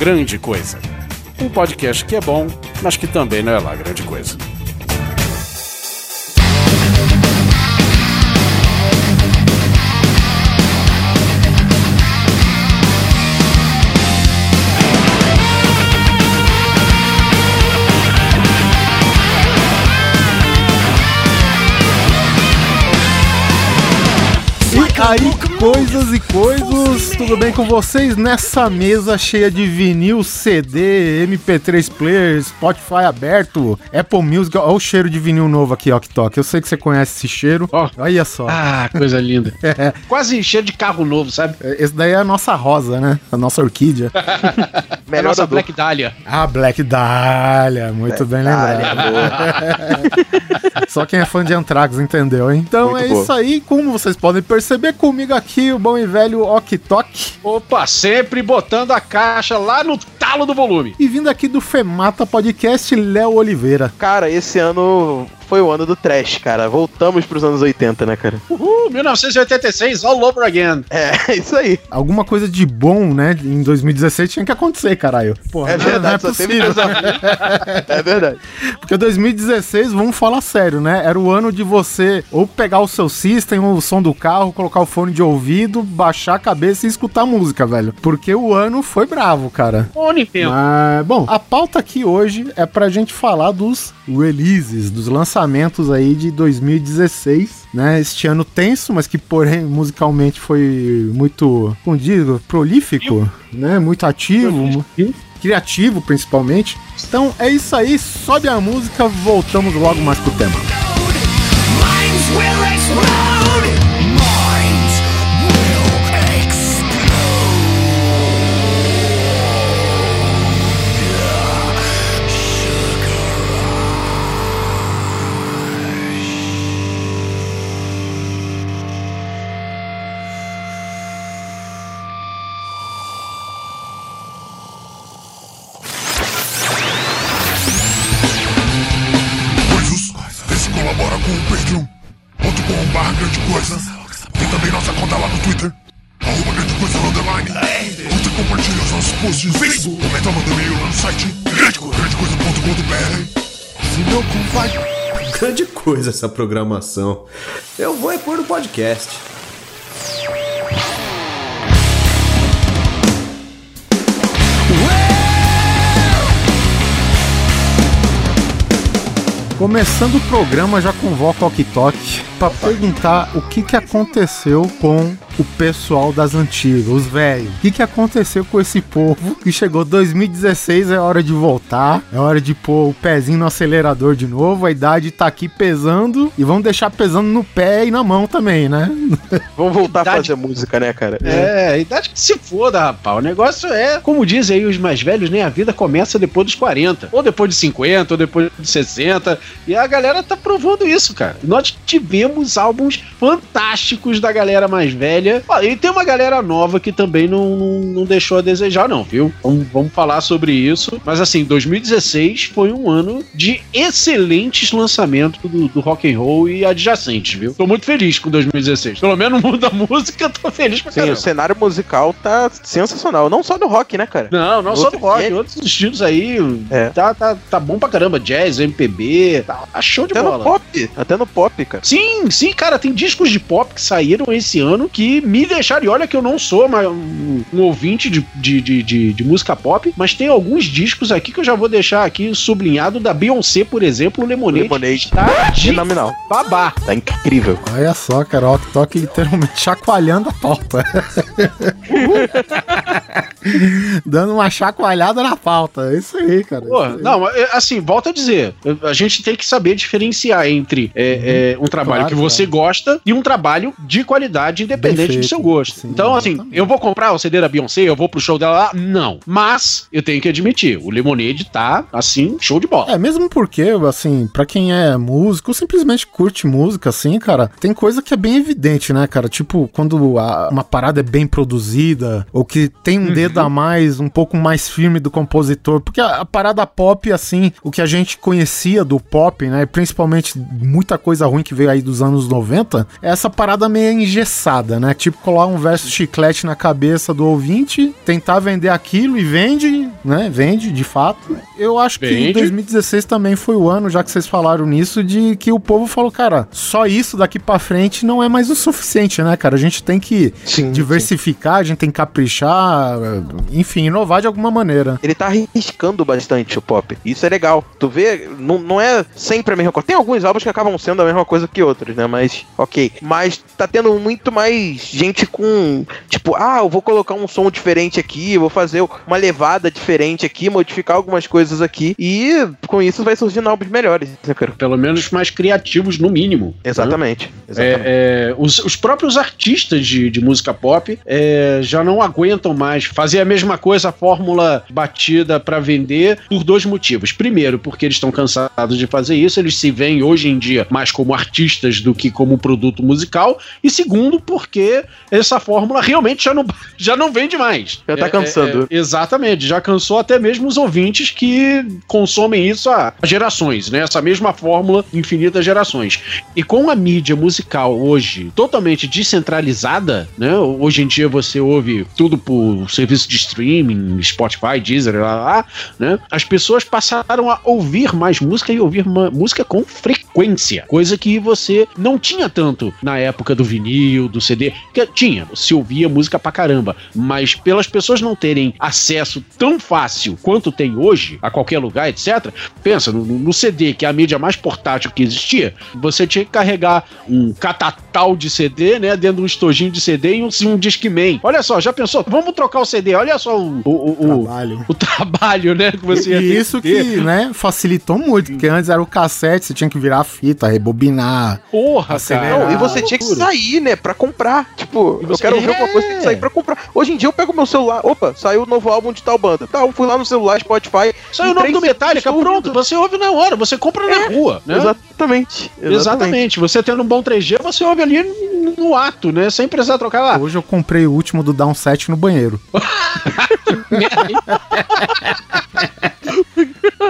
Grande Coisa. Um podcast que é bom, mas que também não é lá grande coisa. Aí, coisas e coisas, tudo bem com vocês? Nessa mesa cheia de vinil, CD, MP3 player, Spotify aberto, Apple Music, olha o cheiro de vinil novo aqui, Ok Tok. Eu sei que você conhece esse cheiro. Ó. Olha só. Ah, coisa linda. É, Quase cheio de carro novo, sabe? esse daí é a nossa rosa, né? A nossa orquídea. É a nossa Black Dahlia. Ah, Black Dahlia, muito bem lembrado. Só quem é fã de Anthrax entendeu, hein? Então Muito é boa. isso aí, como vocês podem perceber, comigo aqui o bom e velho Ok Tok. Opa, sempre botando a caixa lá no talo do volume. E vindo aqui do Femata Podcast, Léo Oliveira. Cara, esse ano foi o ano do trash, cara. Voltamos pros anos 80, né, cara? Uhul, 1986, all over again. É, isso aí. Alguma coisa de bom, né, em 2016 tinha que acontecer, caralho. Porra, É não- não verdade, só teve coisa ruim. É verdade. Porque 2016, vamos falar sério, né? Era o ano de você ou pegar o seu system, o som do carro, colocar o fone de ouvido, baixar a cabeça e escutar música, velho. Porque o ano foi bravo, cara. Ô, Nintendo. Mas, bom, a pauta aqui hoje é pra gente falar dos releases, dos lançamentos aí de 2016, né? Este ano tenso, mas que porém musicalmente foi muito, como digo, prolífico, né? Muito ativo, criativo principalmente. Então é isso aí, sobe a música, voltamos logo mais pro tema. Minds will explode. Coisa essa programação. Eu vou é pôr no podcast. Começando o programa, já convoco o Ok Tok pra perguntar o que que aconteceu com o pessoal das antigas, os velhos. O que que aconteceu com esse povo que chegou 2016, é hora de voltar, é hora de pôr o pezinho no acelerador de novo, a idade tá aqui pesando e vamos deixar pesando no pé e na mão também, né? Vamos voltar a Idade- fazer música, né, cara? É, idade que se foda, rapaz. O negócio é, como dizem aí os mais velhos, né? A vida começa depois dos 40. Ou depois de 50, ou depois de 60. E a galera tá provando isso, cara. Nós tivemos álbuns fantásticos da galera mais velha. E tem uma galera nova que também não, não, não deixou a desejar, não, viu? Vamos, vamos falar sobre isso. Mas assim, 2016 foi um ano de excelentes lançamentos do, do rock and roll e adjacentes, viu? Tô muito feliz com 2016. Pelo menos no mundo da música, eu tô feliz pra Sim, caramba. o cenário musical tá sensacional. Não só do rock, né, cara? Não, não só do rock, é- outros estilos aí. É. Tá, tá, tá bom pra caramba. Jazz, MPB, tá, tá show de Até bola. no pop. Até no pop, cara. Sim, sim, cara, tem discos de pop que saíram esse ano que me deixaram. E olha que eu não sou uma- um, um ouvinte de, de, de, de- de música pop, mas tem alguns discos aqui que eu já vou deixar aqui sublinhado da Beyoncé, por exemplo, o Lemonade. Lemonade. Tá Fenomenal. babá. Tá incrível. Olha só, cara, o Tok literalmente chacoalhando a pauta. Dando uma chacoalhada na pauta. É isso aí, cara. Pô, Isso aí. não, é, assim, volto a dizer, a gente tem que saber diferenciar entre é, é, um trabalho Uhum. Claro, que você gosta e um trabalho de qualidade independente do seu gosto. Sim, então, assim, exatamente. eu vou comprar o CD da Beyoncé, eu vou pro show dela lá? Não. Mas, eu tenho que admitir, o Lemonade tá, assim, show de bola. É, mesmo porque, assim, pra quem é músico, simplesmente curte música, assim, cara, tem coisa que é bem evidente, né, cara? Tipo, quando a- uma parada é bem produzida, ou que tem um dedo a mais, um pouco mais firme do compositor, porque a, a parada pop, assim, o que a gente conhecia do pop, né, principalmente muita coisa ruim que veio aí dos dos anos 90, é essa parada meio engessada, né? Tipo, colar um verso chiclete na cabeça do ouvinte, tentar vender aquilo e vende, né? Vende, de fato. Eu acho que Vende. 2016 também foi o ano, já que vocês falaram nisso, de que o povo falou, cara, só isso daqui pra frente não é mais o suficiente, né, cara? A gente tem que Sim, diversificar, a gente tem que caprichar, enfim, inovar de alguma maneira. Ele tá arriscando bastante o pop. Isso é legal. Tu vê, não, não é sempre a mesma coisa. Tem alguns álbuns que acabam sendo a mesma coisa que outros, né? Mas, ok. Mas tá tendo muito mais gente com, tipo, ah, eu vou colocar um som diferente aqui, vou fazer uma levada diferente aqui, modificar algumas coisas aqui. E com isso vai surgindo álbuns melhores, né, cara? Pelo menos mais criativos, no mínimo. né? Exatamente. Exatamente. É, é, os, os próprios artistas de, de música pop é, já não aguentam mais fazer a mesma coisa, a fórmula batida pra vender, por dois motivos. Primeiro, porque eles estão cansados de fazer isso, eles se veem hoje em dia mais como artistas do que como produto musical. E segundo, porque essa fórmula realmente já não, já não vende mais. Já tá cansando. é, exatamente, já cansou até mesmo os ouvintes que consomem isso há gerações, né? Essa mesma fórmula, infinitas gerações. E com a mídia musical hoje totalmente descentralizada, né? Hoje em dia você ouve tudo por serviço de streaming, Spotify, Deezer, lá, lá, né? As pessoas passaram a ouvir mais música e ouvir música com frequência, coisa que você não tinha tanto na época do vinil, do CD, que tinha, se ouvia música pra caramba, mas pelas pessoas não terem acesso tão fácil quanto tem hoje, a qualquer lugar, etc. Pensa, no, no CD, que é a mídia mais portátil que existia, você tinha que carregar um catatal de CD, né, dentro de um estojinho de CD e um, um Discman. Olha só, já pensou? Vamos trocar o CD, olha só o, o, o, o- Trabalho. o trabalho, né, que você ia E isso que, né, facilitou muito, porque antes era o cassete, você tinha que virar a fita, rebobinar. Porra, cara. Não, e você tinha que sair, né, pra comprar. Tipo, eu quero ouvir É. alguma coisa, tem que sair pra comprar. Hoje em dia eu pego meu celular, opa, saiu o novo álbum de tal banda. Tá, eu fui lá no celular, Spotify. Saiu o nome do Metallica, pronto, você ouve na hora, você compra na rua, né? Exatamente. Exatamente. Você tendo um bom 3G, você ouve ali no ato, né? Sem precisar trocar lá. Hoje eu comprei o último do Downset no banheiro.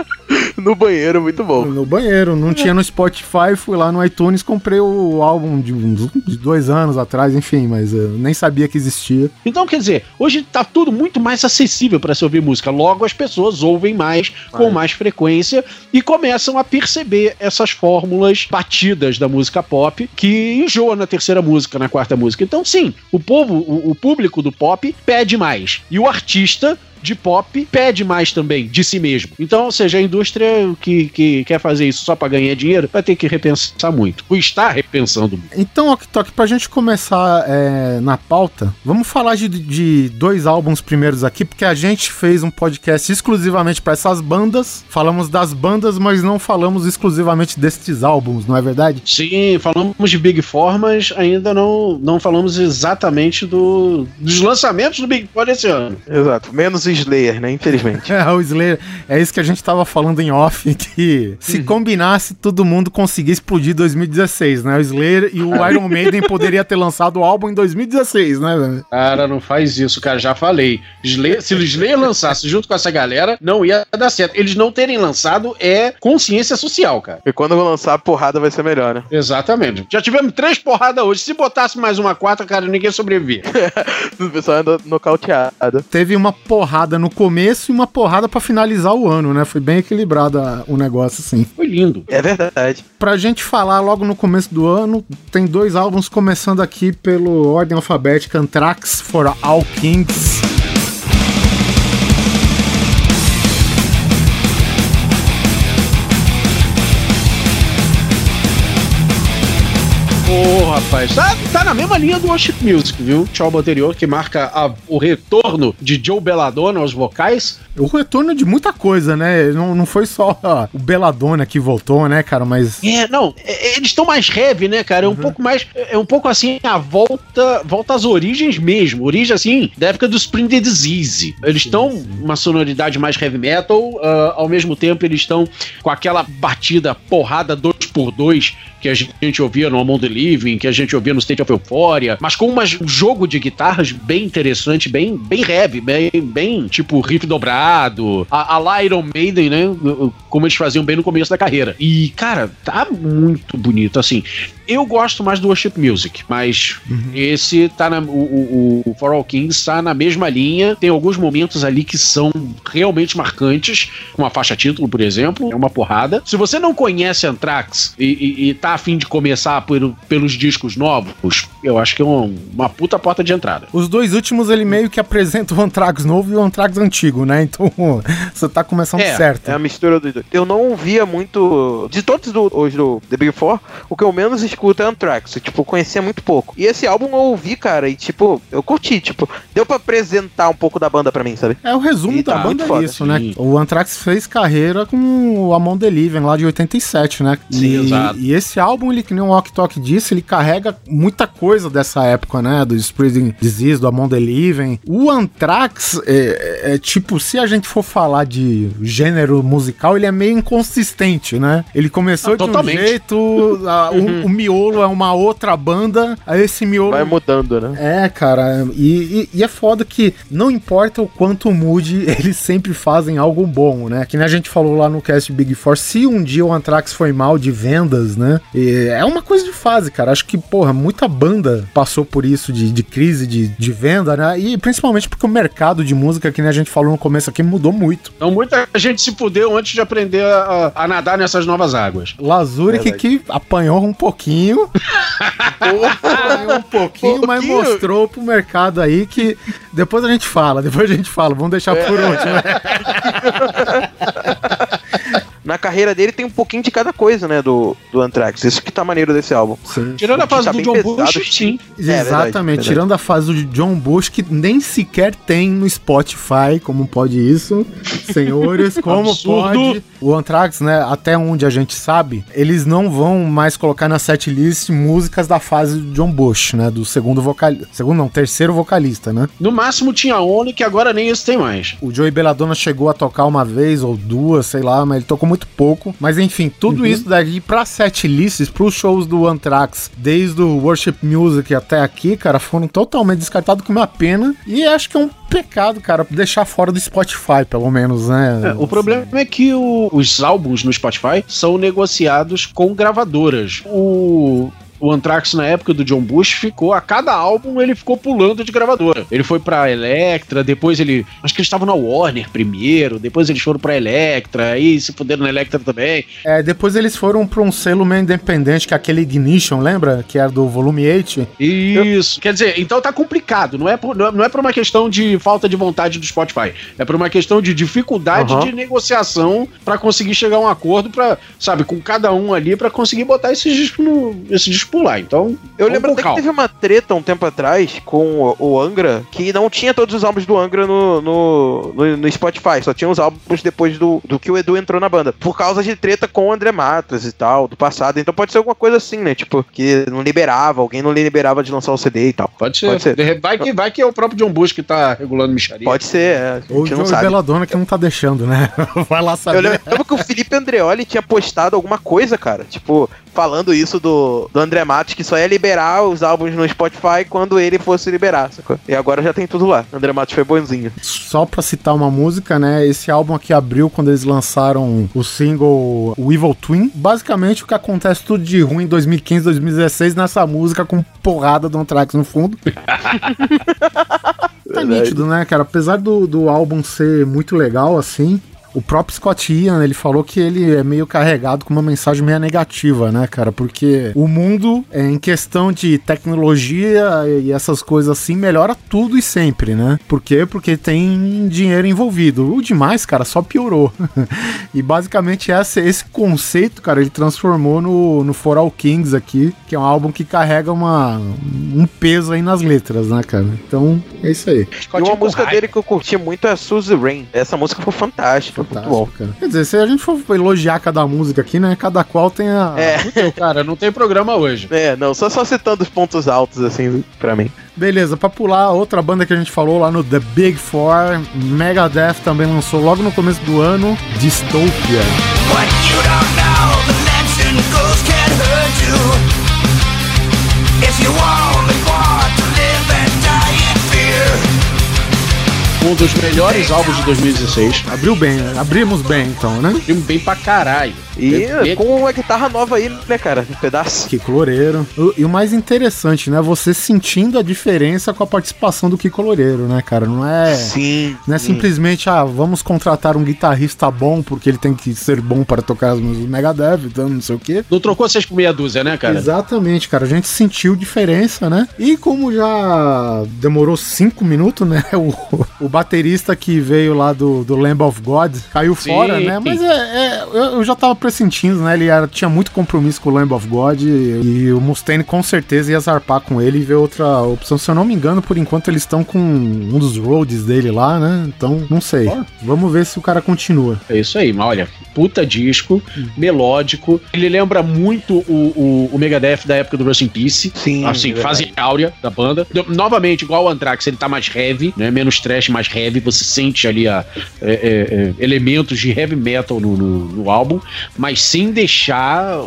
No banheiro, muito bom. No banheiro, não tinha no Spotify, fui lá no iTunes, comprei o álbum de, uns- de dois anos atrás, enfim, mas eu nem sabia que existia. Então, quer dizer, hoje tá tudo muito mais acessível para se ouvir música. Logo, as pessoas ouvem mais, com mais frequência e começam a perceber essas fórmulas batidas da música pop que enjoa na terceira música, na quarta música. Então, sim, o povo, o, o público do pop pede mais. E o artista de pop pede mais também de si mesmo. Então, ou seja, a indústria que, que quer fazer isso só para ganhar dinheiro vai ter que repensar muito. Ou está repensando muito. Então, Ok Tok, pra gente começar é, na pauta, vamos falar de, de dois álbuns primeiros aqui, porque a gente fez um podcast exclusivamente pra essas bandas. Falamos das bandas, mas não falamos exclusivamente destes álbuns, não é verdade? Sim, falamos de Big Four, mas ainda não, não falamos exatamente do, dos lançamentos do Big Four esse ano. Exato. Menos Slayer, né? Infelizmente. É, o Slayer, é isso que a gente tava falando em off, que se combinasse, todo mundo conseguia explodir 2016, né? O Slayer e o Iron Maiden poderia ter lançado o álbum em 2016, né? velho? Cara, não faz isso, cara, já falei. Slayer- se o Slayer lançasse junto com essa galera, não ia dar certo. Eles não terem lançado é consciência social, cara. E quando eu lançar a porrada vai ser melhor, né? Exatamente. Já tivemos três porradas hoje. Se botasse mais uma quarta, cara, ninguém sobrevivia. O pessoal anda nocauteado. Teve uma porrada no começo e uma porrada pra finalizar o ano, né? Foi bem equilibrado a- o negócio, assim. Foi lindo. É verdade. Pra gente falar logo no começo do ano, tem dois álbuns começando aqui pelo ordem alfabética Anthrax for All Kings. Ô, rapaz, tá, tá na mesma linha do Worship Music, viu? O álbum anterior que marca a- o retorno de Joe Belladonna aos vocais. O retorno de muita coisa, né? Não, não foi só ó, o Belladonna que voltou, né, cara? Mas É, não, é- eles estão mais heavy, né, cara? É um pouco mais. É um pouco assim, a volta volta às origens mesmo. Origem, assim, da época do Spring the Disease. Eles estão uma sonoridade mais heavy metal, ah, ao mesmo tempo eles estão com aquela batida porrada 2x2 que a gente ouvia no Among the Living, que a gente ouvia no State of Euphoria, mas com umas- um jogo de guitarras bem interessante, bem, bem heavy, bem, bem tipo riff dobrado, a, a Iron Maiden, né? Como eles faziam bem no começo da carreira. E, cara, tá muito bonito, assim. Eu gosto mais do Worship Music, mas esse tá na. O, o, o For All Kings tá na mesma linha. Tem alguns momentos ali que são realmente marcantes, como a faixa título, por exemplo. É uma porrada. Se você não conhece Anthrax e, e, e tá afim de começar por- pelos discos novos, eu acho que é um- uma puta porta de entrada. Os dois últimos ele meio que apresenta o Anthrax novo e o Anthrax antigo, né? Então você tá começando É, certo. É a mistura dos dois. Eu não ouvia muito. De todos do, os do The Big Four, o que eu menos escuto é Anthrax. Eu, tipo, conhecia muito pouco. E esse álbum eu ouvi, cara, e tipo, eu curti. Tipo, deu pra apresentar um pouco da banda pra mim, sabe? É o resumo E da tá banda é isso, né? sim. O Anthrax fez carreira com o Amon The Living lá de 87, né? Sim, e, exato. e esse álbum, ele que nem o Walk Talk disse, ele carrega muita coisa dessa época, né? Do Spreading Disease, do Amon The Living. O Anthrax é, é tipo, se a gente for falar de gênero musical, ele é meio inconsistente, né? Ele começou Ah, de um totalmente. jeito, a- o, o miolo é uma outra banda, aí esse miolo Vai mudando, né? é, cara, e, e- e é foda que não importa o quanto mude, eles sempre fazem algo bom, né? Que nem a gente falou lá no cast Big Four, se um dia o Anthrax foi mal de vendas, né? e é uma coisa de fase, cara. Acho que, porra, muita banda passou por isso de, de crise de, de venda, né? E principalmente porque o mercado de música, que nem a gente falou no começo aqui, mudou muito. Então muita gente se fudeu antes de aprender a, a nadar nessas novas águas. Lazuric Verdade. que apanhou um pouquinho. Apanhou um pouquinho, mas Pouquinho. mostrou pro mercado aí que depois a gente fala, depois a gente fala, vamos deixar por último. né? Na carreira dele tem um pouquinho de cada coisa, né? Do, do Anthrax. Isso que tá maneiro desse álbum. Sim. Tirando a fase Tá do John pesado, Bush, sim. É, verdade, Exatamente, verdade. tirando a fase do John Bush, que nem sequer tem no Spotify, como pode isso, senhores, como pode. O Anthrax, né, até onde a gente sabe, eles não vão mais colocar na setlist músicas da fase do John Bush, né, do segundo vocalista, segundo não, terceiro vocalista, né. No máximo tinha Only, que agora nem esse tem mais. O Joey Belladonna chegou a tocar uma vez ou duas, sei lá, mas ele tocou muito pouco. Mas enfim, tudo isso daqui pra setlists, pros shows do Anthrax, desde o Worship Music até aqui, cara, foram totalmente descartados com uma pena. E acho que é um pecado, cara, deixar fora do Spotify, pelo menos, né? É, o problema é que o- os álbuns no Spotify são negociados com gravadoras. O. O Anthrax, na época do John Bush, ficou. A cada álbum ele ficou pulando de gravadora. Ele foi pra Electra, depois ele. Acho que eles estavam na Warner primeiro, depois eles foram pra Electra, aí se fuderam na Electra também. É, depois eles foram pra um selo meio independente, que é aquele Ignition, lembra? Que era do volume 8. Isso. Quer dizer, então tá complicado. Não é, por, não é- não é por uma questão de falta de vontade do Spotify. É por uma questão de dificuldade Aham. de negociação pra conseguir chegar a um acordo pra, sabe, com cada um ali pra conseguir botar esse disco no, esse disco lá. Então, Eu lembro até que teve uma treta um tempo atrás com o, o Angra, que não tinha todos os álbuns do Angra no, no, no, no Spotify, só tinha os álbuns depois do, do que o Edu entrou na banda. Por causa de treta com o André Matos e tal, do passado. Então pode ser alguma coisa assim, né? Tipo, que não liberava, alguém não liberava de lançar o CD e tal. Pode ser. Pode ser. Vai, que, vai que é o próprio John Bush que tá regulando micharia. Pode ser, é. Ou o sabe. Belladonna, que não tá deixando, né? Vai lá Eu saber. lembro que o Felipe Andreoli tinha postado alguma coisa, cara. Tipo, falando isso do, do André Matos, que só ia liberar os álbuns no Spotify quando ele fosse liberar, sacou? E agora já tem tudo lá. André Matos foi bonzinho. Só pra citar uma música, né? Esse álbum aqui abriu quando eles lançaram o single O Evil Twin. Basicamente, o que acontece tudo de ruim em 2015, 2016 nessa música com porrada do Anthrax no fundo. tá nítido, né, cara? Apesar do, do álbum ser muito legal, assim. O próprio Scott Ian, ele falou que ele é meio carregado com uma mensagem meio negativa, né, cara? Porque o mundo, é, em questão de tecnologia e essas coisas assim, melhora tudo e sempre, né? Por quê? Porque tem dinheiro envolvido. O demais, cara, só piorou. e basicamente esse, esse conceito, cara, ele transformou no, no For All Kings aqui, que é um álbum que carrega uma, um peso aí nas letras, né, cara? Então, é isso aí. E Scott uma com música dele que eu curti muito é Suzy Rain. Essa música foi fantástica, fantástico, muito bom. Cara. Quer dizer, se a gente for elogiar cada música aqui, né? Cada qual tem a. É. Cara, não tem programa hoje. É, não, só, só citando os pontos altos, assim, pra mim. Beleza, pra pular, outra banda que a gente falou lá no The Big Four, Megadeth também lançou logo no começo do ano, Dystopia. What you don't know, the hurt you. If you want dos melhores álbuns de 2016. Abriu bem, né? abrimos bem então, né? Filme bem pra caralho. E Bem- com uma guitarra nova aí, né, cara? Um pedaço. Kiko Loureiro. E o mais interessante, né? Você sentindo a diferença com a participação do Kiko Loureiro, né, cara? Não é. Sim. Não é simplesmente, ah, vamos contratar um guitarrista bom porque ele tem que ser bom para tocar as músicas do Megadeth, então não sei o quê. Não trocou seis por meia dúzia, né, cara? Exatamente, cara. A gente sentiu diferença, né? E como já demorou cinco minutos, né? O, o baterista que veio lá do, do Lamb of God caiu Sim. fora, né? Mas é, é- eu, eu já tava pressentindo, né? Ele era- tinha muito compromisso com o Lamb of God e, e o Mustaine com certeza ia zarpar com ele e ver outra opção. Se eu não me engano, por enquanto eles estão com um dos roads dele lá, né? Então, não sei. Ó. Vamos ver se o cara continua. É isso aí, mas olha, puta disco, melódico. Ele lembra muito o, o, o Megadeth da época do Rust in Peace. Sim. Assim, é fase áurea da banda. Novamente, igual o Anthrax, ele tá mais heavy, né? Menos trash, mais heavy. Você sente ali a, é, é, é, elementos de heavy metal no, no, no álbum, mas sem deixar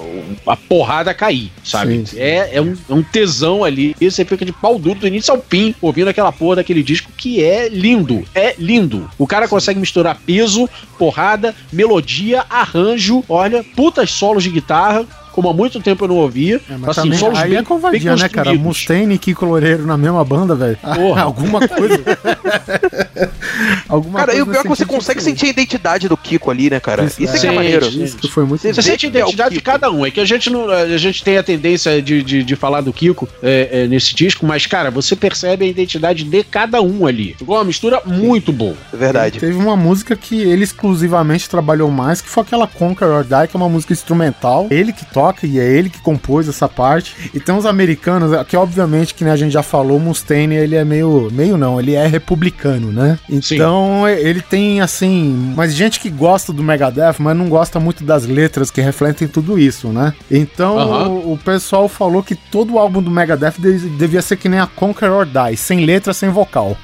a porrada cair, sabe? Sim, sim. É, é, um, é um tesão ali. E você fica de pau duro do início ao fim, ouvindo aquela porra daquele disco que é lindo. É lindo. O cara consegue misturar peso, porrada, melodia, arranjo. Olha, putas solos de guitarra. Como há muito tempo eu não ouvia. É, mas assim, também, solos aí bem- é covardia, bem né, cara? Mustaine e Kiko Loureiro na mesma banda, velho. Porra. Alguma coisa. Alguma Cara, e o coisa pior é que você consegue sentido. sentir a identidade do Kiko ali, né, cara? Isso, Isso, é que é maneiro. Isso que foi muito Você sente a que é o identidade de cada um. É que a gente não. A gente tem a tendência de, de, de falar do Kiko é, é, nesse disco, mas, cara, você percebe a identidade de cada um ali. Ficou uma mistura muito boa. É verdade. Teve uma música que ele exclusivamente trabalhou mais, que foi aquela Conquer or Die, que é uma música instrumental. Ele que toca e é ele que compôs essa parte. E tem uns americanos, que obviamente, que né, a gente já falou, o Mustaine, ele é meio. meio não, ele é republicano, né? Então ele tem assim. Mas gente que gosta do Megadeth, mas não gosta muito das letras que refletem tudo isso, né? Então Aham. o, o pessoal falou que todo o álbum do Megadeth de- devia ser que nem a Conquer or Die, sem letra, sem vocal.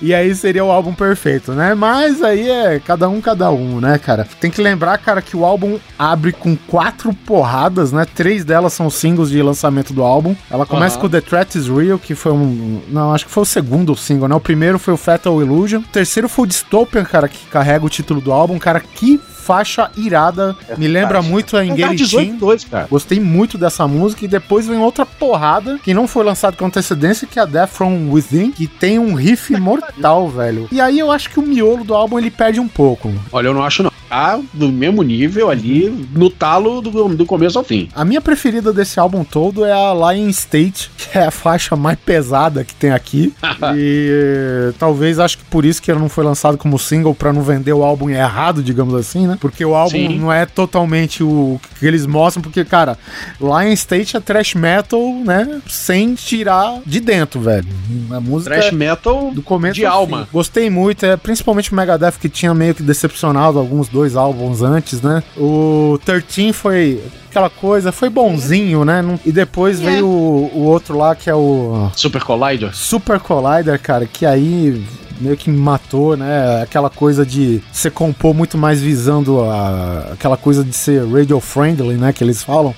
E aí seria o álbum perfeito, né? Mas aí é cada um, cada um, né, cara? Tem que lembrar, cara, que o álbum abre com quatro porradas, né? Três delas são singles de lançamento do álbum. Ela começa Aham. com The Threat is Real, que foi um. Não, acho que foi o segundo single, né? O primeiro foi o Fatal Illusion. O terceiro foi o Dystopian, cara, que carrega o título do álbum. Cara, que faixa irada. Me lembra faixa. muito a É um Engage 18 Team. 2, cara. Gostei muito dessa música e depois vem outra porrada que não foi lançada com antecedência, que é a Death From Within, que tem um riff mortal, velho. E aí eu acho que o miolo do álbum ele perde um pouco. Olha, eu não acho não. Tá no mesmo nível ali, no talo do, do começo ao fim. A minha preferida desse álbum todo é a Lion State, que é a faixa mais pesada que tem aqui. e eh, talvez acho que por isso que ela não foi lançado como single pra não vender o álbum errado, digamos assim, né? Porque o álbum Sim. não é totalmente o que eles mostram, porque cara, Lion State é thrash metal, né? Sem tirar de dentro, velho. A música Thrash é metal do começo de alma. fim. Gostei muito, é principalmente o Megadeth que tinha meio que decepcionado alguns dois álbuns antes, né? O 13 foi aquela coisa, foi bonzinho, né? Não- E depois veio o, o outro lá que é o Super Collider. Super Collider, cara, que aí meio que matou, né? Aquela coisa de você compor muito mais visando a, aquela coisa de ser radio friendly, né? Que eles falam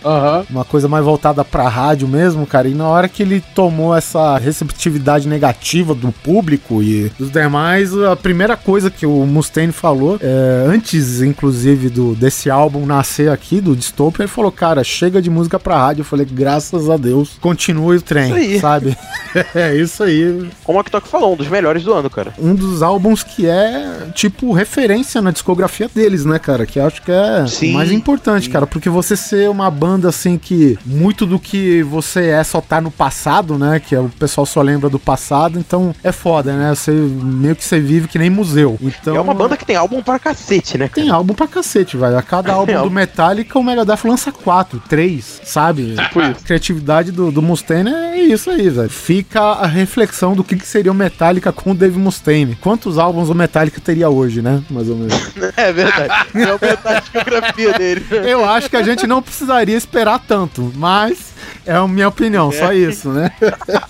uma coisa mais voltada pra rádio mesmo, cara. E na hora que ele tomou essa receptividade negativa do público e dos demais, a primeira coisa que o Mustaine falou, é, antes inclusive do desse álbum nascer aqui, do Dystopia, ele falou: Cara, chega de música pra rádio. Eu falei: Graças a Deus, continue o trem, sabe? é isso aí. Como a Tok falou, um dos melhores do ano, cara. Um dos álbuns que é, tipo, referência na discografia deles, né, cara? Que acho que é Sim, mais importante, cara. Porque você ser uma banda, assim, que muito do que você é só tá no passado, né? Que é, o pessoal só lembra do passado. Então é foda, né? Você meio que você vive que nem museu. Então, é uma banda que tem álbum pra cacete, né, cara? Tem álbum pra cacete, velho. A cada álbum do. Metallica, o Megadeth lança quatro, três, sabe? Tipo isso. A criatividade do, do Mustaine é isso aí, velho. Fica a reflexão do que, que seria o Metallica com o Dave Mustaine. Quantos álbuns o Metallica teria hoje, né? Mais ou menos. É verdade. É a discografia dele. Eu acho que a gente não precisaria esperar tanto, mas É a minha opinião, só isso, né?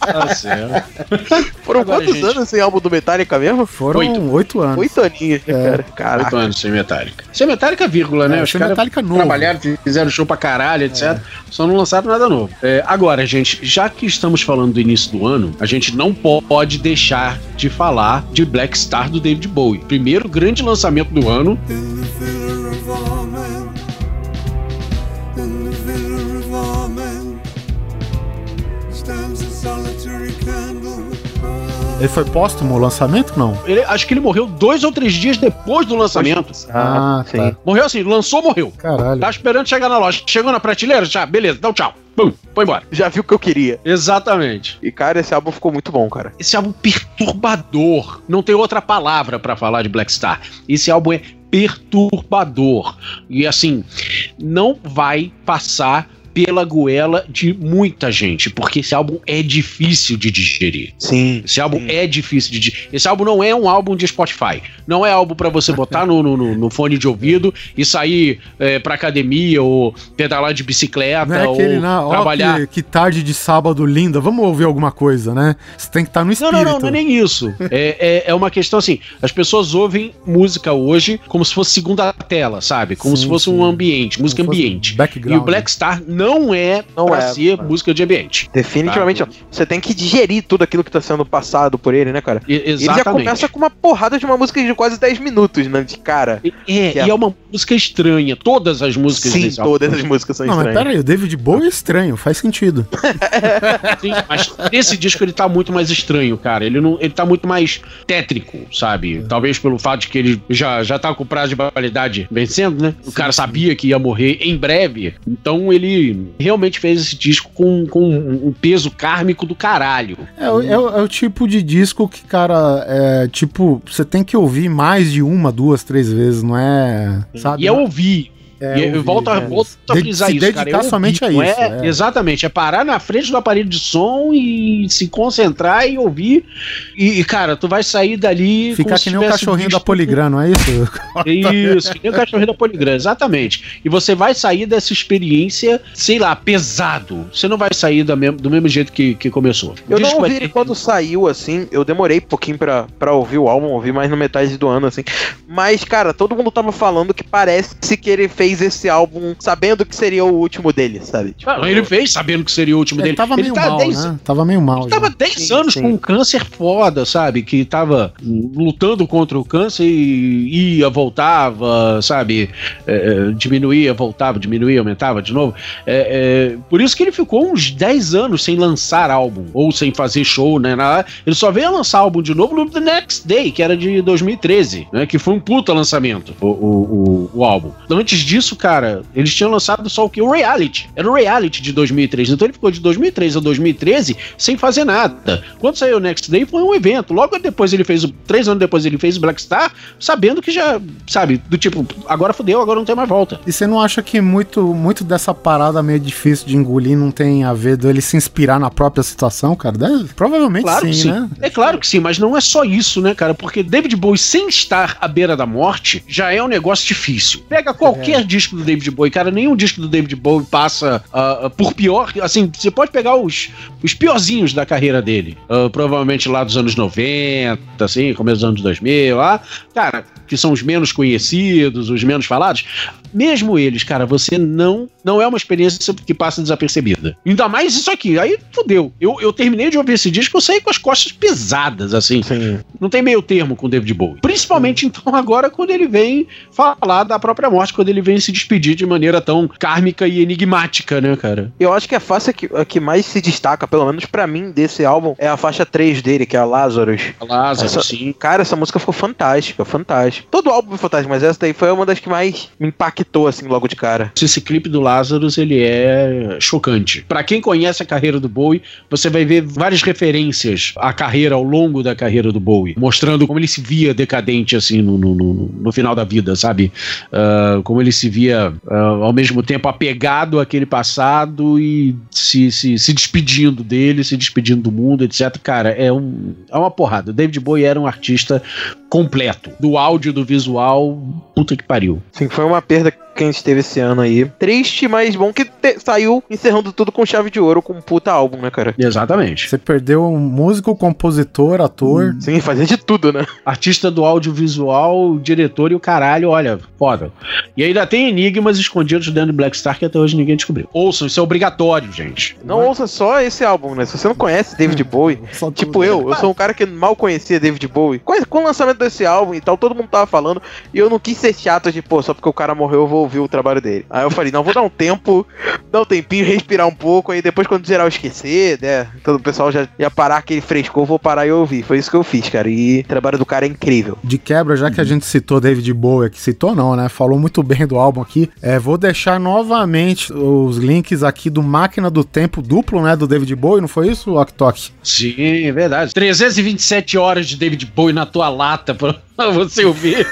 Tá certo. Foram Agora, quantos gente. anos sem álbum do Metallica mesmo? Foram Oito. oito, anos. Oito aninhos, né, cara? Oito anos sem Metallica. Sem Metallica, vírgula, né? É, Os sem caras Metallica novo. trabalharam, fizeram show pra caralho, etc. Só não lançaram nada novo. É, agora, gente, já que estamos falando do início do ano, a gente não po- pode deixar de falar de Black Star do David Bowie. Primeiro grande lançamento do ano. Ele foi póstumo o lançamento? Não. Ele- acho que ele morreu dois ou três dias depois do lançamento. Ah, sim. tá. Morreu assim, lançou, morreu. Caralho. Tá esperando chegar na loja. Chegou na prateleira, já, beleza, dá um tchau. Bum, foi embora. Já viu o que eu queria. Exatamente. E, cara, esse álbum ficou muito bom, cara. Esse álbum perturbador. Não tem outra palavra pra falar de Black Star. Esse álbum é perturbador. E assim, não vai passar pela goela de muita gente, porque esse álbum é difícil de digerir. Sim. Esse álbum é difícil de. di- Esse álbum não é um álbum de Spotify. Não é álbum pra você botar no, no, no- no fone de ouvido e sair é, pra academia ou pedalar de bicicleta Não é aquele, ou ó, trabalhar. que, que tarde de sábado linda, vamos ouvir alguma coisa, né? Você tem que estar no Não, espírito. não, não, não é nem isso. É, é, é uma questão assim: as pessoas ouvem música hoje como se fosse segunda tela, sabe? Como Sim, se fosse sim. um ambiente, música ambiente. background. E o Black Star não é Não pra é, ser mano. música de ambiente. Definitivamente, Tá. ó, você tem que digerir tudo aquilo que tá sendo passado por ele, né, cara? E- Ele já exatamente. começa com uma porrada de uma música de quase 10 minutos, né? De cara. E- É, é- e é uma música estranha. Todas as músicas Sim, desse álbum. todas as músicas são Não, mas estranhas. pera aí, o David Bowie é estranho, faz sentido. Sim, mas esse disco ele tá muito mais estranho, cara. Ele não, ele tá muito mais tétrico, sabe? Talvez pelo fato de que ele já, já tá com o prazo de validade vencendo, né? O cara sabia que ia morrer em breve. Então ele realmente fez esse disco com, com um peso kármico do caralho. É, o- é o- é o tipo de disco que, cara, é tipo, você tem que ouvir mais de uma, duas, três vezes, não é. Sabe? E eu ouvi. É, e eu ouvir, volto, a- é. volto a De- frisar isso, cara. dedicar eu somente a isso, É, é. Exatamente, é parar na frente do aparelho de som e se concentrar e ouvir. E, e, cara, tu vai sair dali. Ficar como se que nem o cachorrinho da visto- Poligram, não é isso? Isso, que nem o cachorrinho da Poligram, exatamente. E você vai sair dessa experiência, sei lá, pesado. Você não vai sair da mesmo- do mesmo jeito que, que começou. Eu não ouvi ele quando saiu, assim. Eu demorei um pouquinho pra, pra ouvir o álbum, ouvi mais no metade do ano, assim. Mas, cara, todo mundo tava falando que parece que ele fez esse álbum sabendo que seria o último dele, sabe? Tipo, Ah, ele fez sabendo que seria o último Ele dele. tava meio tá mal, 10 né? Tava meio mal. Ele tava já. 10 Sim, anos sim. com um câncer foda, sabe? Que tava lutando contra o câncer e ia, voltava, sabe? É, é, diminuía, voltava, diminuía, aumentava de novo. É, é, por isso que ele ficou uns 10 anos sem lançar álbum, ou sem fazer show, né? Ele só veio a lançar álbum de novo no The Next Day, que era de 2013, né? Que foi um puta lançamento, o, o, o, o álbum. Antes disso, cara, eles tinham lançado só o que? O Reality. Era o Reality de 2003. Então ele ficou de 2003 a 2013 sem fazer nada. Quando saiu o Next Day foi um evento. Logo depois ele fez o. Três anos depois ele fez o Black Star, sabendo que já, sabe, do tipo, agora fudeu, agora não tem mais volta. E você não acha que muito, muito dessa parada meio difícil de engolir não tem a ver dele se inspirar na própria situação, cara? Deve- provavelmente Claro sim, que sim. né? É claro que sim, mas não é só isso, né, cara? Porque David Bowie, sem estar à beira da morte, já é um negócio difícil. Pega qualquer disco do David Bowie, cara, nenhum disco do David Bowie passa ah, por pior. Assim, você pode pegar os, os piorzinhos da carreira dele. Ah, provavelmente lá dos anos 90, assim, começo dos anos 2000, lá. Cara, que são os menos conhecidos, os menos falados. Mesmo eles, cara, você não não é uma experiência que passa desapercebida. Ainda mais isso aqui. Aí fudeu. Eu, eu terminei de ouvir esse disco, eu saí com as costas pesadas, assim. Sim. Não tem meio termo com o David Bowie. Principalmente, então, agora quando ele vem falar da própria morte, quando ele vem se despedir de maneira tão kármica e enigmática, né, cara? Eu acho que a faixa que, a que mais se destaca, pelo menos pra mim, desse álbum, é a faixa 3 dele, que é a Lazarus. Lázaro, Essa- sim. Cara, essa música ficou fantástica, fantástica. Todo álbum foi fantástico, mas essa daí foi uma das que mais me impactou, assim, logo de cara. Esse clipe do Lazarus, ele é chocante. Pra quem conhece a carreira do Bowie, você vai ver várias referências à carreira, ao longo da carreira do Bowie, mostrando como ele se via decadente, assim, no, no, no- no final da vida, sabe? Ah, como ele se via, ah, ao mesmo tempo, apegado àquele passado e se, se, se despedindo dele, se despedindo do mundo, etc. Cara, é, um, é uma porrada. O David Bowie era um artista completo. Do áudio, do visual, puta que pariu. Sim, foi uma perda que a gente teve esse ano aí. Triste, mas bom que te- saiu encerrando tudo com chave de ouro, com um puta álbum, né, cara? Exatamente. Você perdeu um músico, compositor, ator. Sim, fazia de tudo, né? Artista do audiovisual, diretor e o caralho, olha, foda. E ainda tem enigmas escondidos dentro do Black Star que até hoje ninguém descobriu. Ouçam, isso é obrigatório, gente. Não ouça só esse álbum, né? Se você não conhece David Bowie, Só tipo eu, eu sou um cara que mal conhecia David Bowie. Com, o lançamento desse álbum e tal, todo mundo tava falando, e eu não quis ser chato de, pô, só porque o cara morreu eu vou ouvir o trabalho dele. Aí eu falei, não, vou dar um tempo, dar um tempinho, respirar um pouco, aí depois quando geral esquecer, né? Todo o pessoal já ia parar aquele frescor, eu vou parar e ouvir. Foi isso que eu fiz, cara. E o trabalho do cara é incrível. De quebra, já que a gente citou David Bowie, que citou não, né? Falou muito bem do álbum aqui. É, vou deixar novamente os links aqui do Máquina do Tempo duplo, né? Do David Bowie, não foi isso, Ok Sim, é verdade. 327 horas de David Bowie na tua lata pra você ouvir.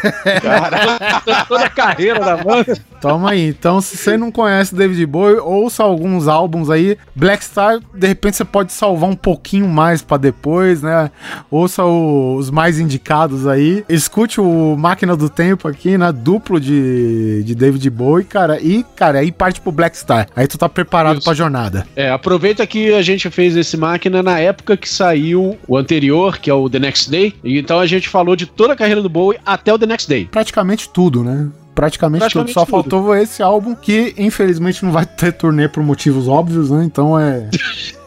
Toda a carreira da banda. Toma aí. Então, se você não conhece David Bowie, ouça alguns álbuns aí. Black Star, de repente você pode salvar um pouquinho mais pra depois, né? Ouça o- os mais indicados aí. Escute o Máquina do Tempo aqui, né? Duplo de, de David Bowie, cara. E, cara, aí parte pro Black Star. Aí tu tá preparado Isso. pra jornada. É, aproveita que a gente fez esse máquina na época que saiu o anterior, que é o The Next Day. E então a gente falou de toda a carreira do Bowie até o The Next Day. Praticamente tudo, né? Praticamente, Praticamente tudo. Só tudo. faltou esse álbum que, infelizmente, não vai ter turnê por motivos óbvios, né? Então é.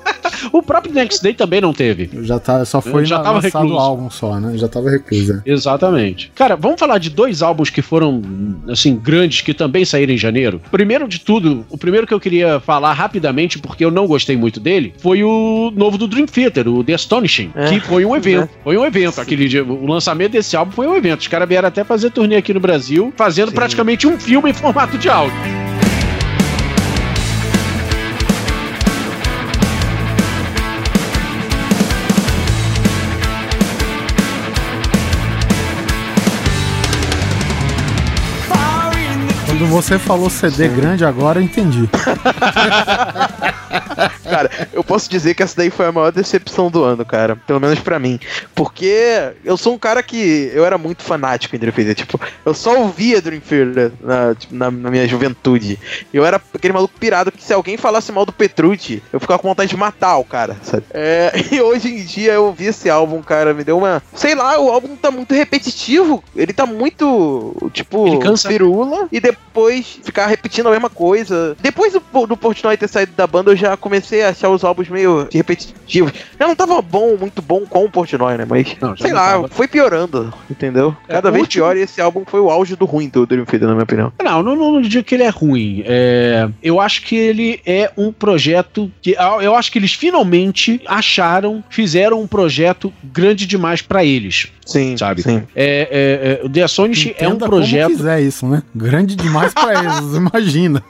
O próprio Next Day também não teve. Já tá, só foi Já na- tava lançado o recluso. álbum só, né? Já tava recluso. é. Exatamente. Cara, vamos falar de dois álbuns que foram, assim, grandes, que também saíram em janeiro. Primeiro de tudo, o primeiro que eu queria falar rapidamente, porque eu não gostei muito dele, foi o novo do Dream Theater, o The Astonishing, É, que foi um evento. né? Foi um evento. Aquele dia, o lançamento desse álbum foi um evento. Os caras vieram até fazer turnê aqui no Brasil, fazendo Sim. praticamente um filme em formato de áudio. Quando você falou CD grande agora, eu entendi. Cara, eu posso dizer que essa daí foi a maior decepção do ano, cara. Pelo menos pra mim. Porque eu sou um cara que. Eu era muito fanático em Dream Theater. Tipo, eu só ouvia Dream Theater na, tipo, na, na minha juventude. Eu era aquele maluco pirado que se alguém falasse mal do Petrucci, eu ficava com vontade de matar o cara, sabe? É, e hoje em dia eu ouvi esse álbum, cara, me deu uma. Sei lá, o álbum tá muito repetitivo. Ele tá muito. Tipo, Ele cansa. pirula. E depois ficar repetindo a mesma coisa. Depois do, do Portnoy ter saído da banda, eu já comecei a achar os álbuns meio repetitivos. Já não tava bom, muito bom com o Portnoy, né? Mas, Não, sei não lá, tava. foi piorando, entendeu? É, Cada o vez último- pior e esse álbum foi o auge do ruim do Dream Theater, na minha opinião. Não, não, não, não digo que ele é ruim. É, eu acho que ele é um projeto que eu acho que eles finalmente acharam, fizeram um projeto grande demais pra eles. Sim, Sabe? sim. É, é, é, o The Astonish é um Entenda projeto. Como quiser isso, né? Grande demais pra eles, imagina.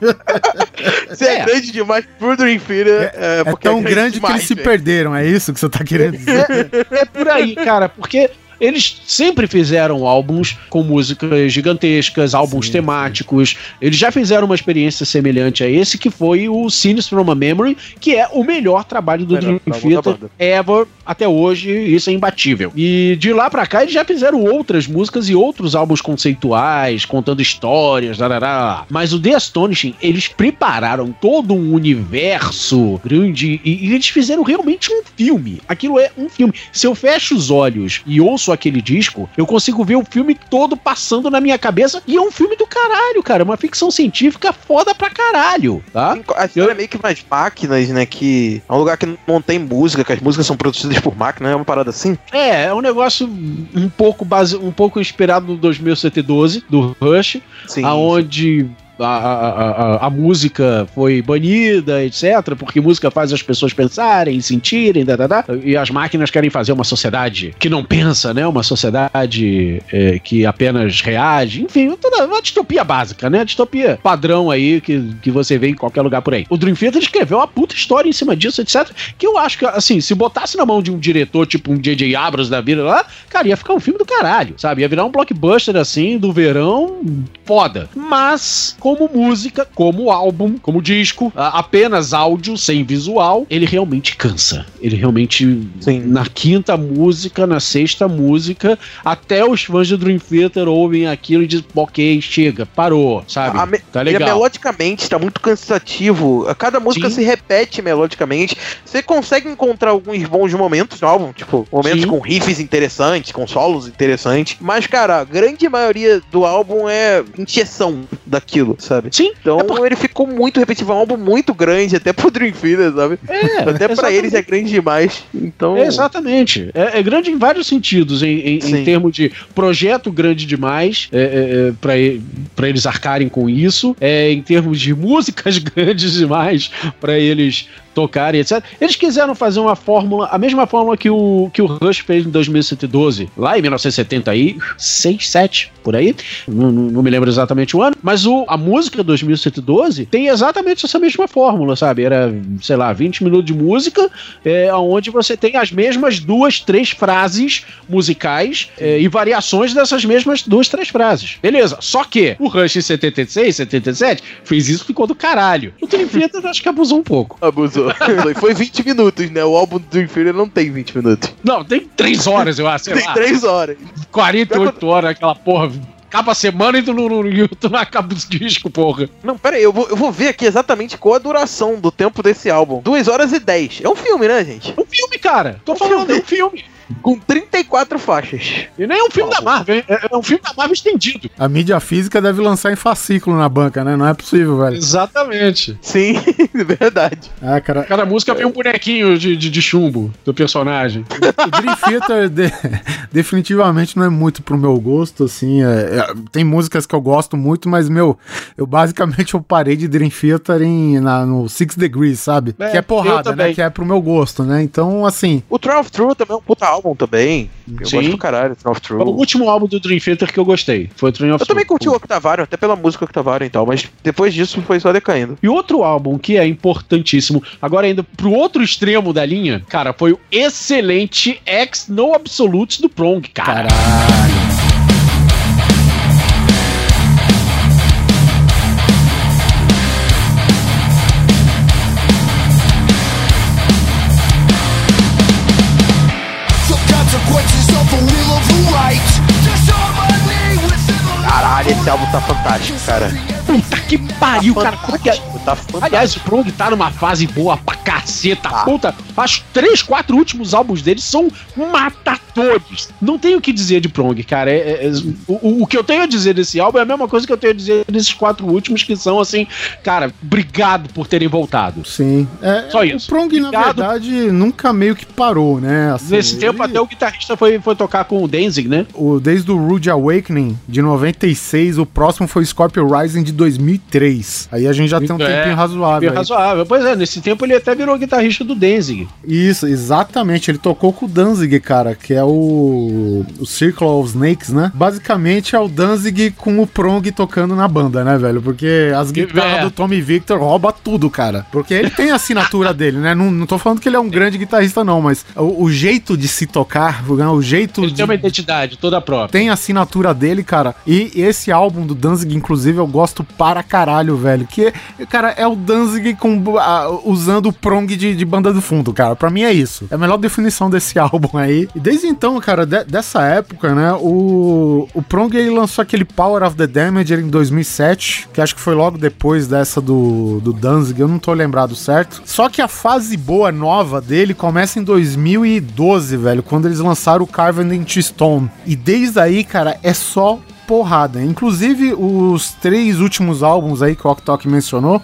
Se é, É. grande demais pro Dream Theater, é, É porque tão grande que demais, eles se perderam, é isso que você tá querendo dizer? É por aí, cara, porque eles sempre fizeram álbuns com músicas gigantescas, álbuns Sim, temáticos. Eles já fizeram uma experiência semelhante a esse, que foi o Scenes from a Memory, que é o melhor trabalho do Melhor Dream Theater ever até hoje. Isso é imbatível. E de lá pra cá, eles já fizeram outras músicas e outros álbuns conceituais, contando histórias, darará. Mas o The Astonishing, eles prepararam todo um universo grande e, e eles fizeram realmente um filme. Aquilo é um filme. Se eu fecho os olhos e ouço aquele disco, eu consigo ver o filme todo passando na minha cabeça e é um filme do caralho, cara. Uma ficção científica foda pra caralho, tá? A história é meio que umas máquinas, né? Que é um lugar que não tem música, que as músicas são produzidas por máquina, é uma parada assim. É, é um negócio um pouco base, um pouco inspirado no 2112 do Rush, Sim. aonde a, a, a, música foi banida, etc, porque música faz as pessoas pensarem, sentirem, da, da, da, e as máquinas querem fazer uma sociedade que não pensa, né? Uma sociedade é, que apenas reage, enfim, toda uma distopia básica, né? Distopia padrão aí que, que você vê em qualquer lugar por aí. O Dream Theater escreveu uma puta história em cima disso, etc, que eu acho que, assim, se botasse na mão de um diretor, tipo um J.J. Abrams da vida lá, cara, ia ficar um filme do caralho, sabe? Ia virar um blockbuster, assim, do verão, foda. Mas, como música, como álbum, como disco, apenas áudio, sem visual, ele realmente cansa. Ele realmente, Sim. na quinta música, na sexta música, até os fãs de Dream Theater ouvem aquilo e dizem, ok, chega, parou, sabe? A Tá E legal. melodicamente tá muito cansativo. Cada música Sim. se repete melodicamente. Você consegue encontrar alguns bons momentos no álbum, tipo, momentos Sim. com riffs interessantes, com solos interessantes. Mas, cara, a grande maioria do álbum é injeção daquilo, sabe? Sim, Então é por- ele ficou muito repetitivo, é um álbum muito grande, até pro Dream Theater, sabe? é, Até pra exatamente. eles é grande demais. Então. Exatamente. É, é grande em vários sentidos, em, em- em termos de projeto grande demais, é, é, é, pra pra eles arcarem com isso, é, em termos de músicas grandes demais pra eles tocarem, etc. Eles quiseram fazer uma fórmula, a mesma fórmula que o, que o Rush fez em 2112, lá em 1976, 7, por aí. Não, não- me lembro exatamente o ano, mas o, a música 2112 tem exatamente essa mesma fórmula, sabe? Era, sei lá, 20 minutos de música, é, onde você tem as mesmas duas, três frases musicais é, e variações dessas mesmas duas, três frases. Beleza, só que o Rush em 76, 77 fez isso e ficou do caralho. O eu acho que abusou um pouco. Abusou. Foi- Foi 20 minutos, né? O álbum do Dream Theater não tem 20 minutos. Não, tem três horas, eu acho, sei Tem lá. 3 horas. 48 horas, aquela porra. Acaba a semana e tu não, não, tu não acaba o disco, porra. Não, pera aí, eu vou, eu vou ver aqui exatamente qual a duração do tempo desse álbum. 2 horas e 10. É um filme, né, gente? É um filme, cara. Tô Um falando, filme. é um filme. Com 34 faixas. E nem é um filme da Marvel, é, é um filme da Marvel estendido. A mídia física deve lançar em fascículo na banca, né? Não é possível, velho. Exatamente. Sim, verdade. Ah, cara. Cada música vem um bonequinho de, de, de chumbo do personagem. O Dream Theater de- definitivamente não é muito pro meu gosto, assim. é- é- tem músicas que eu gosto muito, mas, meu, eu basicamente eu parei de Dream Theater em, na- no Six Degrees, sabe? É, que é porrada, né? Que é pro meu gosto, né? Então, assim, O Trial of True também é um puta álbum também. Eu Sim. gosto do caralho, Trial of True. Foi o último álbum do Dream Theater que eu gostei. Foi o Train of Eu também True. curti o Octavarium, até pela música Octavarium e tal, mas depois disso foi só decaindo. E outro álbum que é importantíssimo, agora ainda pro outro extremo da linha, cara, foi o excelente X No Absolutes do Prong, cara. caralho. Rocket. Esse álbum tá fantástico, cara. Puta que pariu, cara. Porque, Fantástico, tá fantástico. aliás, o Prong tá numa fase boa pra caceta. Tá. Puta, os três, quatro últimos álbuns dele são matadores. Não tenho o que dizer de Prong, cara. É- é- é- o, o que eu tenho a dizer desse álbum é a mesma coisa que eu tenho a dizer desses quatro últimos, que são assim, cara, obrigado por terem voltado. Sim. É, Só o isso. Prong, na Obrigado. verdade, nunca meio que parou, né? Assim, Nesse tempo, ele- até o guitarrista foi, foi tocar com o Danzig, né? o, desde o Rude Awakening de 96, o próximo foi Scorpio Rising de 2003. Aí a gente já tem um É, tempinho razoável. Aí. razoável. Pois é, nesse tempo ele até virou guitarrista do Danzig. Isso, exatamente. Ele tocou com o Danzig, cara, que é o, o Circle of Snakes, né? Basicamente é o Danzig com o Prong tocando na banda, né, velho? Porque as guitarras É. do Tommy Victor rouba tudo, cara. Porque ele tem a assinatura dele, né? Não, não tô falando que ele é um grande guitarrista, não, mas o, o jeito de se tocar, né? o jeito Ele de, tem uma identidade toda própria. tem a assinatura dele, cara. E esse álbum do Danzig, inclusive, eu gosto para caralho, velho. Que, cara, é o Danzig com, usando o prong de, de banda do fundo, cara. Pra mim é isso. É a melhor definição desse álbum aí. E desde então, cara, de- dessa época, né, o, o Prong ele lançou aquele Power of the Damager em 2007, que acho que foi logo depois dessa do, do Danzig, eu não tô lembrado certo. Só que a fase boa nova dele começa em 2012, velho, quando eles lançaram o Carven into Stone. E desde aí, cara, é só porrada. Inclusive, os três últimos álbuns aí que o Oktok mencionou,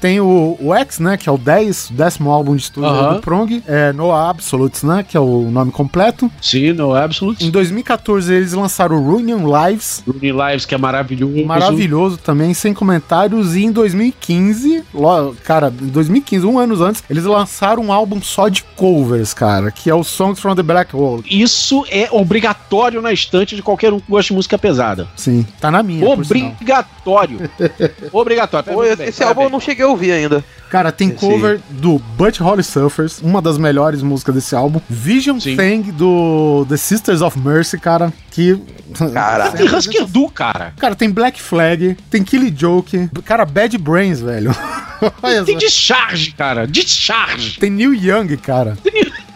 tem o, o X, né, que é o 10, décimo álbum de estúdio Aham. do Prong, é No Absolutes, né, que é o nome completo. Sim, no Absolute. Em 2014 eles lançaram o Reunion Lives, Rooney Lives, que é maravilhoso. maravilhoso também, sem comentários. E em 2015, lo- cara, em 2015, um ano antes, eles lançaram um álbum só de covers, cara, que é o Songs from the Black Hole. Isso é obrigatório na estante de qualquer um que gosta de música pesada. Sim, tá na minha. Obrigatório. obrigatório. Pô, esse álbum eu não cheguei a ouvir ainda. Cara, tem Esse- cover do Butch Holly Surfers, uma das melhores músicas desse álbum. Vision Sim. Thing do The Sisters of Mercy, cara, que... Caraca. Tem Husker Du, cara. Cara, tem Black Flag, tem Killy Joke, cara, Bad Brains, velho. Tem. Discharge, cara. Discharge. Tem Neil Young, cara.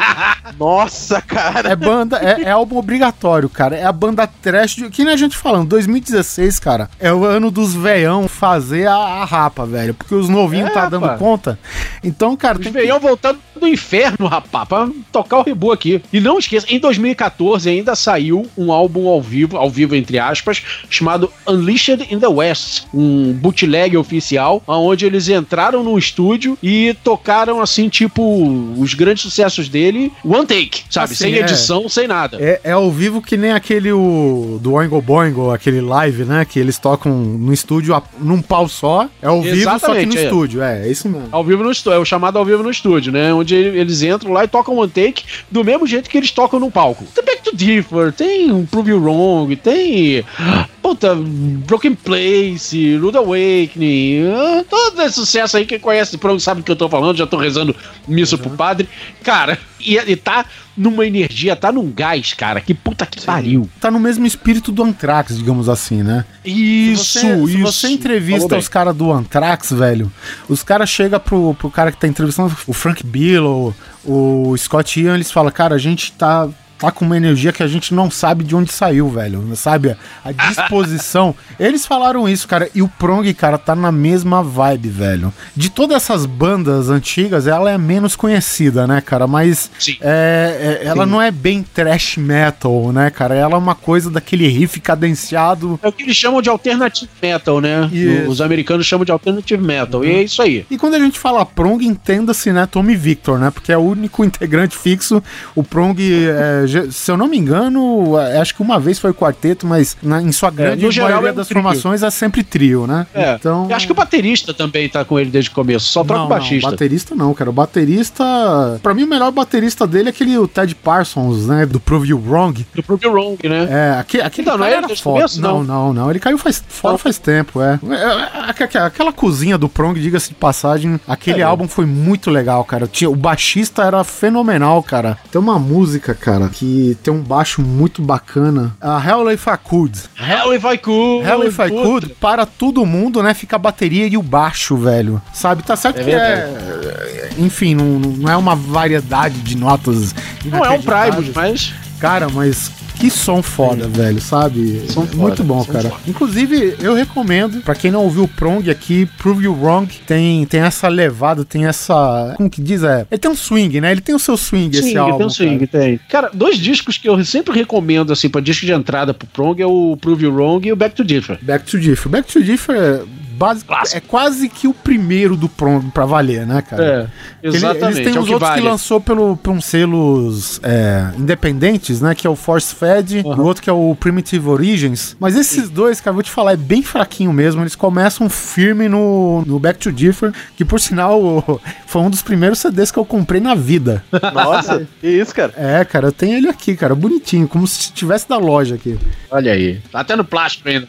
Nossa, cara. É banda, é, é álbum obrigatório, cara. É a banda trash, de, que nem a gente falando, 2016, cara, é o ano dos veião fazer a, a rapa, velho. Porque os novinhos É, tá dando rapaz. conta. Então, cara, Os tem que- veião voltando do inferno, rapaz, pra tocar o rebu aqui. E não esqueça, em 2014 ainda saiu um álbum ao vivo, ao vivo entre aspas, chamado Unleashed in the West, um bootleg oficial, onde eles entraram no estúdio e tocaram assim, tipo, os grandes sucessos dele, one take, sabe? Assim, sem é. edição, sem nada. É, é ao vivo que nem aquele o, do Oingo Boingo, aquele live, né? Que eles tocam no estúdio a- num pau só. É ao vivo, só que no é. estúdio. É, é isso mesmo. Ao vivo no estúdio, é o chamado ao vivo no estúdio, né? Onde eles entram lá e tocam one take do mesmo jeito que eles tocam no palco. Tem Back to Differ, tem um Prove You Wrong, tem. Puta, Broken Place, Rude Awakening, ah, todo esse sucesso aí, quem conhece pronto sabe do que eu tô falando, já tô rezando missa pro padre. Cara, e, e tá numa energia, tá num gás, cara, que puta que pariu. Tá no mesmo espírito do Anthrax, digamos assim, né? Isso, Se você, isso. se você entrevista os caras do Anthrax, velho, os caras chegam pro, pro cara que tá entrevistando, o Frank Bill, o, o Scott Ian, eles falam, cara, a gente tá, tá com uma energia que a gente não sabe de onde saiu, velho. Sabe? A disposição. eles falaram isso, cara. E o Prong, cara, tá na mesma vibe, velho. De todas essas bandas antigas, ela é menos conhecida, né, cara? Mas Sim. é, é- ela não é bem trash metal, né, cara? Ela é uma coisa daquele riff cadenciado. É o que eles chamam de alternative metal, né? Isso. Os americanos chamam de alternative metal. E é isso aí. E quando a gente fala Prong, entenda-se, né, Tommy Victor, né? Porque é o único integrante fixo. O Prong, é, se eu não me engano, é, acho que uma vez foi quarteto, mas na- em sua grande no geral maioria é um das trio. formações é sempre trio, né? É. Então. Eu acho que o baterista também tá com ele desde o começo. Só troca não, o baixista. Não, baterista não, cara. O baterista. Pra mim, o melhor baterista dele é aquele o Ted Parsons, né? Do Prove You Wrong. Do Prove You Wrong, né? É, aquele, aquele Então, não é era desde foda. começo, Não, não? não, não. Ele caiu faz, fora faz tempo, é. É, é, aquela- Aquela cozinha do Prong, diga-se de passagem, aquele É. álbum foi muito legal, cara. Tinha, o baixista era fenomenal, cara. Tem uma música, cara, que tem um baixo muito bacana. A Hell If I Could. Hell if I could. Hell If I puta. Could, para todo mundo, né? Fica a bateria e o baixo, velho. Sabe? Tá certo É que é. Enfim, não, não é uma variedade de notas. Não é um. Primus, mas. Cara, mas que som foda, velho, sabe? Som É foda, Muito bom, cara. foda. Inclusive, eu recomendo, pra quem não ouviu o Prong aqui, Prove You Wrong, tem, tem essa levada, tem essa. Como que diz? É, ele tem um swing, né? Ele tem o seu swing, esse Sim, álbum. tem um swing, cara. tem. Cara, dois discos que eu sempre recomendo, assim, pra disco de entrada pro Prong é o Prove You Wrong e o Back to Differ. Back to Differ. Back to Differ é, base, Clássico. é quase que o primeiro do Prong pra valer, né, cara? É, Ele- exatamente. Eles têm é os que outros vale. que lançou pelo, por uns selos é, independentes, né? Que é o Force Fed, o outro que é o Primitive Origins. Mas esses dois, cara, vou te falar, é bem fraquinho mesmo. Eles começam firme no, no Back to Differ, que por sinal foi um dos primeiros CDs que eu comprei na vida. Nossa, que isso, cara. É, cara, eu tenho ele aqui, cara, bonitinho, como se tivesse da loja aqui. Olha aí. Tá até no plástico ainda.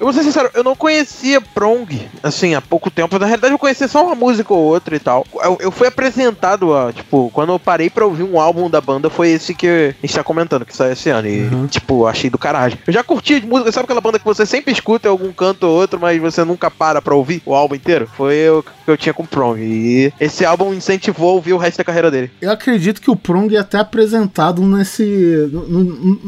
Eu vou ser sincero, eu não conhecia Prong, assim, há pouco tempo. Na realidade, eu conhecia só uma música ou outra e tal. Eu, eu fui apresentado a, tipo, quando eu parei pra ouvir um álbum da banda, foi esse que a gente tá comentando, que saiu esse ano. E, tipo, achei do caralho. Eu já curti música, sabe aquela banda que você sempre escuta em algum canto ou outro, mas você nunca para pra ouvir o álbum inteiro? Foi o que eu tinha com Prong. E esse álbum incentivou a ouvir o resto da carreira dele. Eu acredito que o Prong é até apresentado nesse. No, no-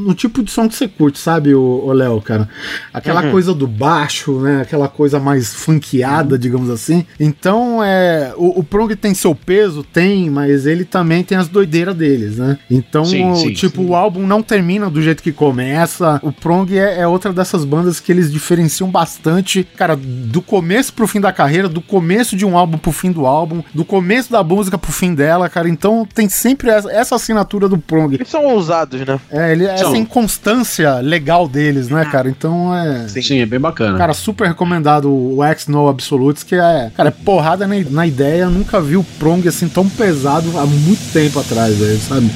no tipo de som que você curte, sabe, o Léo, cara? Aquela coisa do baixo, né? Aquela coisa mais funkeada, digamos assim. Então, é. O, o Prong tem seu peso, tem, mas ele também tem as doideiras deles, né? Então, Sim, o- sim, tipo, o álbum não termina do jeito que começa. O Prong é, é outra dessas bandas que eles diferenciam bastante, cara, do começo pro fim da carreira, do começo de um álbum pro fim do álbum, do começo da música pro fim dela, cara. Então tem sempre essa, essa assinatura do Prong. Eles são ousados, né? É, ele, essa São. inconstância legal deles, né, cara? Então é. Sim, é bem bacana. Cara, super recomendado o X No Absolutes, que é, cara, é porrada na, na ideia. Eu nunca vi o Prong assim tão pesado há muito tempo atrás, velho, sabe?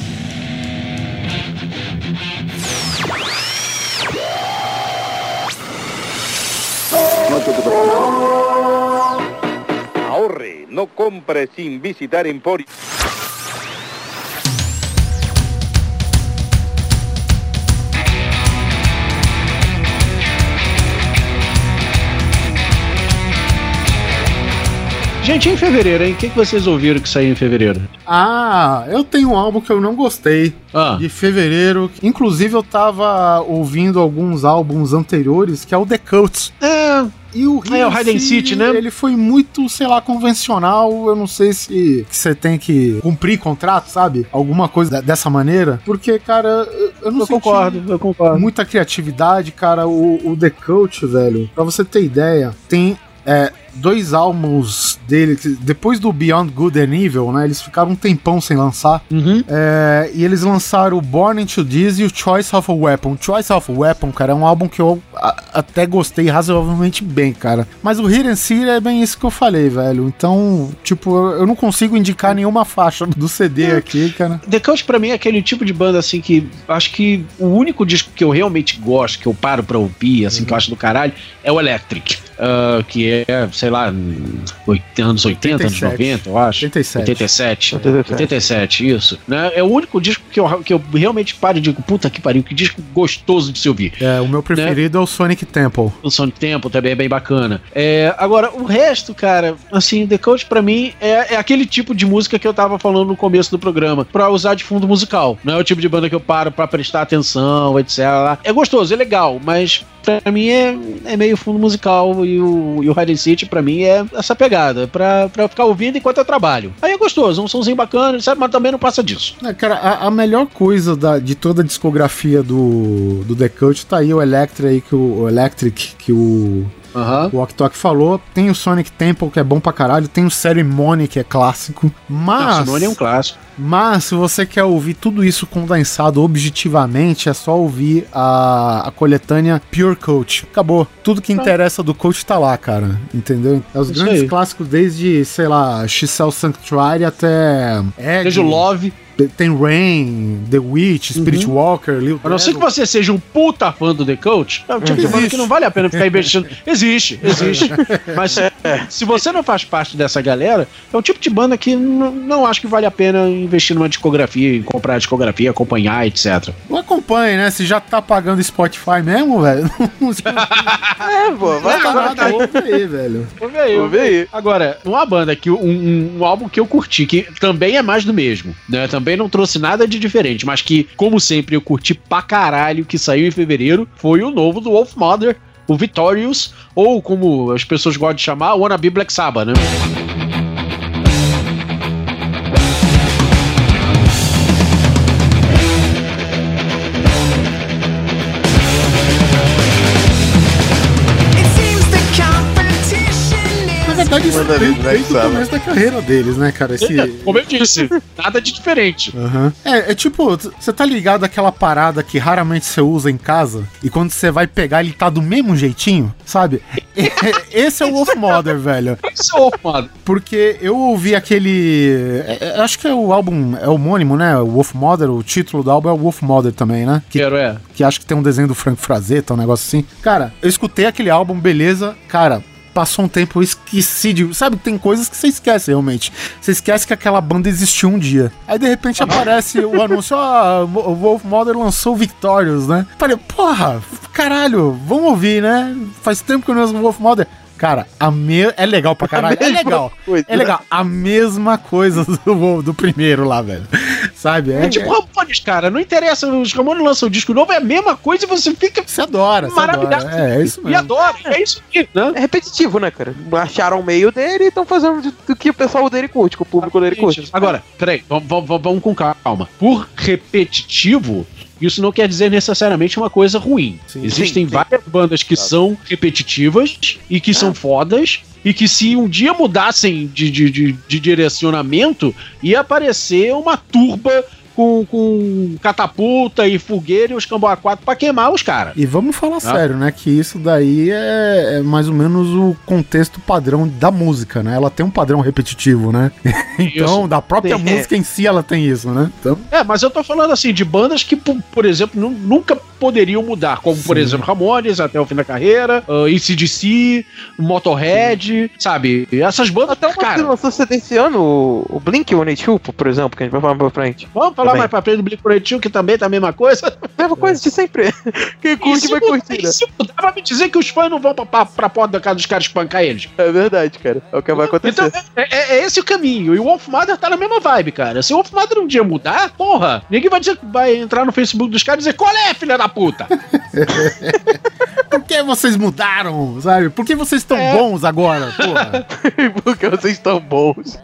Ahorre, no compre sin visitar Emporio. Gente, em fevereiro, hein? O que, que vocês ouviram que saiu em fevereiro? Ah, eu tenho um álbum que eu não gostei. Ah. De fevereiro. Inclusive, eu tava ouvindo alguns álbuns anteriores, que é o The Cults. É. E o É, o and Seek, né? Ele foi muito, sei lá, convencional. Eu não sei se você tem que cumprir contrato, sabe? Alguma coisa de- dessa maneira. Porque, cara, eu- eu não Eu concordo, eu concordo. Muita criatividade, cara. O, o The Cult, velho. Pra você ter ideia, tem. É, dois álbuns dele, depois do Beyond Good and Evil, né? Eles ficaram um tempão sem lançar. Uhum. É, e eles lançaram o Born Into This e o Choice of a Weapon. Choice of a Weapon, cara, é um álbum que eu até gostei razoavelmente bem, cara. Mas o Hidden City é bem isso que eu falei, velho. Então, tipo, eu, não consigo indicar nenhuma faixa do CD aqui, cara. The Cult pra mim é aquele tipo de banda assim que acho que o único disco que eu realmente gosto, que eu paro pra ouvir, assim, que eu acho do caralho, é o Electric. ah, que é, sei lá, oit- anos 80, anos 87. 90, eu acho. 87. 87. 87. 87, isso. Né? É o único disco que eu, que eu realmente paro e digo, puta que pariu, que disco gostoso de se ouvir. É, o meu preferido é o Sonic Temple. O Sonic Temple também é bem bacana. É, agora, o resto, cara, assim, The Coach pra mim é, é aquele tipo de música que eu tava falando no começo do programa, pra usar de fundo musical. Não é o tipo de banda que eu paro pra prestar atenção, etc. É gostoso, é legal, mas pra mim é, é meio fundo musical e o, e o City pra mim é essa pegada, pra ficar ouvindo enquanto eu trabalho. Aí é gostoso, um somzinho bacana, sabe, mas também não passa disso. É, cara, a, a melhor coisa da- de toda a discografia do, do The Cult tá aí o Electric, que o, o Electric que o Aham. O Ok Tok falou. Tem o Sonic Temple, que é bom pra caralho. Tem o Ceremony, que é clássico. Mas, Simone é um clássico. mas se você quer ouvir tudo isso condensado objetivamente, é só ouvir a, a coletânea Pure Coach. Acabou. Tudo que interessa do coach tá lá, cara. Entendeu? É os Isso grandes aí. clássicos desde, sei lá, X-Cell Sanctuary até... Egg, Vejo Love. Tem Rain, The Witch, Spirit Walker, Lil A não ser que você seja um puta fã do The Coach, é um tipo de banda que não vale a pena ficar investindo. Existe, existe. Mas se, se você não faz parte dessa galera, é um tipo de banda que não, não acho que vale a pena investir numa discografia, em comprar a discografia, acompanhar, etc. Não acompanhe, né? Se já tá pagando Spotify mesmo, velho. É, pô, vai lá. nada, ouve aí, velho. Ver aí. Ver aí. Agora, uma banda que um, um- um álbum que eu curti, que também é mais do mesmo, né? Também não trouxe nada de diferente, mas que, como sempre, eu curti pra caralho, que saiu em fevereiro, foi o novo do Wolf Mother, o Victorious, ou como as pessoas gostam de chamar, o Wannabe Black Sabbath, né? Na verdade, isso Manda é desde, o começo da carreira deles, né, cara? Esse. Como eu disse, nada de diferente. Aham. É, é tipo, você tá ligado àquela parada que raramente você usa em casa e quando você vai pegar ele tá do mesmo jeitinho, sabe? Esse é o Wolf Mother, velho. Isso é o Wolf Mother. Porque eu ouvi aquele. é, é, acho que é o álbum, é homônimo, né? O Wolf Mother, o título do álbum é o Wolf Mother também, né? Que, Quero é. que acho que tem um desenho do Frank Frazetta, um negócio assim. Cara, eu escutei aquele álbum, beleza. Cara, passou um tempo, eu esqueci de. Sabe, tem coisas que você esquece realmente. Você esquece que aquela banda existiu um dia. Aí de repente aparece o anúncio: ó, o Wolf Mother lançou Victorious, né? Falei, porra, caralho, vamos ouvir, né? Faz tempo que eu não uso o Wolf Mother. Cara, a me... é legal pra caralho. É legal. coisa. É legal. A mesma coisa do, do primeiro lá, velho. Sabe? É tipo Ramones, cara. Não interessa, os Ramones lançam um disco novo, é a mesma coisa e você fica Você adora, você adora. maravilhado. É, é isso E mesmo. adora. É isso aqui, né? É repetitivo, né, cara? Acharam o meio dele e estão fazendo do- do que o pessoal dele curte, que o público dele curte. Agora, peraí, vamos, vamos, vamos com calma. Por repetitivo, isso não quer dizer necessariamente uma coisa ruim. Sim. Existem Sim, sim. várias bandas que são repetitivas e que são fodas. E que se um dia mudassem de, de, de, de direcionamento, ia aparecer uma turba com, com catapulta e fogueira e os Camboa 4 pra queimar os caras. E vamos falar sério, né? Que isso daí é, é mais ou menos o contexto padrão da música, né? Ela tem um padrão repetitivo, né? então, Isso. da própria É. música em si, ela tem isso, né? Então, É, mas eu tô falando assim de bandas que, por, por exemplo, nu- nunca poderiam mudar, como por Sim. exemplo Ramones até o fim da carreira, uh, ACDC, Motorhead, sabe? Essas bandas, Até uma que cara, lançou CD esse ano, o, o Blink 182, por exemplo, que a gente vai falar pra frente. vamos falar Também. mais pra frente do Blink-182, que também tá a mesma coisa. Mesma coisa de sempre. Quem curte vai curtir, se mudar, vai me dizer que os fãs não vão pra, pra, pra porta da casa dos caras espancar eles. É verdade, cara. É o que vai acontecer. Então, é, é- é esse o caminho. E o Wolf Mother tá na mesma vibe, cara. Se o Wolf Mother um dia mudar, porra, ninguém vai, dizer, vai entrar no Facebook dos caras e dizer qual é, filha da puta? por que vocês mudaram, sabe? Por que vocês estão É. bons agora, porra? Porque vocês estão bons.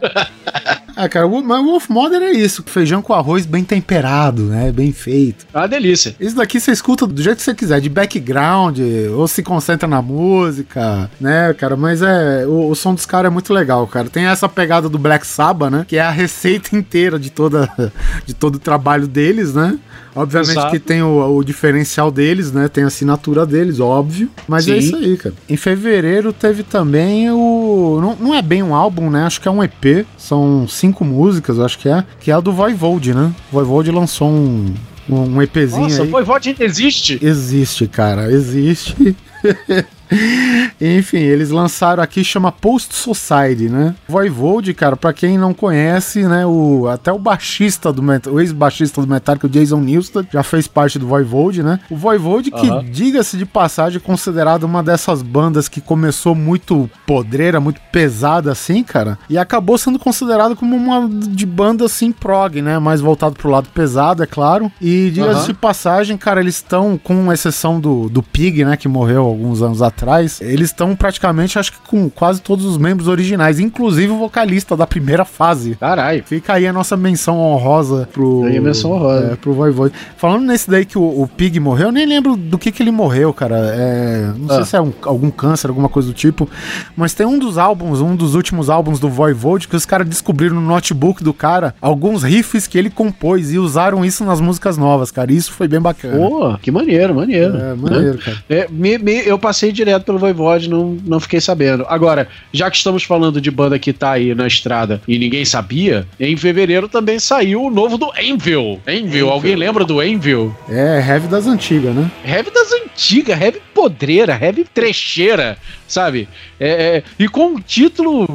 Ah, cara, o, mas o Wolf Mother é isso. Feijão com arroz bem temperado, né? Bem feito. É uma delícia. Isso daqui você escuta do jeito que você quiser, de background, ou se concentra na música, né, cara? Mas é. O, o som dos caras é muito legal, cara. Tem essa pegada do Black Sabbath, né? Que é a receita inteira de, toda, de todo o trabalho deles, né? Obviamente Exato. que tem o, o diferencial deles, né? Tem a assinatura deles, óbvio. Mas é Sim. isso aí, cara. Em fevereiro teve também o. Não, não é bem um álbum, né? Acho que é um EP. São cinco músicas, eu acho que é. Que é a do Voivode, né? O Voivode lançou um, um, EPzinho Nossa, aí. foi voto existe. Existe, cara, existe. Enfim, eles lançaram aqui, chama Post Society, né? Voivode, cara, pra quem não conhece, né, o, até o baixista do Met- o ex-baixista do Metallica, o Jason Newsted, já fez parte do Voivode, né? O Voivode que, diga-se de passagem, é considerado uma dessas bandas que começou muito podreira, muito pesada assim, cara, e acabou sendo considerado como uma de banda assim prog, né? Mais voltado pro lado pesado, é claro. E diga-se de passagem, cara, eles estão, com exceção do, do Pig, né, que morreu alguns anos atrás, eles estão praticamente, acho que com quase todos os membros originais, inclusive o vocalista da primeira fase. Caralho. Fica aí a nossa menção honrosa pro. Aí a menção honrosa. É, pro Voivode. Falando nesse daí que o, o Pig morreu, eu nem lembro do que que ele morreu, cara. É, não sei Ah. se é um- algum câncer, alguma coisa do tipo. Mas tem um dos álbuns, um dos últimos álbuns do Voivode, que os caras descobriram no notebook do cara alguns riffs que ele compôs e usaram isso nas músicas novas, cara. Isso foi bem bacana. Pô, que maneiro, maneiro. É, né? maneiro, cara. É, me- me- eu passei direto pelo Voivode, não, não fiquei sabendo. Agora, já que estamos falando de banda que tá aí na estrada e ninguém sabia, em fevereiro também saiu o novo do Envil. Envil, alguém lembra do Envil? É, heavy das antigas, né? Heavy das antigas, heavy podreira, heavy trecheira, sabe? É, é, e com um título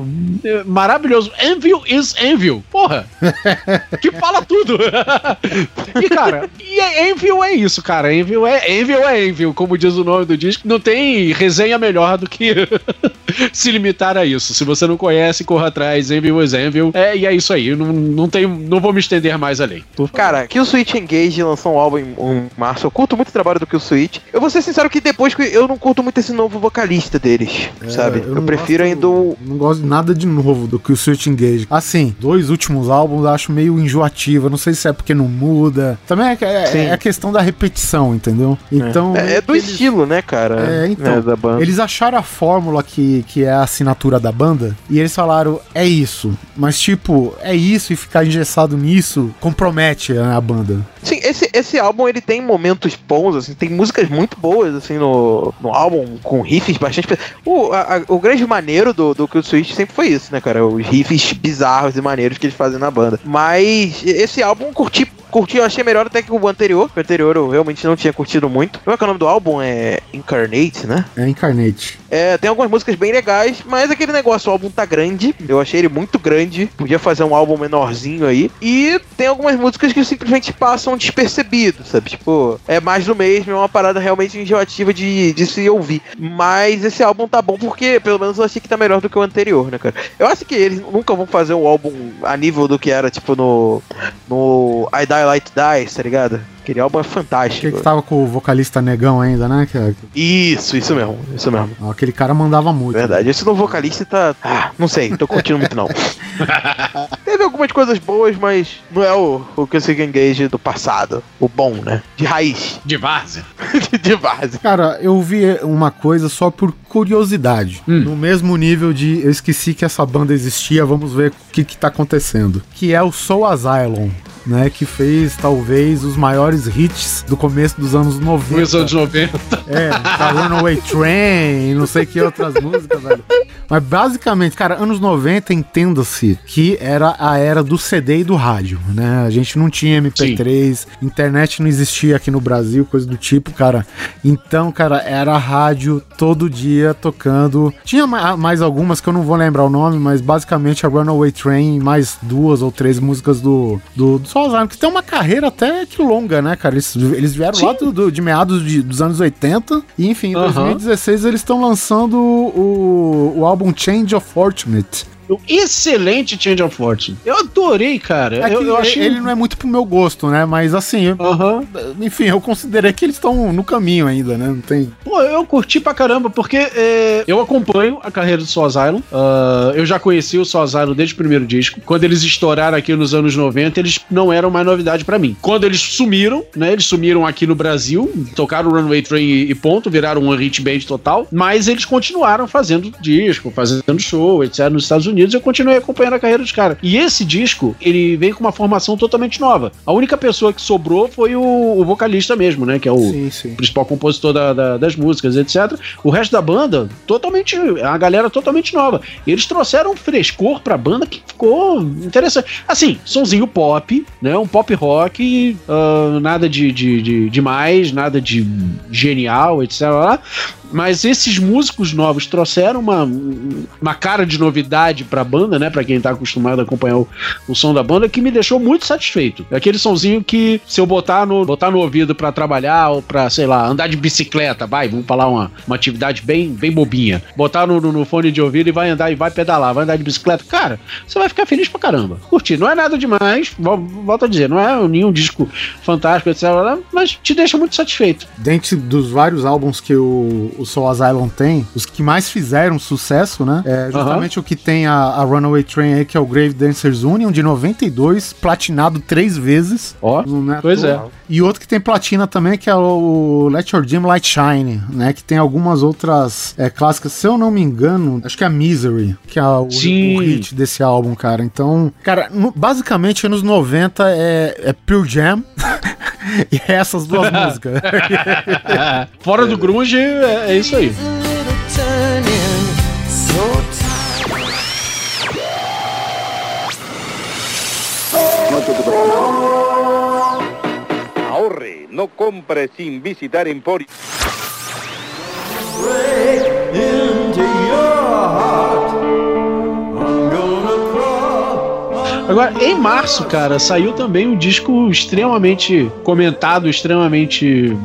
é, maravilhoso: Envil is Envil. Porra! que fala tudo! e cara, e é- Envil é isso, cara. Envil é Envil é Envil, como diz o nome do disco. Não tem resenha melhor do que se limitar a isso. Se você não conhece, corra atrás. Envil is Envil. É, e é isso aí. Não, não, tenho, não vou me estender mais além. Cara, Kill Switch Engage lançou um álbum em, março. Eu curto muito o trabalho do Kill Switch. Eu vou ser sincero que depois que eu não curto muito esse novo vocalista deles, sabe? Eu, É, não prefiro gosto- ainda o. Não gosto de nada de novo do que o Switch Engage. Assim, dois últimos álbuns eu acho meio enjoativo. Eu não sei se é porque não muda. Também é, é- é a questão da repetição, entendeu? Então. É, é do eles- estilo, né, cara? É, então. Da banda. Eles acharam a fórmula que, que é a assinatura da banda e eles falaram, é isso. Mas, tipo, é isso e ficar engessado nisso compromete a banda. Sim, esse, esse álbum ele tem momentos bons, assim, tem músicas muito boas, assim, no, no álbum, com riffs bastante. O, a- a- o grande maneiro do, do Kill Switch sempre foi isso, né, cara? Os riffs bizarros e maneiros que eles fazem na banda. Mas esse álbum eu curti. Curti, eu achei melhor até que o anterior. O anterior eu realmente não tinha curtido muito. Como é que é o nome do álbum? É Incarnate, né? É Incarnate. É, tem algumas músicas bem legais, mas aquele negócio, o álbum tá grande. Eu achei ele muito grande. Podia fazer um álbum menorzinho aí. E tem algumas músicas que simplesmente passam despercebido, sabe? Tipo, é mais do mesmo, é uma parada realmente enjoativa de, de se ouvir. Mas esse álbum tá bom porque, pelo menos, eu achei que tá melhor do que o anterior, né, cara? Eu acho que eles nunca vão fazer um álbum a nível do que era, tipo, no. No I Die Light Dies, tá ligado? Aquele álbum é Que, fantástico. que tava com o vocalista negão ainda, né? Que, Isso, isso mesmo, isso mesmo. aquele cara mandava muito. Verdade, esse novo vocalista tá. Ah, não sei, tô curtindo muito não. Teve algumas coisas boas, mas não é o, o que eu sei Engage do passado. O bom, né? De raiz. De várzea. de base. Cara, eu vi uma coisa só por curiosidade. No mesmo nível de eu esqueci que essa banda existia, vamos ver o que, que tá acontecendo. Que é o Soul Asylum. Né? Que fez talvez os maiores hits do começo dos anos 90. Nos anos 90. É, tá Runaway Train, não sei que outras músicas, velho. Mas basicamente, cara, anos 90, entenda-se que era a era do CD e do rádio, né? A gente não tinha MP3, internet não existia aqui no Brasil, coisa do tipo, cara. Então, cara, era rádio todo dia tocando. Tinha ma- mais algumas que eu não vou lembrar o nome, mas basicamente a Runaway Train, mais duas ou três músicas do, do, do Soul Asylum, que tem uma carreira até que longa, né, cara? Eles, eles vieram lá do, do- de meados de- dos anos 80 e, enfim, em Aham. 2016 eles estão lançando o, o álbum Change of Fortunate. Um Excelente Change of Fortune. Eu adorei, cara. É eu, que eu achei. Ele não é muito pro meu gosto, né? Mas assim, enfim, eu considerei que eles estão no caminho ainda, né? Não tem. Pô, eu curti pra caramba, porque é, eu acompanho a carreira do Soul Asylum. Ah, eu já conheci o Soul Asylum desde o primeiro disco. Quando eles estouraram aqui nos anos 90, eles não eram mais novidade pra mim. Quando eles sumiram, né? Eles sumiram aqui no Brasil, tocaram o Runway Train e ponto, viraram um hit band total. Mas eles continuaram fazendo disco, fazendo show, etc. nos Estados Unidos. Eu continuei acompanhando a carreira dos caras. E esse disco, ele vem com uma formação totalmente nova. A única pessoa que sobrou foi o, o vocalista mesmo, né? Que é o, Sim, sim. principal compositor da- da- das músicas, etc. O resto da banda, totalmente. Uma galera totalmente nova. Eles trouxeram um frescor pra banda que ficou interessante. Assim, sonzinho pop, né? Um pop rock, ah, nada de, de, de demais, nada de genial, etc. lá. Mas esses músicos novos trouxeram uma, uma cara de novidade pra banda, né? Pra quem tá acostumado a acompanhar o, o som da banda, que me deixou muito satisfeito. É aquele sonzinho que, se eu botar no, botar no ouvido pra trabalhar ou pra, sei lá, andar de bicicleta, vai, vamos falar uma, uma atividade bem, bem bobinha. Botar no, no, no fone de ouvido e vai andar e vai pedalar, vai andar de bicicleta. Cara, você vai ficar feliz pra caramba. Curtir. Não é nada demais, vol- volto a dizer, não é nenhum disco fantástico, etc. Mas te deixa muito satisfeito. Dentre dos vários álbuns que o, o Soul Asylum tem, os que mais fizeram sucesso, né? É justamente o que tem a, a Runaway Train aí, que é o Grave Dancers Union, de 92, platinado três vezes. Ó, Não é à pois é. E outro que tem platina também, que é o Let Your Dim Light Shine, né? Que tem algumas outras é, clássicas. Se eu não me engano, acho que é a Misery, que é o, Sim. o hit desse álbum, cara. Então, cara, no- basicamente anos 90 é, é Pure Jam. e é essas duas músicas. Fora do grunge, é, é isso aí. Ahorre, no compre sin visitar Emporio. Agora, em março, cara, saiu também um disco extremamente comentado, extremamente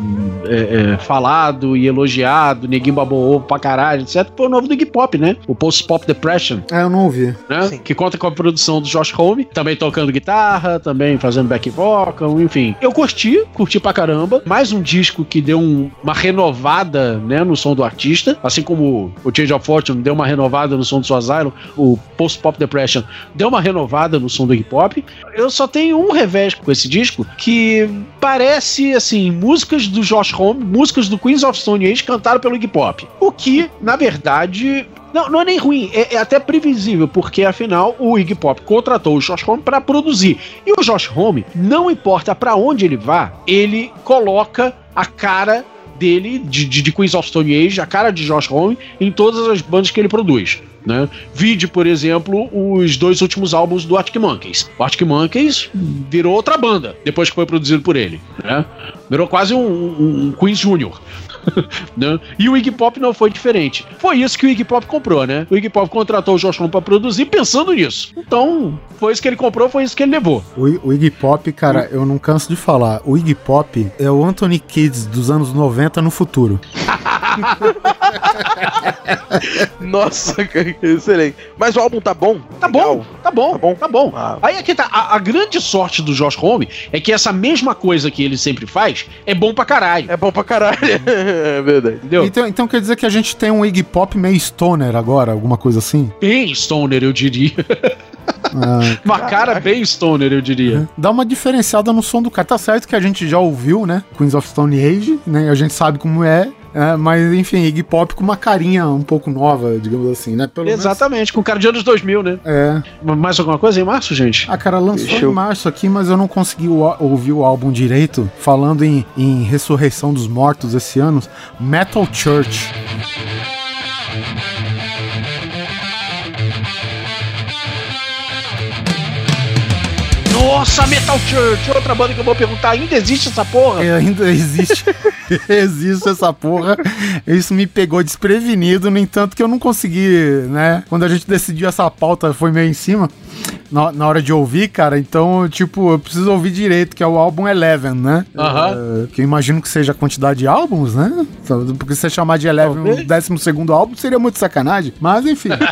é, é, falado e elogiado, neguinho babou ovo pra caralho, etc. Foi o novo do Iggy Pop, né? O Post Pop Depression, É, eu não ouvi. né? Que conta com a produção do Josh Home, também tocando guitarra, também fazendo back vocal, enfim. Eu curti, curti pra caramba. Mais um disco que deu um- uma renovada, né, no som do artista, assim como o Change of Fortune deu uma renovada no som do Asylum, o Post Pop Depression deu uma renovada no som do hip hop. Eu só tenho um revés com esse disco que parece assim, músicas do Josh Home, músicas do Queens of Stone Age cantaram pelo hip hop. O que, na verdade, não, não é nem ruim, é, é até previsível, porque afinal o Iggy Pop contratou o Josh Homme para produzir. E o Josh Homme, não importa para onde ele vá, ele coloca a cara dele, de, de, de Queens of Stone Age, a cara de Josh Homme, em todas as bandas que ele produz. Né? Vide, por exemplo, os dois últimos álbuns do Arctic Monkeys. O Arctic Monkeys virou outra banda depois que foi produzido por ele. Né? Virou quase um, um, um Queens Junior. né? E o Iggy Pop não foi diferente. Foi isso que o Iggy Pop comprou, né? O Iggy Pop contratou o Josh Homme pra produzir pensando nisso. Então, foi isso que ele comprou, foi isso que ele levou. O, o Iggy Pop, cara, eu não canso de falar. O Iggy Pop é o Anthony Kids dos anos 90 no futuro. Nossa, cara, excelente. Mas o álbum tá bom? Tá Legal. bom, tá bom, Tá bom? tá bom. Ah. Aí aqui tá. A, a grande sorte do Josh Homme é que essa mesma coisa que ele sempre faz é bom pra caralho. É bom pra caralho. é verdade. Entendeu? Então, então quer dizer que a gente tem um Iggy Pop meio stoner agora, alguma coisa assim? Bem stoner, eu diria. Ah, Uma cara bem stoner, eu diria. dá uma diferenciada no som do cara. Tá certo que a gente já ouviu, né? Queens of Stone Age, né? A gente sabe como é. É, mas enfim, Iggy Pop com uma carinha um pouco nova, digamos assim, né? Pelo menos- Exatamente, com cara de anos 2000, né? É. Mais alguma coisa em março, gente? Ah, cara, lançou Deixa em eu- março aqui, mas eu não consegui ouvir o álbum direito. Falando em, em ressurreição dos mortos esse ano, Metal Church. Nossa, Metal Church! Outra banda que eu vou perguntar, ainda existe essa porra? É, ainda existe, existe essa porra. Isso me pegou desprevenido, no entanto que eu não consegui, né? Quando a gente decidiu essa pauta, foi meio em cima. Na, na hora de ouvir, cara, então, tipo, eu preciso ouvir direito, que é o álbum Eleven, né? É, que eu imagino que seja a quantidade de álbuns, né? Porque se você chamar de Eleven o décimo segundo álbum, seria muito sacanagem. Mas, enfim.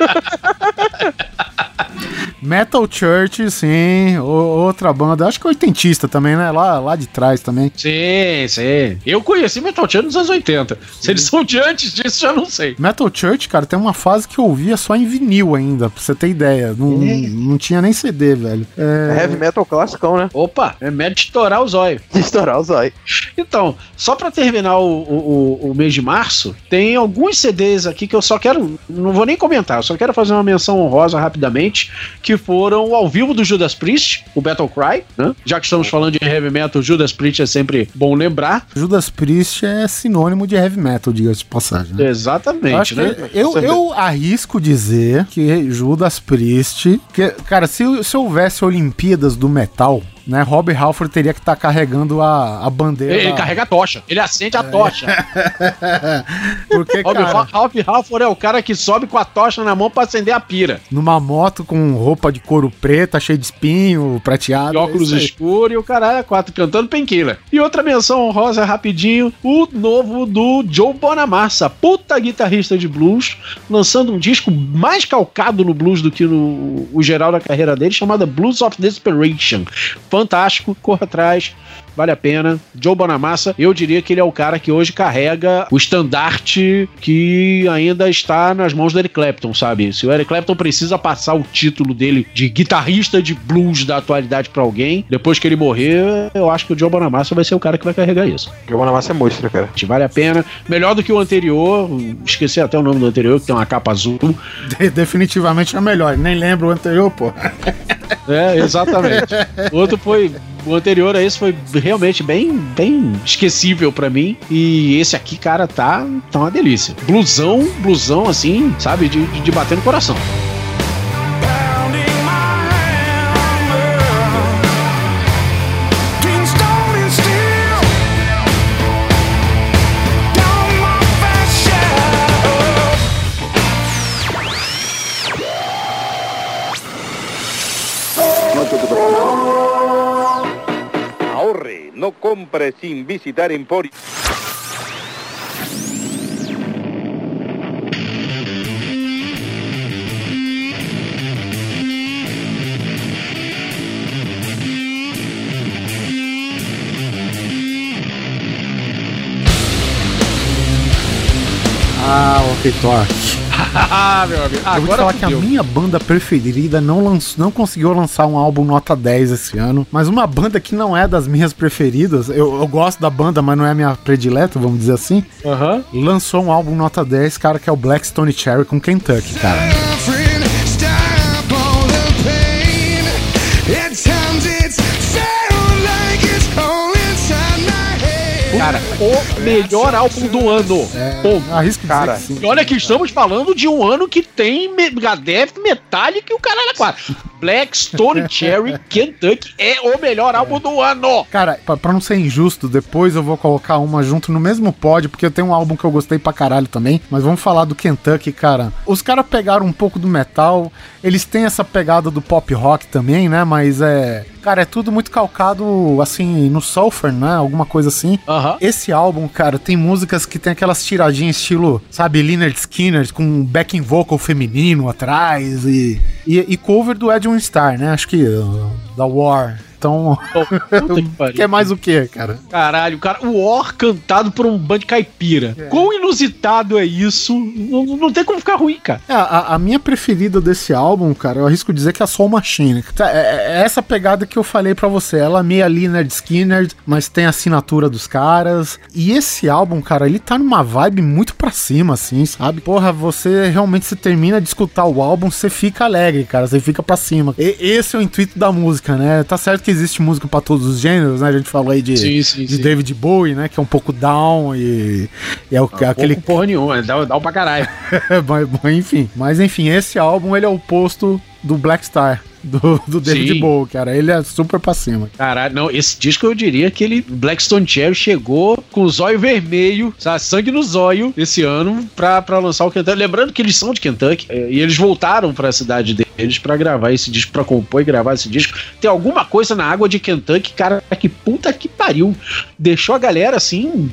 Metal Church, sim, o- outra banda, acho que é oitentista também, né? Lá, lá de trás também. Sim, sim. Eu conheci Metal Church nos anos 80. Se eles são de antes disso, já não sei. Metal Church, cara, tem uma fase que eu ouvia só em vinil ainda, pra você ter ideia. Não, não tinha nem CD, velho. É, Heavy metal classicão, né? Opa, é médio de estourar os olhos. De estourar o zóio. Então, só pra terminar o, o, o- o mês de março, tem alguns CDs aqui que eu só quero. Não vou nem comentar, eu só quero fazer uma menção honrosa rapidamente. Que foram ao vivo do Judas Priest, o Battle Cry, né? Já que estamos falando de heavy metal, Judas Priest é sempre bom lembrar. Judas Priest é sinônimo de heavy metal, diga-se de passagem. né? Eu Exatamente, acho né? que eu, eu arrisco dizer que Judas Priest. Que, cara, se, se houvesse Olimpíadas do metal, né? Rob Halford teria que estar carregando a, a bandeira. Ele carrega a tocha, ele acende a tocha. Porque, Rob cara, Ralph Halford é o cara que sobe com a tocha na mão pra acender a pira. numa moto com roupa de couro preta, cheia de espinho, prateado. E óculos é escuros e o caralho é quatro cantando Painkiller. E outra menção honrosa rapidinho, o novo do Joe Bonamassa, puta guitarrista de blues, lançando um disco mais calcado no blues do que no o geral da carreira dele, chamado Blues of Desperation. Fantástico, corra atrás. Vale a pena. Joe Bonamassa, eu diria que ele é o cara que hoje carrega o estandarte que ainda está nas mãos do Eric Clapton, sabe? Se o Eric Clapton precisa passar o título dele de guitarrista de blues da atualidade pra alguém, depois que ele morrer, eu acho que o Joe Bonamassa vai ser o cara que vai carregar isso. Giovanna Massa é mostra, cara. Vale a pena. Melhor do que o anterior, esqueci até o nome do anterior, que tem uma capa azul. De- definitivamente é melhor. Nem lembro o anterior, pô. É, exatamente. O outro foi. O anterior a esse foi realmente bem, bem esquecível pra mim. E esse aqui, cara, tá, tá uma delícia. Blusão, blusão assim, sabe? De, de, de bater no coração. Compre sin visitar Emporio. Ah, Talk. ah, meu amigo. Eu vou te Agora falar que a minha banda preferida não, lançou, não conseguiu lançar um álbum nota 10 esse ano. Mas uma banda que não é das minhas preferidas, eu, eu gosto da banda, mas não é a minha predileta, vamos dizer assim. Aham. Lançou um álbum nota 10, cara, que é o Black Stone Cherry com Kentucky, cara. It's cara, o melhor álbum do ano. É, cara. Que sim, e olha que estamos falando de um ano que tem Megadeth, Metallica e o caralho quatro. Black Stone Cherry Kentucky é o melhor é. álbum do ano. Cara, pra, pra, não ser injusto, depois eu vou colocar uma junto no mesmo pódio, porque eu tenho um álbum que eu gostei pra caralho também. Mas vamos falar do Kentucky, cara. Os caras pegaram um pouco do metal, eles têm essa pegada do pop rock também, né? Mas é. Cara, é tudo muito calcado, assim, no sulfur, né? Alguma coisa assim. Uh -huh. Esse álbum, cara, tem músicas que tem aquelas tiradinhas estilo, sabe, Leonard Skinner, com backing vocal feminino atrás e, e, e cover do Ed Edwin Starr, né? Acho que uh, da War. Então, que quer mais o quê, cara? Caralho, cara, o War cantado por um band caipira. Quão inusitado é isso? Não, não tem como ficar ruim, cara. É, a, a minha preferida desse álbum, cara, eu arrisco dizer que é a Soul Machine. É, é essa pegada que eu falei pra você. Ela é meio Leonard Skinner, mas tem a assinatura dos caras. E esse álbum, cara, ele tá numa vibe muito pra cima, assim, sabe? Porra, você realmente se termina de escutar o álbum, você fica alegre, cara. Você fica pra cima. E- esse é o intuito da música, né? Tá certo que existe música pra todos os gêneros, né? A gente falou aí de, Sim, sim, de sim. David Bowie, né? Que é um pouco down e, e é o, aquele Aquele porra nenhuma, dá, dá um pra caralho. mas, enfim, mas enfim, esse álbum ele é o oposto do Black Star, do, do David Sim. Bowie, cara. Ele é super pra cima. Caralho, não, esse disco eu diria que ele, Blackstone Cherry, chegou com o zóio vermelho, sabe, sangue no zóio esse ano pra, pra lançar o Kentucky. Lembrando que eles são de Kentucky eh, e eles voltaram pra cidade deles pra gravar esse disco, pra compor e gravar esse disco. Tem alguma coisa na água de Kentucky, cara, que puta que pariu. Deixou a galera assim.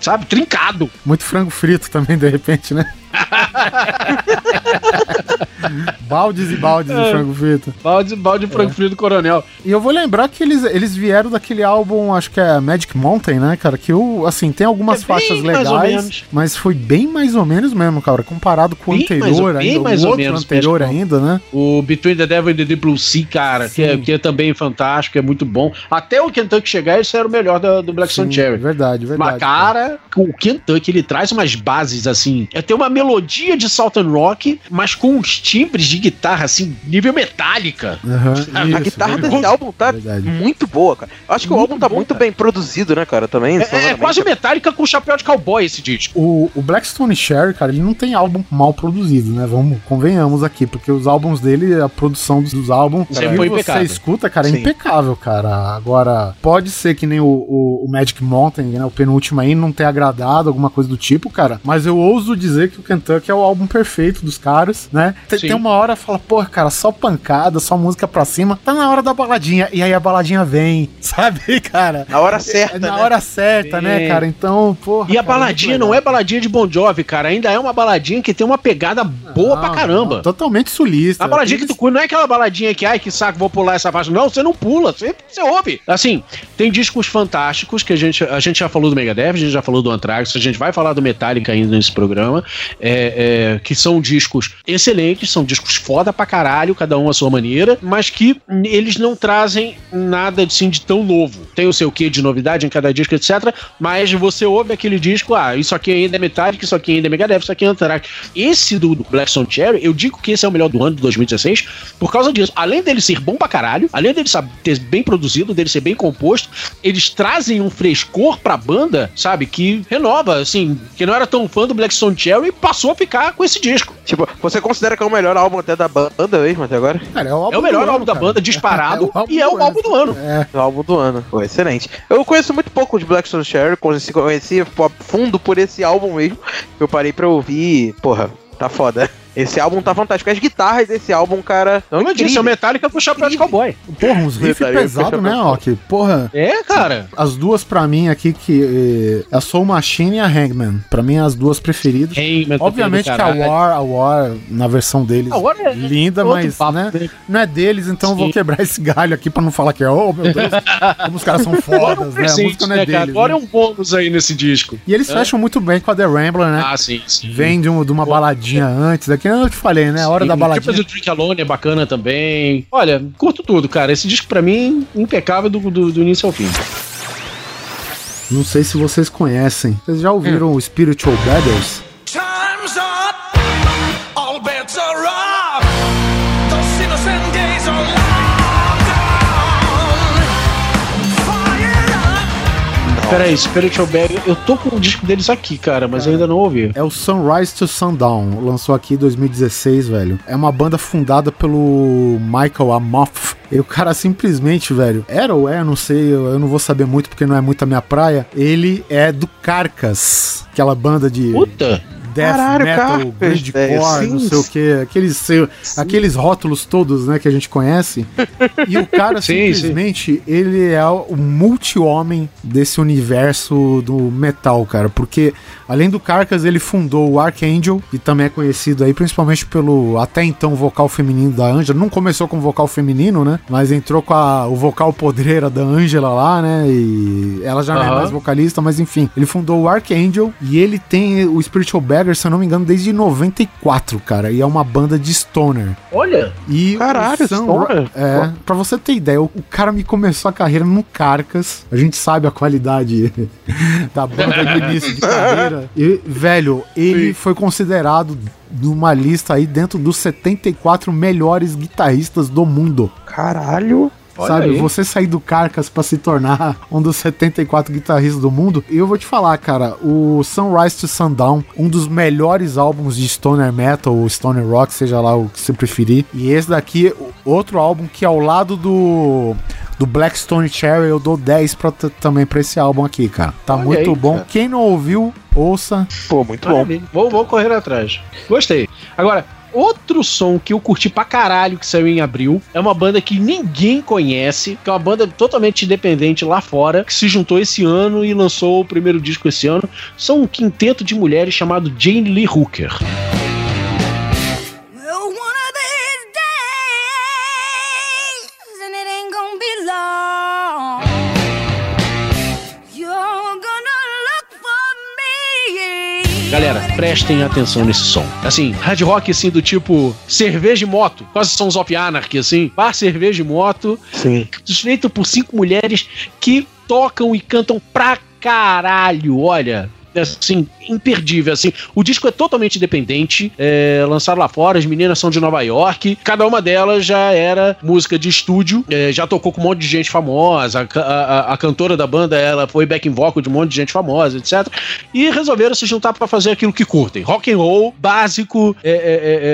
Sabe, trincado. Muito frango frito também, de repente, né? baldes e baldes de frango frito. Balde, balde de frango frio do coronel. E eu vou lembrar que eles, eles vieram daquele álbum, acho que é Magic Mountain, né, cara? Que eu, assim, tem algumas É faixas mais legais, mas foi bem mais ou menos mesmo, cara. Comparado com o Bem mais anterior bem ainda, mais o ou outro menos, anterior ainda, né? O Between the Devil and the Deep Blue Sea, cara, que é, que é também fantástico, é muito bom. Até o Kentucky chegar, esse era o melhor da- do Black Sun Cherry. Verdade, verdade. Mas, cara, o Kentucky, ele traz umas bases, assim. É ter uma melodia de Southern Rock, mas com uns timbres de guitarra, assim, nível metálica. A, a isso, guitarra verdade. desse álbum tá Verdade. muito boa, cara. Eu acho que o Muito álbum tá bom, muito cara. bem produzido, né, cara? Também. É, é quase metálica com chapéu de cowboy esse disco. O, o Blackstone Cherry, cara, ele não tem álbum mal produzido, né? Vamos, convenhamos aqui, porque os álbuns dele, a produção dos, dos álbuns, Sempre que foi você impecável. escuta, cara, é Sim. impecável, cara. Agora, pode ser que nem o, o- o Magic Mountain, né? O penúltimo aí não tenha agradado, alguma coisa do tipo, cara. Mas eu ouso dizer que o Kentucky é o álbum perfeito dos caras, né? Tem, tem uma hora fala, porra, cara, só pancada, só música pra cima. Tá na hora da baladinha. E aí a baladinha vem, sabe, cara? Na hora certa, É na né? hora certa, né, cara? Então, porra. E a cara, baladinha não é baladinha de Bon Jovi, cara. Ainda é uma baladinha que tem uma pegada boa pra Não, caramba. não, totalmente sulista. A baladinha que tu curte não é aquela baladinha que, ai, que saco, vou pular essa faixa. Não, você não pula, você, você ouve. Assim, tem discos fantásticos que a gente, a gente já falou do Megadeth, a gente já falou do Anthrax, a gente vai falar do Metallica ainda nesse programa, é, é, que são discos excelentes, são discos foda pra caralho, cada um à sua maneira, mas que eles não trazem nada assim, de tão novo. Tem o seu quê de novidade em cada disco, etc. Mas você ouve aquele disco, ah, isso aqui ainda é Metallica, isso aqui ainda é Megadeth, isso aqui é Anthrax. Esse do, do Blackstone Cherry, eu digo que esse é o melhor do ano de 2016 por causa disso. Além dele ser bom pra caralho, além dele sabe, ter bem produzido, dele ser bem composto, eles trazem um frescor pra banda, sabe, que renova, assim, que não era tão fã do Blackstone Cherry passou a ficar com esse disco. Tipo, você considera que é o melhor álbum até da banda mesmo até agora? Cara, é o, É o melhor do álbum da cara. banda, disparado, É álbum e é o ano. álbum do ano. É, O álbum do ano. Pô, excelente. Eu conheço muito pouco de Blackstone Cherry, conheci, conheci pô, fundo por esse álbum mesmo. Eu parei pra ouvir, porra, tá foda. Esse álbum tá fantástico. As guitarras desse álbum, cara, Como eu disse, é o. Metallica com chapéu de cowboy. porra, uns riffs pesados, né, puxa Rock? Porra, É, cara. as duas pra mim aqui, que eh, a Soul Machine e a Hangman. Pra mim, as duas preferidas. Hangman, Obviamente que a. War, a War, na versão deles, A War é linda, mas papo, né, né? não é deles, então eu vou quebrar esse galho aqui pra não falar que é, oh meu Deus, como os caras são é fodas, né? A música não é né, deles. Agora né? é um bônus aí nesse disco. E eles fecham muito bem com a The Rambler, né? Ah, sim, sim. Vem de, um- de uma baladinha antes, aqui eu te falei, né? A hora da Tipo baladinha. do Drink Alone é bacana também. Olha, curto tudo, cara. Esse disco pra mim, impecável do, do, do início ao fim. Não sei se vocês conhecem. Vocês já ouviram o Spiritual Brothers? Peraí, Spiritual Bag, eu tô com o disco deles aqui, cara, mas eu ainda não ouvi. É o Sunrise to Sundown, lançou aqui em 2016, velho. É uma banda fundada pelo Michael Amoff. E o cara simplesmente, velho, era ou é, não sei, eu, eu não vou saber muito porque não é muito a minha praia. Ele é do Carcas, aquela banda de Puta! Death Caralho, metal, grindcore, sim. não sei o que, aqueles, aqueles rótulos todos, né, que a gente conhece. E o cara Sim, simplesmente, ele é o multi-homem desse universo do metal, cara, porque Além do Carcass, ele fundou o Archangel, que também é conhecido aí principalmente pelo até então vocal feminino da Angela. Não começou com vocal feminino, né? Mas entrou com a, o vocal podreira da Angela lá, né? E ela já não é mais vocalista, mas enfim. Ele fundou o Archangel e ele tem o Spiritual Beggar, se eu não me engano, desde 94, cara. E é uma banda de stoner. Olha, E Caralho, Sam Stoner? É, pra você ter ideia, o, o cara me começou a carreira no Carcas. A gente sabe a qualidade da banda de início de carreira. E, velho, ele foi considerado numa lista aí dentro dos 74 melhores guitarristas do mundo. Caralho. Olha sabe, aí. você sair do Carcas pra se tornar um dos 74 guitarristas do mundo. E eu vou te falar, cara, o Sunrise to Sundown, um dos melhores álbuns de stoner metal ou stoner rock, seja lá o que você preferir. E esse daqui, outro álbum que ao lado do do Blackstone Cherry eu dou 10 pra, também pra esse álbum aqui, cara. Tá Olha muito aí, bom. cara. Quem não ouviu, ouça. Pô, muito bom. Maravilha. Vou, vou correr atrás. Gostei. Agora, outro som que eu curti pra caralho que saiu em abril é uma banda que ninguém conhece, que é uma banda totalmente independente lá fora, que se juntou esse ano e lançou o primeiro disco esse ano. São um quinteto de mulheres chamado Jane Lee Hooker. Galera, prestem atenção nesse som. Assim, hard rock assim do tipo cerveja e moto, quase Sons of Anarchy assim, bar cerveja e moto, Sim. feito por cinco mulheres que tocam e cantam pra caralho, olha. Assim, imperdível, assim. O disco é totalmente independente, é, lançado lá fora, as meninas são de Nova York, cada uma delas já era música de estúdio, é, já tocou com um monte de gente famosa, a, a- a cantora da banda, ela foi backing vocal de um monte de gente famosa, etc. E resolveram se juntar pra fazer aquilo que curtem. Rock and roll, básico, é, é,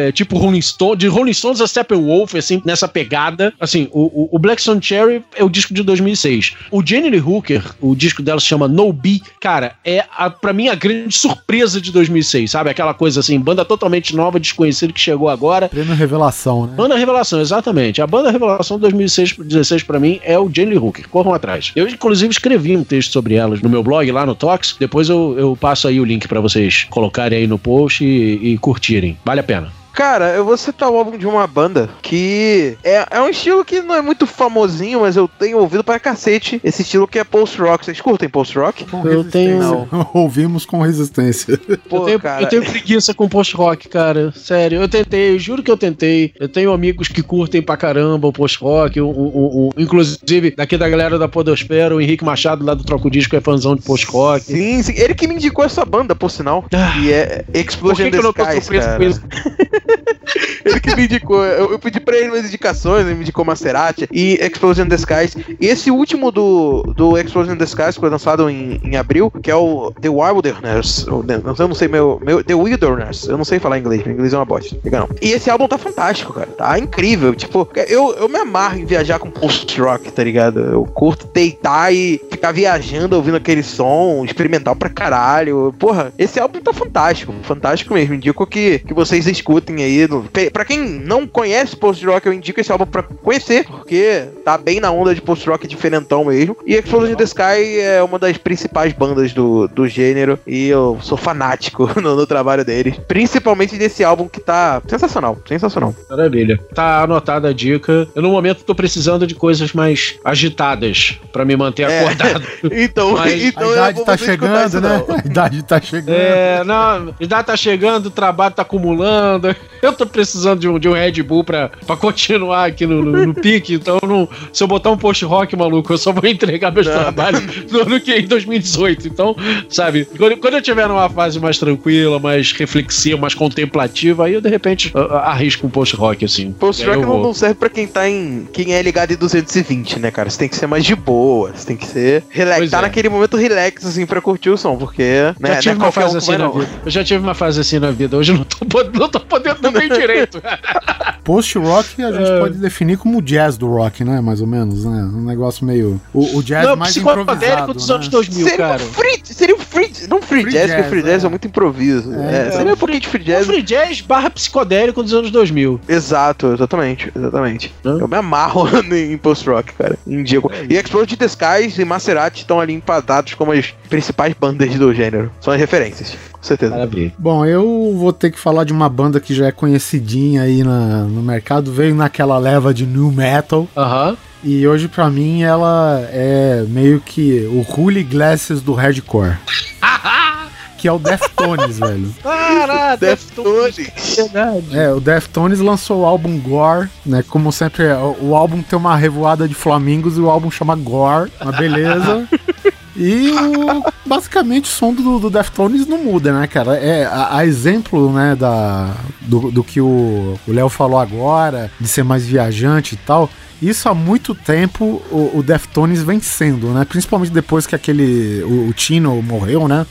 é, é, tipo Rolling Stone, de Rolling Stones a Steppenwolf, assim, nessa pegada. Assim, o, o, o Blackstone Cherry é o disco de 2006. O Jenny Hooker, o disco dela se chama No Be, cara, é a, pra mim a grande surpresa de 2006, sabe? Aquela coisa assim, banda totalmente nova, desconhecida que chegou agora. Prêmio Revelação, né? Banda Revelação, exatamente. A banda Revelação de 2016 pra mim é o Jenny Hooker. Corram atrás. Eu, inclusive, escrevi um texto sobre elas no meu blog lá no Tox. Depois eu, eu passo aí o link pra vocês colocarem aí no post e, e curtirem. Vale a pena. Cara, eu vou citar o álbum de uma banda que é, é um estilo que não é muito famosinho, mas eu tenho ouvido pra cacete esse estilo que é post-rock. Vocês curtem post-rock? Eu tenho- resistência. Ouvimos com resistência. Pô, eu, tenho, cara, eu tenho preguiça com post-rock, cara. Sério, eu tentei, eu juro que eu tentei. Eu tenho amigos que curtem pra caramba o post-rock. o- o- o- o- inclusive, daqui da galera da Podosfera, o Henrique Machado, lá do Troco Disco, é fãzão de post-rock. Sim, sim. Ele que me indicou essa banda, por sinal. Ah. E é Por Explosion que, que eu não tô Skies, surpreso com isso? Ele que me indicou. Eu, eu pedi pra ele umas indicações, ele me indicou Maserati e Explosion the Skies. E esse último do, do Explosion the Skies, que foi lançado em, em abril, que é o The Wilderness. ou Eu não sei, meu, meu. The Wilderness. Eu não sei falar inglês, meu inglês é uma bosta. Não. E esse álbum tá fantástico, cara. Tá incrível. Tipo, eu, eu me amarro em viajar com post-rock, tá ligado? Eu curto deitar e ficar viajando, ouvindo aquele som, experimental pra caralho. Porra, esse álbum tá fantástico. Fantástico mesmo. Indico que, que vocês escutem aí. No- Pe- Pra quem não conhece post-rock, eu indico esse álbum pra conhecer, porque tá bem na onda de post-rock diferentão mesmo. E Explosion the Sky é uma das principais bandas do, do gênero e eu sou fanático no, no trabalho deles. Principalmente desse álbum que tá sensacional, sensacional. Maravilha. Tá anotada a dica. Eu, no momento, tô precisando de coisas mais agitadas pra me manter É. acordado. Então, Mas então a idade tá chegando, né? não. A idade tá chegando. É, não, a idade tá chegando, o trabalho tá acumulando. Eu tô precisando de um, de um Red Bull pra, pra continuar aqui no, no, no pique. Então, não- se eu botar um post-rock, maluco, eu só vou entregar meus Não. trabalhos no ano que em 2018. Então, sabe, quando, quando eu tiver numa fase mais tranquila, mais reflexiva, mais contemplativa, aí eu de repente arrisco um post-rock, assim. Post-rock não, não serve pra quem tá em. Quem é ligado em 220, né, cara? Você tem que ser mais de boa. Você tem que ser. Relax, Pois tá é. naquele momento relax, assim, pra curtir o som, porque. Né, Já tive não é uma um fase assim na vida. Eu já tive uma fase assim na vida. Hoje eu não tô, não tô podendo dormir direito. Post-rock a gente É. pode definir como o jazz do rock, né? Mais ou menos, né? Um negócio meio. O, o jazz Não, mais psicodélico improvisado. dos né? anos 2000, Seria, cara. um free, seria um free, não free, Free jazz, porque jazz, free jazz é, é. muito improviso. É, É, seria um pouquinho de free É jazz. free jazz barra psicodélico dos anos 2000. Exato, exatamente, exatamente. Hã? Eu me amarro em post-rock, cara. Indico. e Explode the Skies e Maserati estão ali empatados como as principais bandas do gênero. São as referências, com certeza. Maravilha. Bom, eu vou ter que falar de uma banda que já é conhecidinha aí na- no mercado, veio naquela leva de new metal. Aham. E hoje, pra mim, ela é meio que o Holy Glasses do hardcore. que é o Deftones, velho. Caraca, Deftones. verdade. É, o Deftones lançou o álbum Gore, né? Como sempre, é, o, o álbum tem uma revoada de flamingos e o álbum chama Gore, uma beleza. E o, basicamente o som do, do Deftones não muda, né, cara? É, a, a exemplo, né, da, do, do que o Léo falou agora, de ser mais viajante e tal. Isso há muito tempo o, o Deftones vem sendo, né? Principalmente depois que aquele. O, o Tino morreu, né?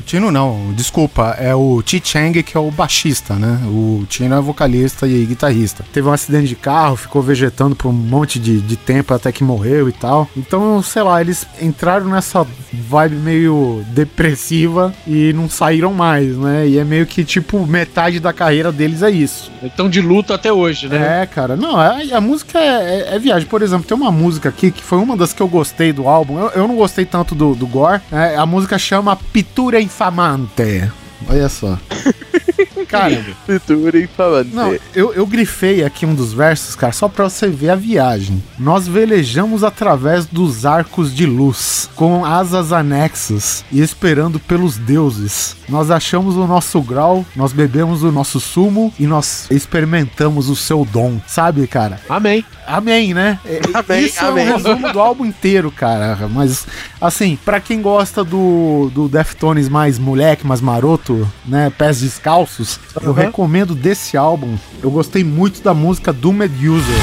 O Tino não, desculpa, é o Chi Chang que é o baixista, né? O Tino é vocalista e guitarrista. Teve um acidente de carro, ficou vegetando por um monte de, de tempo até que morreu e tal. Então, sei lá, eles entraram nessa vibe meio depressiva e não saíram mais, né? E é meio que tipo metade da carreira deles é isso. Então de luto até hoje, né? É, cara, não, a, a música é, é- é viagem. Por exemplo, tem uma música aqui que foi uma das que eu gostei do álbum. Eu, eu não gostei tanto do, do Gore. né? a música chama addirittura infamante. Olha só. Cara, Pintura infamante. não, eu, eu grifei aqui um dos versos, cara, só pra você ver a viagem. Nós velejamos através dos arcos de luz, com asas anexas e esperando pelos deuses. Nós achamos o nosso grau, nós bebemos o nosso sumo e nós experimentamos o seu dom. Sabe, cara? Amém. Amém, né? É- Amém, Isso amém. é um resumo do álbum inteiro, cara. Mas, assim, pra quem gosta do, do Deftones mais moleque, mais maroto, né? Pés descalços, eu recomendo desse álbum. Eu gostei muito da música Doomed User.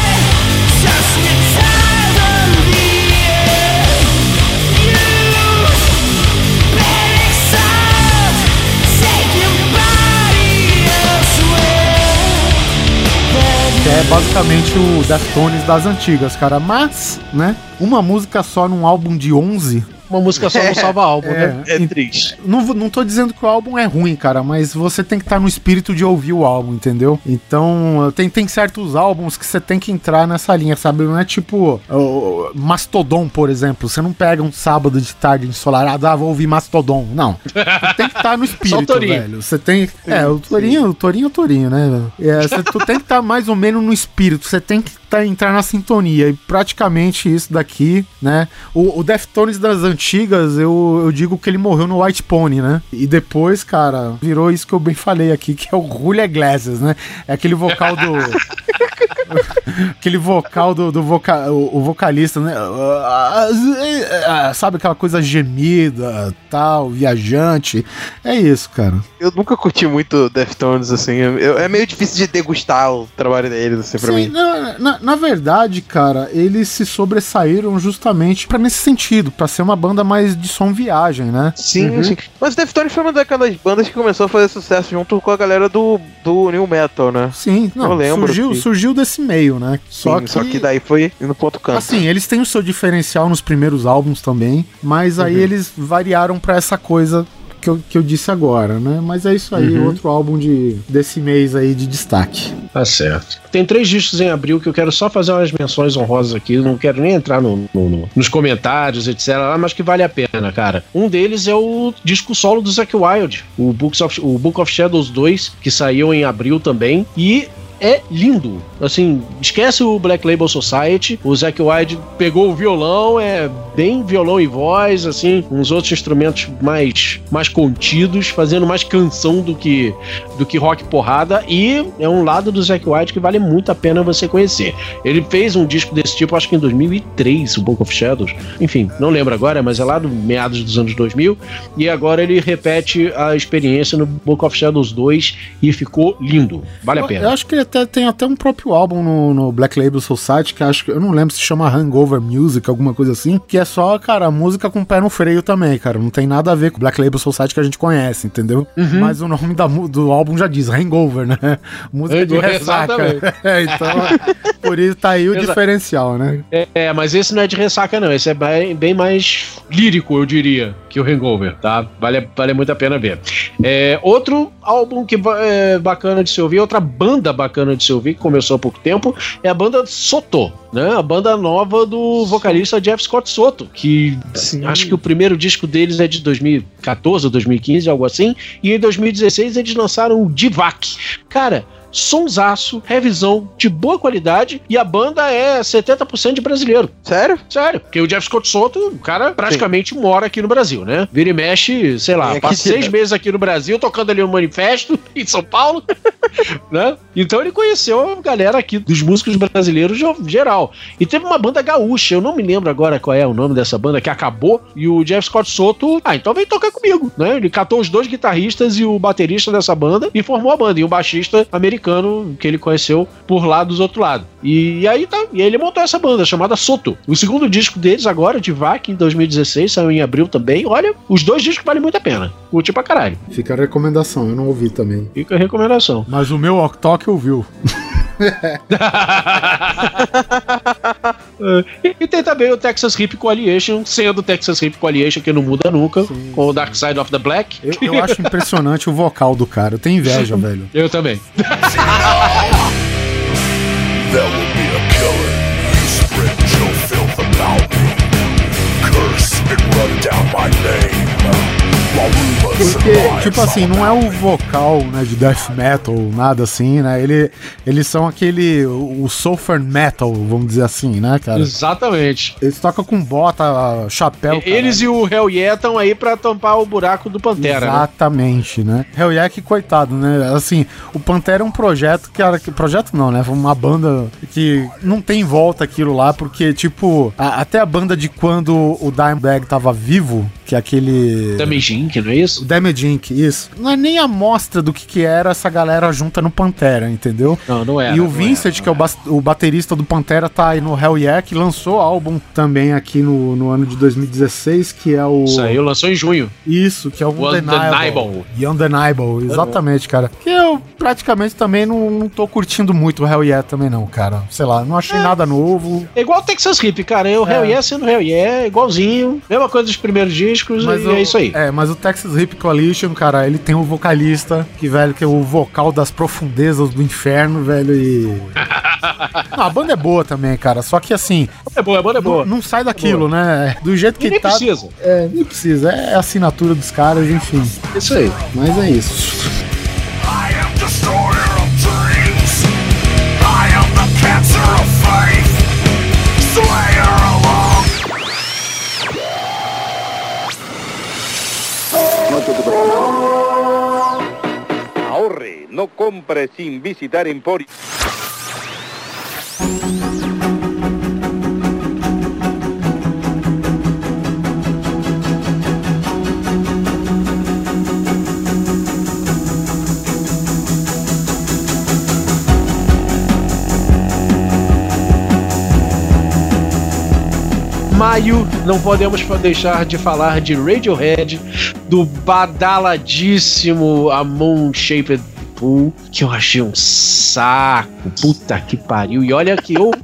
Que é basicamente o Deftones das antigas, cara. Mas, né? Uma música só num álbum de 11 Uma música só não salva álbum, né? É triste. Não, vou- não tô dizendo que o álbum é ruim, cara, mas você tem que estar no espírito de ouvir o álbum, entendeu? Então, tem, tem certos álbuns que você tem que entrar nessa linha, sabe? Não é tipo o Mastodon, por exemplo. Você não pega um sábado de tarde ensolarado, ah, vou ouvir Mastodon. Não. Você tem que estar no espírito, Torinho. velho. Você tem. É, o Torinho, o Torinho é o Torinho, né? É, você- tu tem que estar mais ou menos no espírito. Você tem que tá, entrar na sintonia. E praticamente isso daqui, né? O, o Deftones das antigas, eu, eu digo que ele morreu no White Pony, né? E depois, cara, virou isso que eu bem falei aqui, que é o Julia Glasses, né? É aquele vocal do. aquele vocal do, do voca, o, o vocalista, né? Sabe aquela coisa gemida, tal, viajante. É isso, cara. Eu nunca curti muito Deftones, assim. eu- é meio difícil de degustar o trabalho deles, assim, pra Sim, mim. na, na, na verdade, cara, eles se sobressaíram justamente pra nesse sentido, pra ser uma banda mais de som viagem, né? Sim, sim. Mas Deftones foi uma daquelas bandas que começou a fazer sucesso junto com a galera do, do New Metal, né? Sim, não, Eu lembro surgiu, que- surgiu desse meio, né? Só Sim, que, só que daí foi no ponto canto. assim, eles têm o seu diferencial nos primeiros álbuns também, mas aí Uhum. eles variaram pra essa coisa que eu, que eu disse agora, né? Mas é isso aí, Uhum. outro álbum de, desse mês aí de destaque. Tá certo. Tem três discos em abril que eu quero só fazer umas menções honrosas aqui. Não quero nem entrar no- no- no- nos comentários, etc. Mas que vale a pena, cara. Um deles é o disco solo do Zack Wild, o, Books of, o Book of Shadows 2, que saiu em abril também. E é lindo. Assim, esquece o Black Label Society. O Zack Wilde pegou o violão, é bem violão e voz, assim, uns outros instrumentos mais, mais contidos, fazendo mais canção do que do que rock porrada. E é um lado do Zack Wilde que vale muito a pena você conhecer. Ele fez um disco desse tipo, acho que em 2003, o Book of Shadows. Enfim, não lembro agora, mas é lá do meados dos anos 2000. E agora ele repete a experiência no Book of Shadows 2 e ficou lindo. Vale a Eu, pena. eu acho que ele até, tem até um próprio álbum no, no Black Label Society, que acho que eu não lembro se chama Hangover Music, alguma coisa assim, que é só, cara, música com pé no freio também, cara. Não tem nada a ver com o Black Label Society que a gente conhece, entendeu? Uhum. Mas o nome da, do álbum já diz Hangover, né? Música de ressaca. É, então, por isso tá aí o Exa- diferencial, né? É, é, mas esse não é de ressaca, não. Esse é bem, bem mais lírico, eu diria, que o Hangover, tá? Vale, vale muito a pena ver. É, outro álbum que é bacana de se ouvir, outra banda bacana de se ouvir, que começou há pouco tempo, é a banda Soto, né? A banda nova do vocalista Jeff Scott Soto, que acho que o primeiro disco deles é de 2014 ou 2015, algo assim, e em 2016 eles lançaram o Divac. Cara, sonsaço, revisão de boa qualidade e a banda é 70% de brasileiro. Sério? Sério. Porque o Jeff Scott Soto, o cara praticamente mora aqui no Brasil, né? Vira e mexe, sei lá, É, passa seis meses aqui no Brasil, tocando ali no Manifesto, em São Paulo, né? Então ele conheceu a galera aqui dos músicos brasileiros ge- geral. E teve uma banda gaúcha, eu não me lembro agora qual é o nome dessa banda, que acabou, e o Jeff Scott Soto, ah, então vem tocar comigo, né? Ele catou os dois guitarristas e o baterista dessa banda e formou a banda, e um baixista americano que ele conheceu por lá dos outros lados. E, aí tá, e aí ele montou essa banda chamada Soto. O segundo disco deles agora, de VAC, em 2016, saiu em abril também. Olha, os dois discos valem muito a pena. Curti pra caralho. Fica a recomendação, eu não ouvi também. Fica a recomendação. Mas o meu Octok ouviu. e, e tem também o Texas Hip Coalition, sendo o Texas Hip Coalition que não muda nunca, com o Dark Side of the Black. Eu, eu acho impressionante o vocal do cara. Eu tenho inveja, velho. Eu também. There will be a killer. You spread your filth about me. Curse and run down my name. While Porque, tipo assim, não é o vocal, né, de death metal, nada assim, né? Ele, eles são aquele, o sulfur metal, vamos dizer assim, né, cara? Exatamente. Eles tocam com bota, chapéu. Eles e o Hell Yeah estão aí pra tampar o buraco do Pantera. né? Exatamente, né? Hell yeah, que coitado, né? Assim, o Pantera é um projeto que, era- que projeto não, né? Foi uma banda que não tem volta aquilo lá, porque, tipo, a- até a banda de quando o Dimebag tava vivo, que é aquele... Damage Inc, não é isso? O Damage Inc, isso. Não é nem a mostra do que, que era essa galera junta no Pantera, entendeu? Não, não era. e o Vincent, era, que é o, bas- o baterista do Pantera, tá aí no Hell Yeah, que lançou álbum também aqui no, no ano de 2016, que é o... Saiu, lançou em junho. Isso, que é o O Undeniable. The Undeniable, exatamente, cara. Que eu praticamente também não, não tô curtindo muito o Hell Yeah também não, cara. Sei lá, não achei nada novo. É igual o Texas Hip, cara. É o É. Hell Yeah sendo Hell Yeah, igualzinho. Mesma coisa dos primeiros discos e o- é isso aí. É, mas o Texas Hip Coalition, cara, ele tem o vocalista, que, velho, que é o vocal das profundezas do inferno, velho, e... Não, a banda é boa também, cara, só que assim, É boa, a banda é boa. não, não sai daquilo, né? Do jeito que E nem tá... precisa. É, nem precisa, é a assinatura dos caras, enfim. Isso aí. Mas é isso. I am destroyer of no compre sin visitar Emporio. Maio, não podemos deixar de falar de Radiohead, do badaladíssimo A Moon Shaped Que eu achei um saco. Puta que pariu. E olha que eu.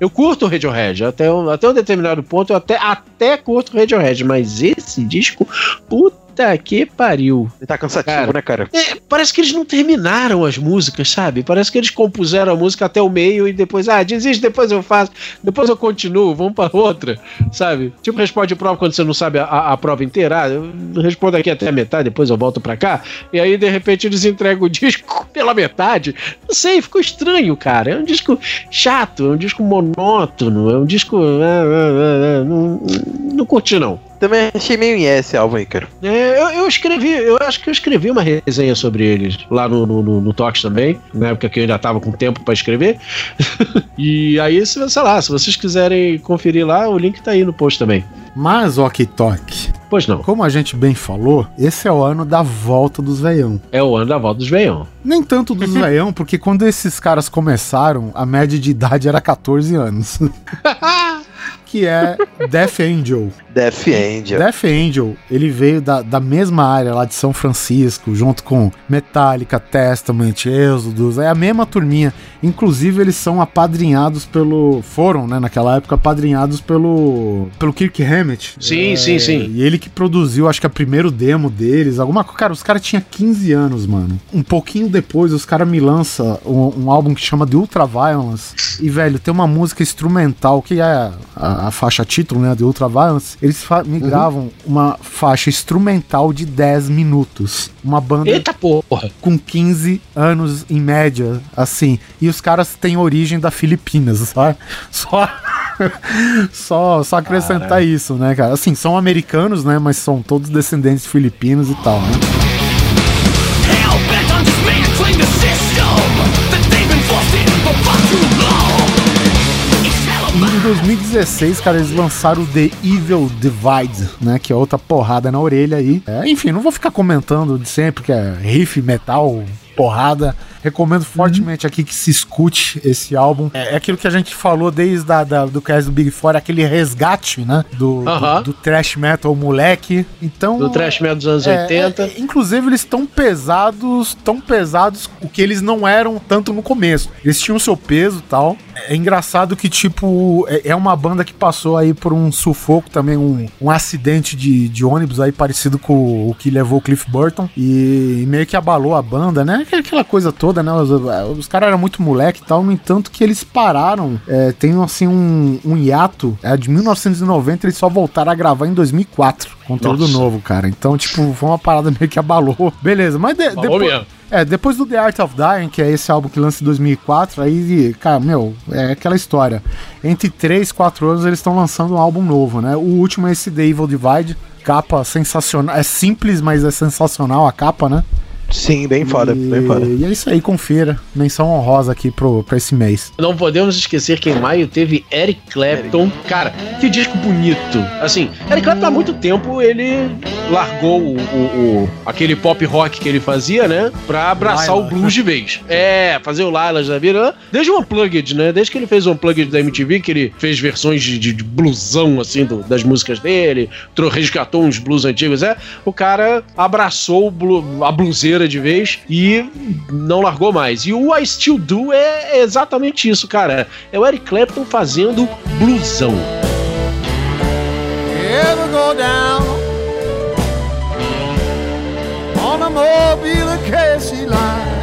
Eu curto o Radiohead, até um, até um determinado ponto eu até, até curto o Radiohead, mas esse disco, puta que pariu. Ele tá cansativo, Cara. né, cara? É, parece que eles não terminaram as músicas, sabe? Parece que eles compuseram a música até o meio e depois, ah, desiste, depois eu faço, depois eu continuo, vamos pra outra, sabe? Tipo, responde prova quando você não sabe a, a- a prova inteira, ah, eu respondo aqui até a metade, depois eu volto pra cá, e aí de repente eles entregam o disco pela metade. Não sei, ficou estranho, cara. É um disco chato, é um disco monótono, é um disco. ah, ah, ah, não, não curti, não. Também achei meio em esse álbum aí, cara. É, eu, eu escrevi, eu acho que eu escrevi uma resenha sobre eles lá no, no, no, no Tox também, na época que eu ainda tava com tempo pra escrever. e aí, se, sei lá, se vocês quiserem conferir lá, o link tá aí no post também. Mas, ok, toque. Pois não. Como a gente bem falou, esse é o ano da volta dos veião. É o ano da volta dos veião. Nem tanto dos veião, porque quando esses caras começaram, a média de idade era 14 anos. que é Death Angel. Death Angel. Death Angel, ele veio da, da mesma área lá de São Francisco, junto com Metallica, Testament, Exodus, é a mesma turminha. Inclusive, eles são apadrinhados pelo. Foram, né, naquela época, apadrinhados pelo. pelo Kirk Hammett. Sim, sim, sim. E ele que produziu, acho que, o primeiro demo deles. Alguma Cara, os caras tinham 15 anos, mano. Um pouquinho depois, os caras me lançam um, um álbum que chama The Ultraviolence. E, velho, tem uma música instrumental que é a, a faixa título, né? The Ultraviolence. Eles fa- me gravam uma faixa instrumental de 10 minutos. Uma banda Eita porra. com 15 anos em média, assim. E os caras têm origem da Filipinas, sabe? Só. só, só acrescentar isso, né, cara? Assim, são americanos, né? Mas são todos descendentes de filipinos e tal, né? Hell-bent on dismantling the system that they've been forced in for far too long. Em 2016, cara, eles lançaram The Evil Divide, né? Que é outra porrada na orelha aí. É, enfim, não vou ficar comentando de sempre que é riff, metal, porrada. Recomendo fortemente aqui que se escute esse álbum. É, é aquilo que a gente falou desde a, da, do cast do Big Four, aquele resgate, né? Do, do- Aham. do, thrash metal moleque. Então. Do trash metal dos anos é, 80. é, inclusive, eles estão pesados, tão pesados o que eles não eram tanto no começo. Eles tinham seu peso e tal. É engraçado que, tipo, é, é uma banda que passou aí por um sufoco também, um, um acidente de, de ônibus aí parecido com o que levou o Cliff Burton. E meio que abalou a banda, né? Aquela coisa toda, né? Os, os caras eram muito moleque e tal. No entanto, que eles pararam. É, tem assim um, um hiato. É, de 1990, eles só voltaram a gravar em 2004. Conteúdo Nossa. novo, cara. Então, tipo, foi uma parada meio que abalou. Beleza, mas de- Abalou depois. mesmo. É, depois do The Art of Dying, que é esse álbum que lança em 2004, aí, cara, meu, é aquela história. Entre 3 e 4 anos eles estão lançando um álbum novo, né? O último é esse The Evil Divide, capa sensacional. É simples, mas é sensacional a capa, né? Sim, bem foda, e, bem foda. E é isso aí, confira. Menção honrosa aqui pro, pra esse mês. Não podemos esquecer que em maio teve Eric Clapton. Cara, que disco bonito. Assim, Eric Clapton há muito tempo ele largou o, o- o- aquele pop rock que ele fazia, né? Pra abraçar Lilac, o blues de vez. É, fazer o Lilas da vida. Desde o Unplugged, né? Desde que ele fez o Unplugged da MTV, que ele fez versões de, de, de blusão, assim, do- das músicas dele, resgatou uns blues antigos, é. O cara abraçou o blu- a bluseira de vez e não largou mais. E o I Still Do é exatamente isso, cara. É o Eric Clapton fazendo blusão. ever go down on a Mobile Casey line.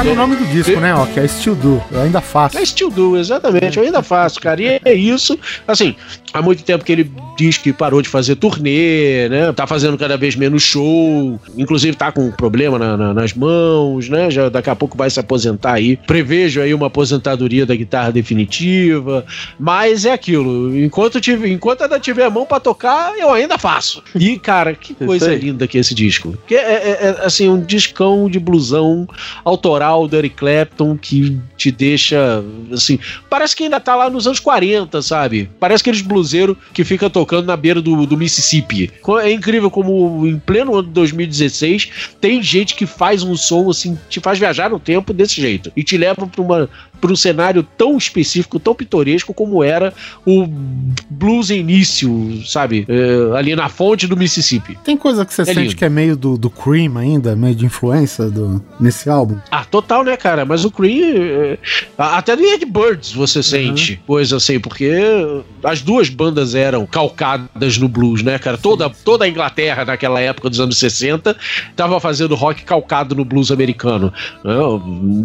Tá no nome do disco, né? Ó, que é Still Do. Eu ainda faço. É Still Do, exatamente. Eu ainda faço, cara. E é isso. Assim, há muito tempo que ele diz que parou de fazer turnê, né? Tá fazendo cada vez menos show. Inclusive tá com um problema na- na- nas mãos, né? Já daqui a pouco vai se aposentar aí. Prevejo aí uma aposentadoria da guitarra definitiva. Mas é aquilo. Enquanto, tive, enquanto ainda tiver a mão pra tocar, eu ainda faço. E, cara, que coisa linda que é esse disco. Que é, é- é, assim, um discão de blusão autoral do Eric Clapton que te deixa, assim, parece que ainda tá lá nos anos 40, sabe? Parece aqueles bluseiros que fica tocando na beira do, do Mississippi. É incrível como em pleno ano de 2016 tem gente que faz um som, assim, te faz viajar no tempo desse jeito e te leva pra, uma, pra um cenário tão específico, tão pitoresco como era o blues início, sabe? É, ali na fonte do Mississippi. Tem coisa que você sente lindo. que é meio do, do Cream ainda, meio de influência do, nesse álbum? Ah, total, né, cara? Mas o Cream. é, Até do Ed Birds você sente coisa assim, porque as duas bandas eram calcadas no blues, né, cara? Toda, toda a Inglaterra naquela época dos anos 60 tava fazendo rock calcado no blues americano. né?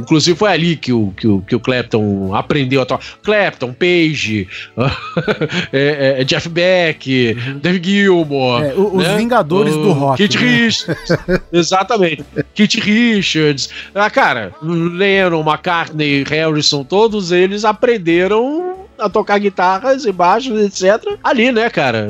Inclusive foi ali que o, que o, que o Clapton aprendeu a tocar. Clapton, Page, é, é, Jeff Beck, Dave Gilmore. É, o- os né? Vingadores O do rock, Kit né? Richards. Exatamente. Kit Richards. Ah, cara, Lennon, McCartney, Harrison, todos eles aprenderam a tocar guitarras e baixos, etc. Ali, né, cara?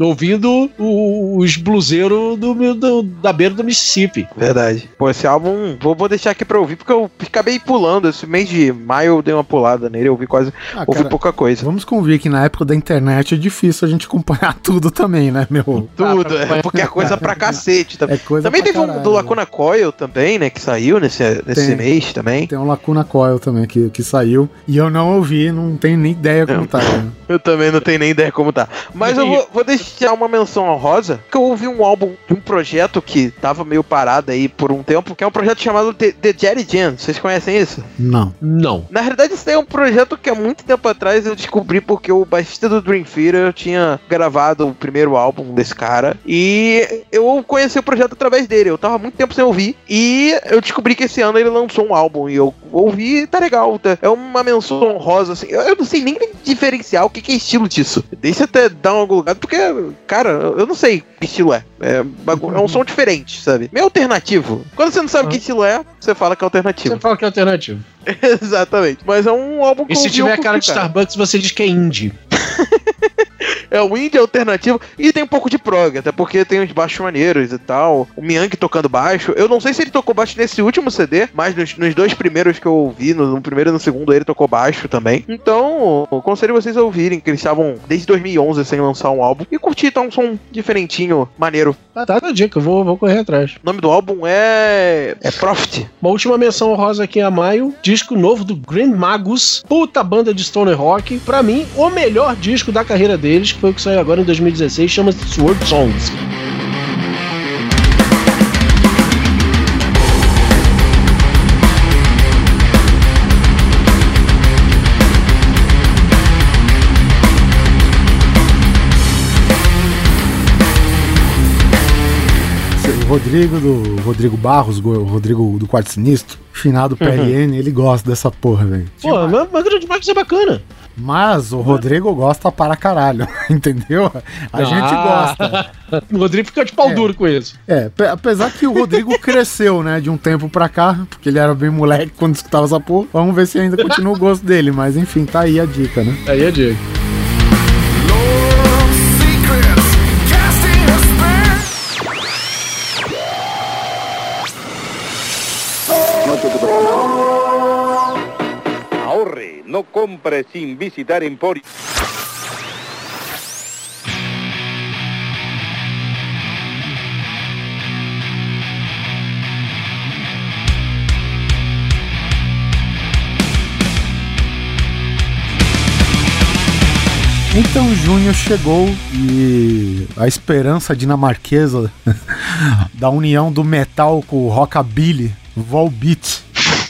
Ouvindo o- os bluseiros do, do- da beira do Mississippi. Verdade. Pô, esse álbum, vou, vou deixar aqui pra ouvir, porque eu acabei pulando. Esse mês de maio eu dei uma pulada nele, eu ouvi quase. Ah, ouvi cara, pouca coisa. Vamos convir que na época da internet é difícil a gente acompanhar tudo também, né, meu? Tudo, é, porque é coisa pra cacete. Também, É coisa também pra teve um caralho, do né? Lacuna Coil também, né? Que saiu nesse, nesse Tem. mês também. Tem um Lacuna Coil também que, que saiu. E eu não ouvi, não tenho nem ideia como tá. né? Eu também não tenho nem ideia como tá. Mas eu vou, vou deixar uma menção honrosa, que eu ouvi um álbum de um projeto que tava meio parado aí por um tempo, que é um projeto chamado The, The Jerry Jam. Vocês conhecem isso? Não. Não. Na realidade, isso daí é um projeto que há muito tempo atrás eu descobri porque o baixista do Dream Theater tinha gravado o primeiro álbum desse cara. E eu conheci o projeto através dele. Eu tava muito tempo sem ouvir. E eu descobri que esse ano ele lançou um álbum. E eu ouvi e tá legal. tá- É uma menção honrosa, assim. Eu, eu não sei nem diferenciar o que, que é estilo disso. Deixa até dar algum lugar, porque, cara, eu não sei que estilo é. É, é um som diferente, sabe? Meio alternativo. Quando você não sabe que estilo é, você fala que é alternativo. Você fala que é alternativo. Exatamente. Mas é um álbum que E se tiver eu cara de. Starbucks, você diz que é indie. É o indie alternativo e tem um pouco de prog, até porque tem uns baixos maneiros e tal. O Miyank tocando baixo. Eu não sei se ele tocou baixo nesse último CD, mas nos, nos dois primeiros que eu ouvi, no, no primeiro e no segundo, ele tocou baixo também. Então, eu aconselho vocês a ouvirem, que eles estavam desde 2011 sem lançar um álbum. E curtir, tá um som diferentinho, maneiro. Ah, tá, tá dica, eu vou, vou correr atrás. O nome do álbum é. É Profit. Uma última menção honrosa aqui a maio, disco novo do Grand Magus, puta banda de stoner rock, pra mim, o melhor disco da carreira deles, que foi o que saiu agora em 2016, chama-se Sword Songs. O Rodrigo do Rodrigo Barros, o Rodrigo do Quarto Sinistro, finado PLN, ele gosta dessa porra, velho. Pô, mas, mas Grand Magus é bacana. Mas o Rodrigo gosta para caralho, entendeu? A gente Ah. gosta. o Rodrigo fica de pau É. duro com isso. É, pe- apesar que o Rodrigo cresceu, né, de um tempo pra cá, porque ele era bem moleque quando escutava essa porra. Vamos ver se ainda continua o gosto dele, mas enfim, tá aí a dica, né? Aí é Diego. No compre sin visitar Emporio. Então junho chegou e a esperança dinamarquesa da união do metal com o rockabilly, Volbeat,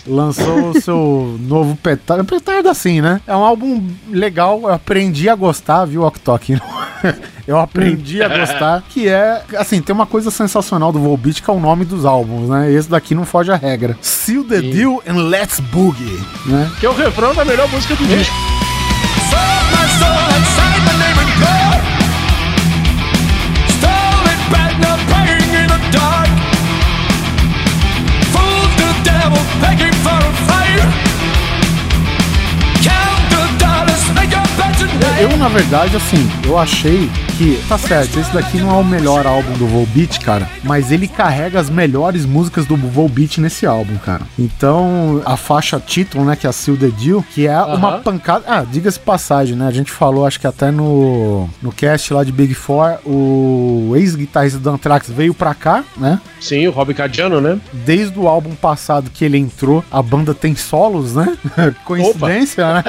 lançou o seu novo petardo. Petardo assim, né? É um álbum legal, eu aprendi a gostar, viu, Oktok? Eu aprendi a gostar, que é, assim, tem uma coisa sensacional do Volbeat, que é o nome dos álbuns, né? Esse daqui não foge à regra. Seal the Deal and Let's Boogie, né? Que é o refrão da melhor música do disco. Na verdade, assim, eu achei que, tá certo, esse daqui não é o melhor álbum do Volbeat, cara, mas ele carrega as melhores músicas do Volbeat nesse álbum, cara. Então, a faixa título, né, que é a Seal the Deal, que é uma pancada. Ah, diga-se passagem, né? A gente falou, acho que até no, no cast lá de Big Four, o ex-guitarrista do Anthrax veio pra cá, né? Sim, o Rob Cadiano, né? Desde o álbum passado que ele entrou, a banda tem solos, né? Coincidência, né?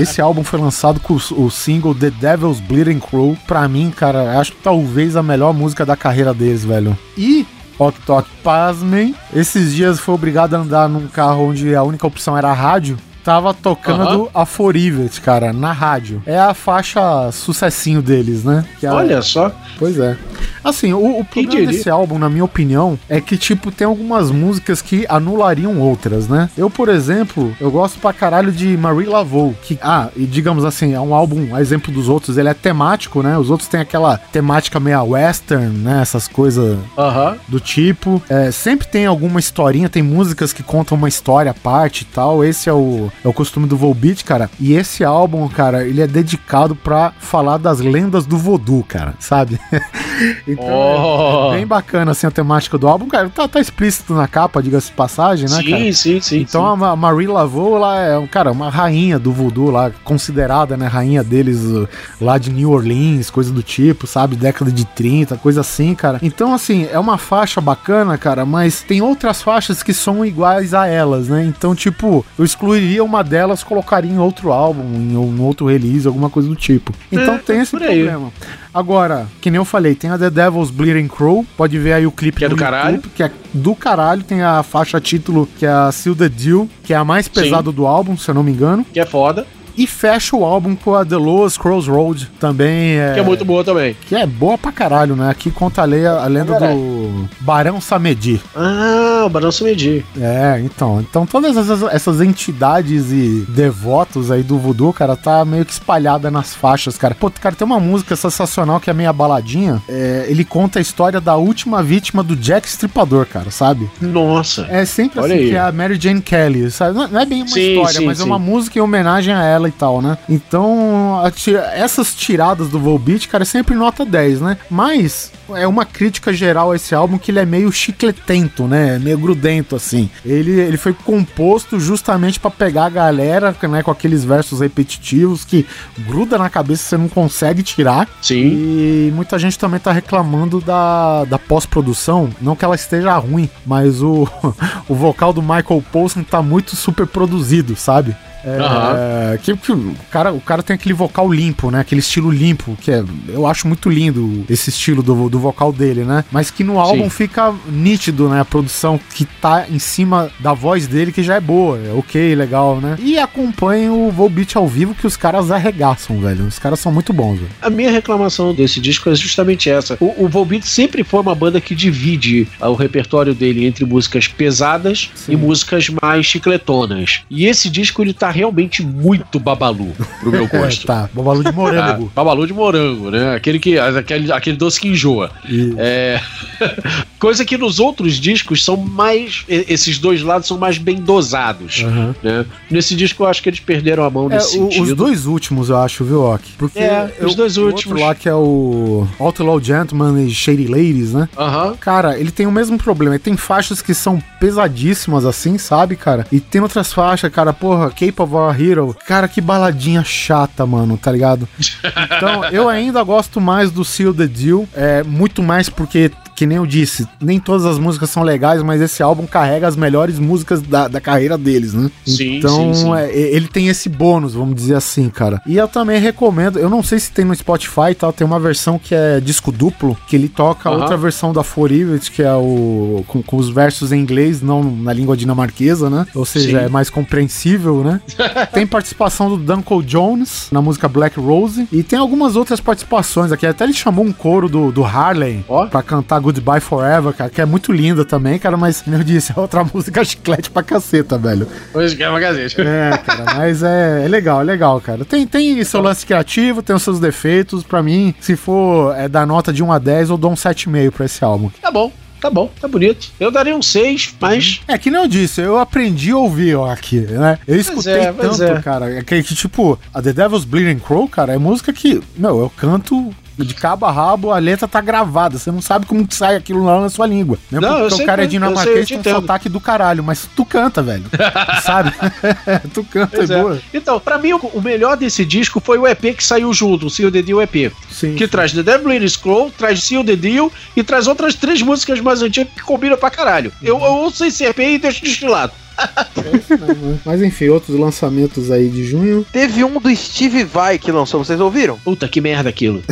Esse álbum foi lançado com o, o single The Devil's Bleeding Crow. Pra mim, cara, acho que talvez a melhor música da carreira deles, velho. E Ok Tok, pasmem. Esses dias foi obrigado a andar num carro onde a única opção era a rádio. Tava tocando a Forivet, cara, na rádio. É a faixa sucessinho deles, né? É a- Olha só. Pois é. Assim, o, o problema desse álbum, na minha opinião, é que, tipo, tem algumas músicas que anulariam outras, né? Eu, por exemplo, eu gosto pra caralho de Marie Laveau, que, ah, e digamos assim, é um álbum, a exemplo dos outros, ele é temático, né? Os outros têm aquela temática meio western, né? Essas coisas Aham. do tipo. É, sempre tem alguma historinha, tem músicas que contam uma história à parte e tal. Esse é o, é o costume do Volbeat, cara. E esse álbum, cara, ele é dedicado pra falar das lendas do voodoo, cara, sabe? então, Oh. é bem bacana, assim, a temática do álbum. Cara, tá, tá explícito na capa, diga-se passagem, né, cara? Sim, sim, sim. Então sim. a Ma- Marie Laveau, ela é, cara, uma rainha do voodoo lá, considerada, né, rainha deles uh, lá de New Orleans, coisa do tipo, sabe? Década de 30, coisa assim, cara. Então, assim, é uma faixa bacana, cara, mas tem outras faixas que são iguais a elas, né? Então, tipo, eu excluiria uma delas, colocaria em outro álbum, em um outro release, alguma coisa do tipo. Então É, tem esse por aí. problema. Agora, que nem eu falei, tem a The Devil's Bleeding Crow, pode ver aí o clipe Que é do caralho. YouTube, que é do caralho. Tem a faixa título, que é a Seal the Deal, que é a mais pesada do álbum, se eu não me engano. Que é foda. E fecha o álbum com a The Lowest Crossroad, também é... Que é muito boa também. Que é boa pra caralho, né? Aqui conta a, lei- a lenda do Barão Samedi. Ah, o Balanço Medir. É, então. Então todas essas, essas entidades e devotos aí do voodoo, cara, tá meio que espalhada nas faixas, cara. Pô, cara, tem uma música sensacional que é meio baladinha. É, ele conta a história da última vítima do Jack Stripador, cara, sabe? Nossa. É sempre Olha assim, aí. que é a Mary Jane Kelly, sabe? Não, não é bem uma Sim, história, sim, mas é sim. uma música em homenagem a ela e tal, né? Então, a ti- essas tiradas do Volbeat, cara, é sempre nota 10, né? Mas é uma crítica geral a esse álbum que ele é meio chicletento, né? Meio grudento, assim. Ele, ele foi composto justamente pra pegar a galera, né, com aqueles versos repetitivos que gruda na cabeça e você não consegue tirar. Sim. E muita gente também tá reclamando da, da pós-produção. Não que ela esteja ruim, mas o, o vocal do Michael Poulsen tá muito super produzido, sabe? É, que, que o, cara, o cara tem aquele vocal limpo, né? Aquele estilo limpo, que é. Eu acho muito lindo esse estilo do, do vocal dele, né? Mas que no álbum Sim. fica nítido, né? A produção que tá em cima da voz dele, que já é boa, é ok, legal, né? E acompanha o Volbeat ao vivo, que os caras arregaçam, velho. Os caras são muito bons, velho. A minha reclamação desse disco é justamente essa. O, o Volbeat sempre foi uma banda que divide ah, o repertório dele entre músicas pesadas e músicas mais chicletonas. E esse disco ele tá realmente muito babalu pro meu gosto. É, tá, Babalu de morango. babalu de morango, né? Aquele, que, aquele, aquele doce que enjoa. É, coisa que nos outros discos são mais. Esses dois lados são mais bem dosados. Aham. né? Nesse disco eu acho que eles perderam a mão É, nesse o- sentido. os dois últimos, eu acho, viu, Ok? Porque É, os dois o últimos. Outro lá que é o Outlaw Gentleman e Shady Ladies, né? Aham. Cara, ele tem o mesmo problema. Ele tem faixas que são pesadíssimas, assim, sabe, cara? E tem outras faixas, cara, porra, Cape of Our Hero. Cara, que baladinha chata, mano, tá ligado? Então, eu ainda gosto mais do Seal the Deal. É, muito mais porque que nem eu disse, nem todas as músicas são legais, mas esse álbum carrega as melhores músicas da, da carreira deles, né? Sim, então, sim, sim. é, ele tem esse bônus, vamos dizer assim, cara. E eu também recomendo, eu não sei se tem no Spotify e tal, tem uma versão que é disco duplo, que ele toca Aham. outra versão da For Evil, que é o com, com os versos em inglês, não na língua dinamarquesa, né? Ou seja, Sim. é mais compreensível, né? tem participação do Duncan Jones na música Black Rose e tem algumas outras participações aqui. Até ele chamou um coro do, do Harley Ó. pra cantar Goodbye Forever, cara, que é muito linda também, cara, mas, como eu disse, é outra música chiclete pra caceta, velho. Pois que é uma gazeta. É, cara, mas é, é legal, é legal, cara. Tem, tem seu lance criativo, tem os seus defeitos. Pra mim, se for é, dar nota de 1 a 10, eu dou um 7,5 pra esse álbum. Tá bom, tá bom, tá bonito. Eu daria um 6, mas. É que nem eu disse, eu aprendi a ouvir ó, aqui, né? Eu escutei é, tanto, é. cara. É que, que, tipo, a The Devil's Bleeding Crow, cara, é música que, meu, eu canto de cabo a rabo, a letra tá gravada. Você não sabe como que sai aquilo lá na sua língua. Né? Não, eu Porque sei o cara é eu eu dinamarquês, te tem um sotaque do caralho, mas tu canta, velho. sabe? tu canta, Pois é é. boa. Então, pra mim, o melhor desse disco foi o EP que saiu junto, o Seal the Deal EP. Sim. Que traz The Devil Bleeding Scroll, traz Seal the Deal e traz outras três músicas mais antigas que combinam pra caralho. Eu, eu ouço esse EP e deixo destilado. Mas enfim, outros lançamentos aí de junho. Teve um do Steve Vai que lançou, vocês ouviram? Puta que merda aquilo.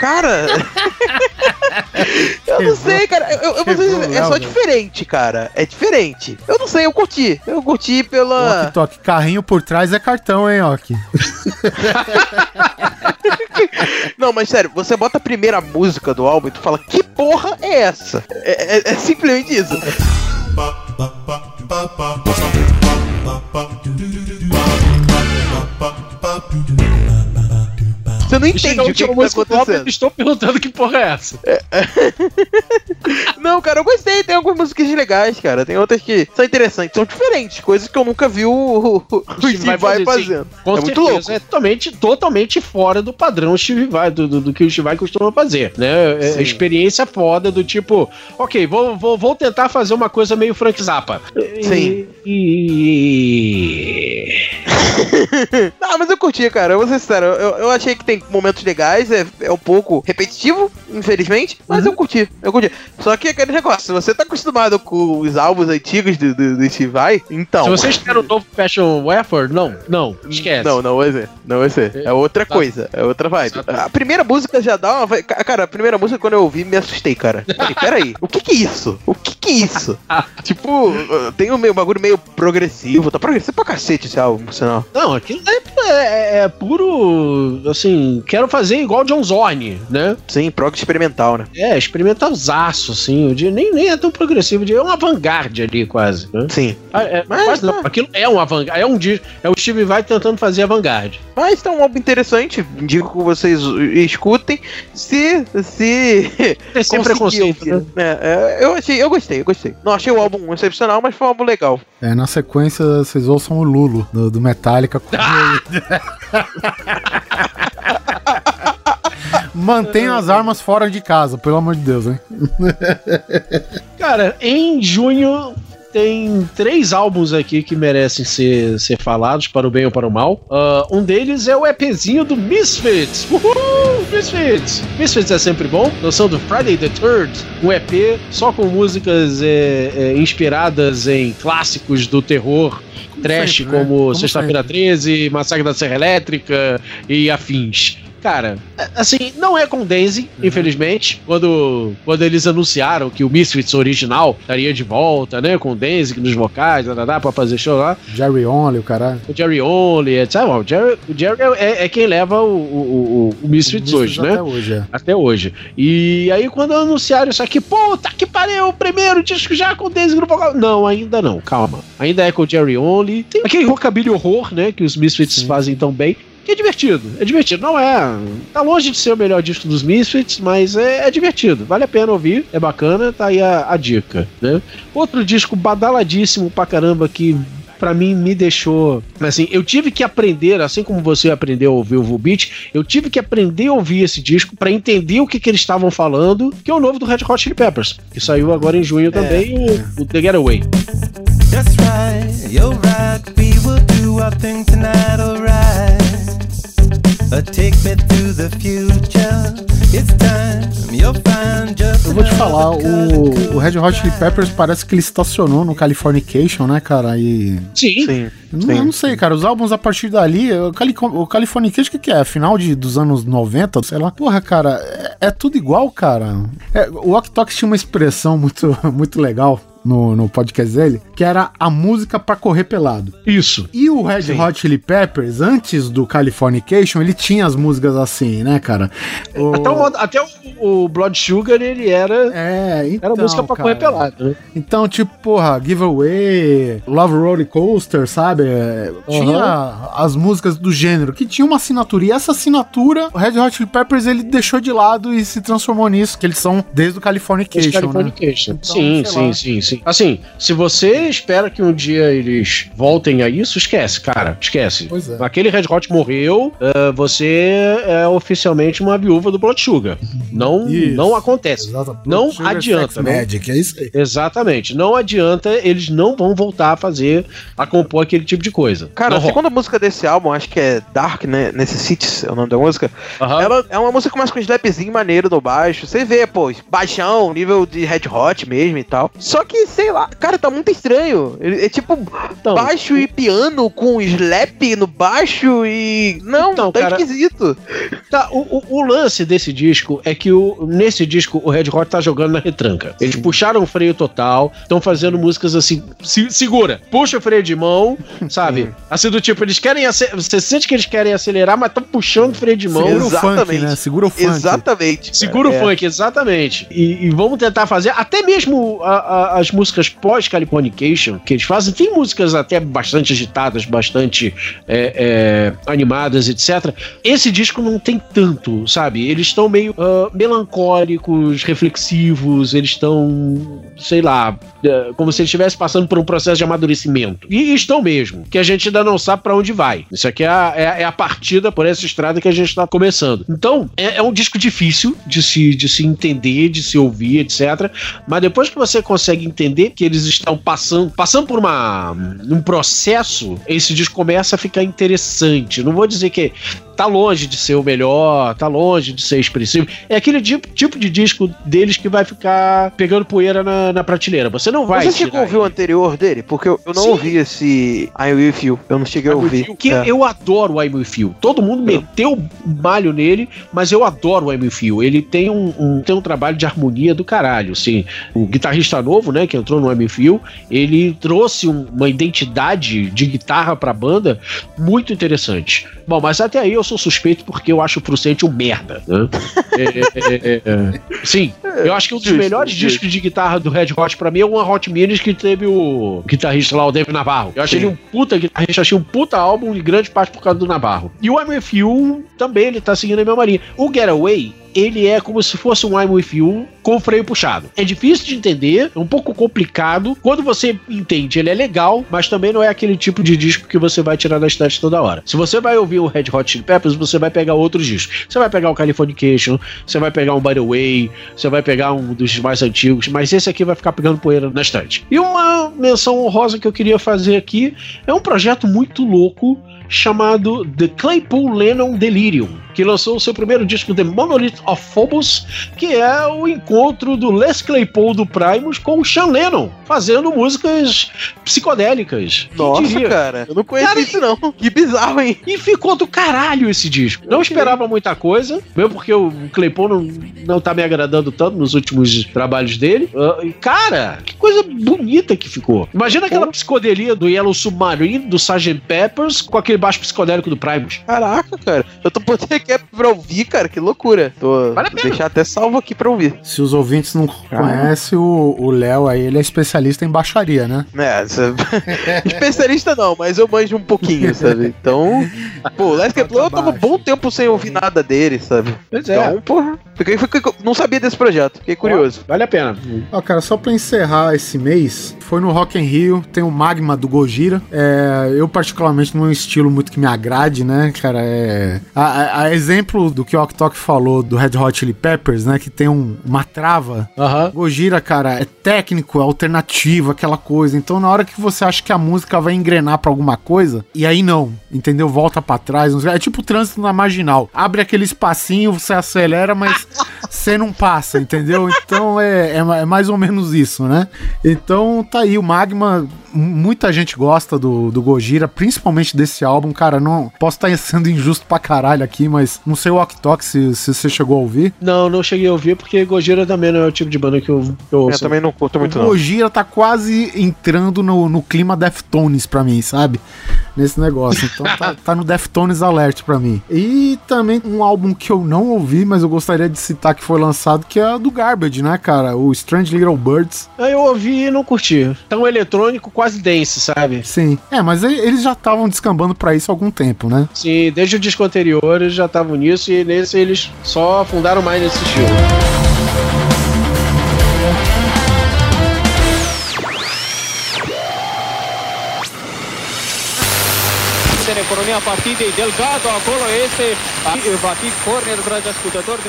Cara, Eu não sei, cara. Eu, eu, é só Léo, diferente, cara. É diferente. Eu não sei, eu curti. Eu curti pela. Ok, toque. Carrinho por trás é cartão, hein, Ok? Não, mas sério, você bota a primeira música do álbum e tu fala, que porra é essa? É, é- é simplesmente isso. papa Você não entende chega o a que, que última tá música do álbum acontecendo. e estou perguntando que porra é essa. Não, cara, eu gostei. Tem algumas músicas legais, cara. Tem outras que são interessantes, são diferentes, coisas que eu nunca vi o, o, o Steve Vai fazendo. sim. Com é muito certeza, louco. É totalmente, totalmente fora do padrão Steve Vai, do, do, do que o Steve Vai costuma fazer, né? É, Sim. experiência foda do tipo, ok, vou, vou, vou tentar fazer uma coisa meio Frank Zappa. Sim. E... Não, mas eu curti, cara. Eu vou ser sincero. Eu, eu achei que tem momentos legais. É, é um pouco repetitivo, infelizmente. Mas eu curti. Eu curti. Só que aquele negócio, se você tá acostumado com os álbuns antigos do, do, do Steve Vai, então. Se você espera o novo Fashion Weapon, não, não, esquece. Não, não vai ser. Não vai ser. É outra Exato. coisa. É outra vibe. Exatamente. A primeira música já dá uma. Cara, a primeira música, quando eu ouvi, me assustei, cara. Falei, peraí, o que que é isso? O que que é isso? tipo, uh, tem um meio, bagulho meio progressivo. Tá progressivo pra cacete esse álbum, por sinal. Não, aquilo é, é- é puro, assim, quero fazer igual John Zorn, né? Sim, prog experimental, né? É, experimentalzaço, assim, o dia nem, nem é tão progressivo, o dia é uma vanguarda ali, quase, né? Sim. Ah, é, Mas, quase não, tá. aquilo é uma vanguarda, é um dia, é o Steve Vai tentando fazer a vanguarda. Mas tá um álbum interessante. Indico que vocês escutem. Se. Se. Tem sem preconceito, ouvir. né? É, é, eu achei, eu gostei, eu gostei. Não achei o álbum excepcional, mas foi um álbum legal. É, na sequência, vocês ouçam o Lulo, do, do Metallica. com- Mantenham as armas fora de casa, pelo amor de Deus, hein? Cara, em junho tem três álbuns aqui que merecem ser, ser falados, para o bem ou para o mal. Ah, um deles é o EPzinho do Misfits. Uhul! Misfits! Misfits é sempre bom. Noção do Friday the Third, um EP só com músicas é, é, inspiradas em clássicos do terror. Trash né? como Como Sexta-feira 13, Massacre da Serra Elétrica e afins. Cara, assim, não é com Daisy, infelizmente. Quando, quando eles anunciaram que o Misfits original estaria de volta, né? Com Daisy nos vocais, dá, pra fazer show lá. Jerry Only, o caralho. O Jerry Only, etc. Bom, O Jerry, o Jerry é, é quem leva o, o, o, o Misfits hoje, né? Até hoje, é. Até hoje. E aí, quando anunciaram isso aqui, puta que pariu, o primeiro disco já com Daisy no vocal. Não, ainda não, calma. Ainda é com o Jerry Only. Tem aquele rockabilly horror, né? Que os Misfits fazem tão bem. Que é divertido, é divertido. Não é. Tá longe de ser o melhor disco dos Misfits, mas é, é divertido. Vale a pena ouvir, é bacana, tá aí a, a dica, né? Outro disco badaladíssimo pra caramba que pra mim me deixou. Assim, eu tive que aprender, assim como você aprendeu a ouvir o Volbeat, eu tive que aprender a ouvir esse disco pra entender o que, que eles estavam falando, que é o novo do Red Hot Chili Peppers, que saiu agora em junho também, o, o The Getaway. That's right, you're right. We will do our thing tonight, alright. Eu vou te falar, o, o Red Hot Chili Peppers parece que ele estacionou no Californication, né, cara? E. Sim. Sim. Eu não, eu não sei, cara. Os álbuns a partir dali, o, Cali, o Californication, o que, que é? Final de, dos anos 90, sei lá. Porra, cara, é, é tudo igual, cara. É, o Ok Tok tinha uma expressão muito, muito legal no, no podcast dele, que era a música pra correr pelado. Isso. E o Red Hot Chili Peppers, antes do Californication, ele tinha as músicas assim, né, cara? O- Até, o, até o, o Blood Sugar, ele era. É, então, Era música pra cara. correr pelado, né? Então, tipo, porra, Giveaway, Love Roller Coaster, sabe? É, Tinha as músicas do gênero que tinha uma assinatura. E essa assinatura, o Red Hot Chili Peppers, ele deixou de lado e se transformou nisso, que eles são desde o Californication, né? Californication. Então, sim, sei sim, lá. sim, sim. Assim, se você espera que um dia eles voltem a isso, esquece, cara. Esquece. Pois é. Aquele Red Hot morreu, eh, você é oficialmente uma viúva do Blood Sugar. Não, Isso. não acontece. Exato. Não Sugar adianta, não- Magic, é isso aí. Exatamente. Não adianta, eles não vão voltar a fazer, a compor aquele tipo de coisa. Cara, não a rola. segunda música desse álbum, acho que é Dark, né? Necessities é o nome da música. Ela é uma música mais com um slapzinho maneiro no baixo. Você vê, pô, baixão, nível de Red Hot mesmo e tal. Só que sei lá, cara, tá muito estranho. Ele- É tipo Então, baixo e piano com slap no baixo e. Não, Então, tá cara, esquisito. Tá, o, o- o lance desse disco é que o, nesse disco o Red Hot tá jogando na retranca. Eles puxaram o freio total, estão fazendo músicas assim, se- segura, puxa o freio de mão, sabe? Assim do tipo, eles querem, você sente que eles querem acelerar, mas estão puxando o freio de mão. Segura o funk, exatamente. né? Segura o funk. Exatamente. Segura cara. o funk, exatamente. E, e vamos tentar fazer, até mesmo a- a- as músicas pós-Californication, que eles fazem, tem músicas até bastante agitadas, bastante é, é, animadas, etc. Esse disco não tem tanto, sabe? Eles estão meio ah, melancólicos, reflexivos, eles estão, sei lá, é, como se eles estivessem passando por um processo de amadurecimento. E estão mesmo, que a gente ainda não sabe pra onde vai. Isso aqui é a, é é a partida por essa estrada que a gente tá começando. Então, é, é um disco difícil de se, de se entender, de se ouvir, etc. Mas depois que você consegue entender que eles estão passando, passando por uma, um processo, esse disco começa a ficar interessante. Não vou dizer que tá longe de ser o melhor, tá longe de ser expressivo. É aquele tipo, tipo de disco deles que vai ficar pegando poeira na, na prateleira. Você não vai. Você chegou a ouvir o anterior dele? Porque eu, eu não Sim. ouvi esse I Will You. Eu não cheguei a ouvir. Que É. eu adoro o I'm With You. Todo mundo meteu malho nele, mas eu adoro o I'm With You. Ele tem um, um- tem um trabalho de harmonia do caralho. Assim, o guitarrista novo, né, que entrou no You, ele trouxe um- uma identidade de guitarra pra banda muito interessante. Bom, mas até aí eu sou suspeito porque eu acho o Frucente um merda. Né? É, é, é, é. Sim, eu acho que um dos Justo, melhores justo. discos de guitarra do Red Hot pra mim é uma Hot Minis que teve o guitarrista lá, o David Navarro. Eu achei Sim. ele um puta guitarrista, achei um puta álbum de grande parte por causa do Navarro. E o I'm With You também, ele tá seguindo a mesma linha. O Getaway, ele é como se fosse um I'm With You com freio puxado. É difícil de entender, é um pouco complicado. Quando você entende, ele é legal, mas também não é aquele tipo de disco que você vai tirar da estante toda hora. Se você vai ouvir o Red Hot Chili Peppers, você vai pegar outros discos. Você vai pegar o Californication, você vai pegar um By The Way, você vai pegar um dos mais antigos, mas esse aqui vai ficar pegando poeira na estante. E uma menção honrosa que eu queria fazer aqui é um projeto muito louco chamado The Claypool Lennon Delirium, que lançou o seu primeiro disco The Monolith of Phobos, que é o encontro do Les Claypool do Primus com o Sean Lennon, fazendo músicas psicodélicas. Nossa, cara, eu não conheço Cara, isso não. Que bizarro, hein? E ficou do caralho esse disco. Não esperava muita coisa, mesmo porque o Claypool não, não tá me agradando tanto nos últimos trabalhos dele. E, cara, que coisa bonita que ficou. Imagina aquela psicodelia do Yellow Submarine, do Sgt. Peppers, com aquele baixo psicodélico do Primus. Caraca, cara. Eu tô botando aqui pra ouvir, cara. Que loucura. Tô Vale a vou pena. deixar até salvo aqui pra ouvir. Se os ouvintes não conhecem, o Léo aí, ele é especialista em baixaria, né? É, especialista não, mas eu manjo um pouquinho, sabe? Então, pô, o Les Claypool, eu tava um bom tempo sem ouvir nada dele, sabe? Pois é. Então, porra, fiquei, fiquei- não sabia desse projeto, fiquei curioso. Vale a pena. Ó, cara, só pra encerrar esse mês, foi no Rock in Rio, tem o Magma do Gojira. É, eu, particularmente, não é um estilo muito que me agrade, né, cara? É, a, a- exemplo do que o Oktok falou do Red Hot Chili Peppers, né, que tem um- uma trava. Aham. Gojira, cara, é técnico, é alternativo, aquela coisa. Então, na hora que você acha que a música vai engrenar pra alguma coisa, e aí não, entendeu? Volta pra trás. É tipo o trânsito na marginal. Abre aquele espacinho, você acelera, mas você não passa, entendeu? Então é, é, é mais ou menos isso, né? Então tá aí, o Magma, muita gente gosta do, do Gojira, principalmente desse álbum, cara. Não posso estar sendo injusto pra caralho aqui, mas não sei o Ok se, se você chegou a ouvir. Não, não cheguei a ouvir porque Gojira também não é o tipo de banda que eu, que eu Eu ouço. também não curto muito, o não. Gojira tá quase entrando no, no clima Deftones pra mim, sabe? Nesse negócio. Então tá, tá no Deftones Alert pra mim. E também um álbum que eu não ouvi, mas eu gostaria de citar que foi lançado, que é do Garbage, né, cara? O Strange Little Birds. Aí eu ouvi e não curti. Tá um eletrônico quase dance, sabe? Sim. É, mas eles já estavam descambando pra isso há algum tempo, né? Sim, desde o disco anterior eles já estavam nisso e nesse eles só afundaram mais nesse estilo. în economia partidei Delgado, acolo este, va fi corner, dragi ascultători.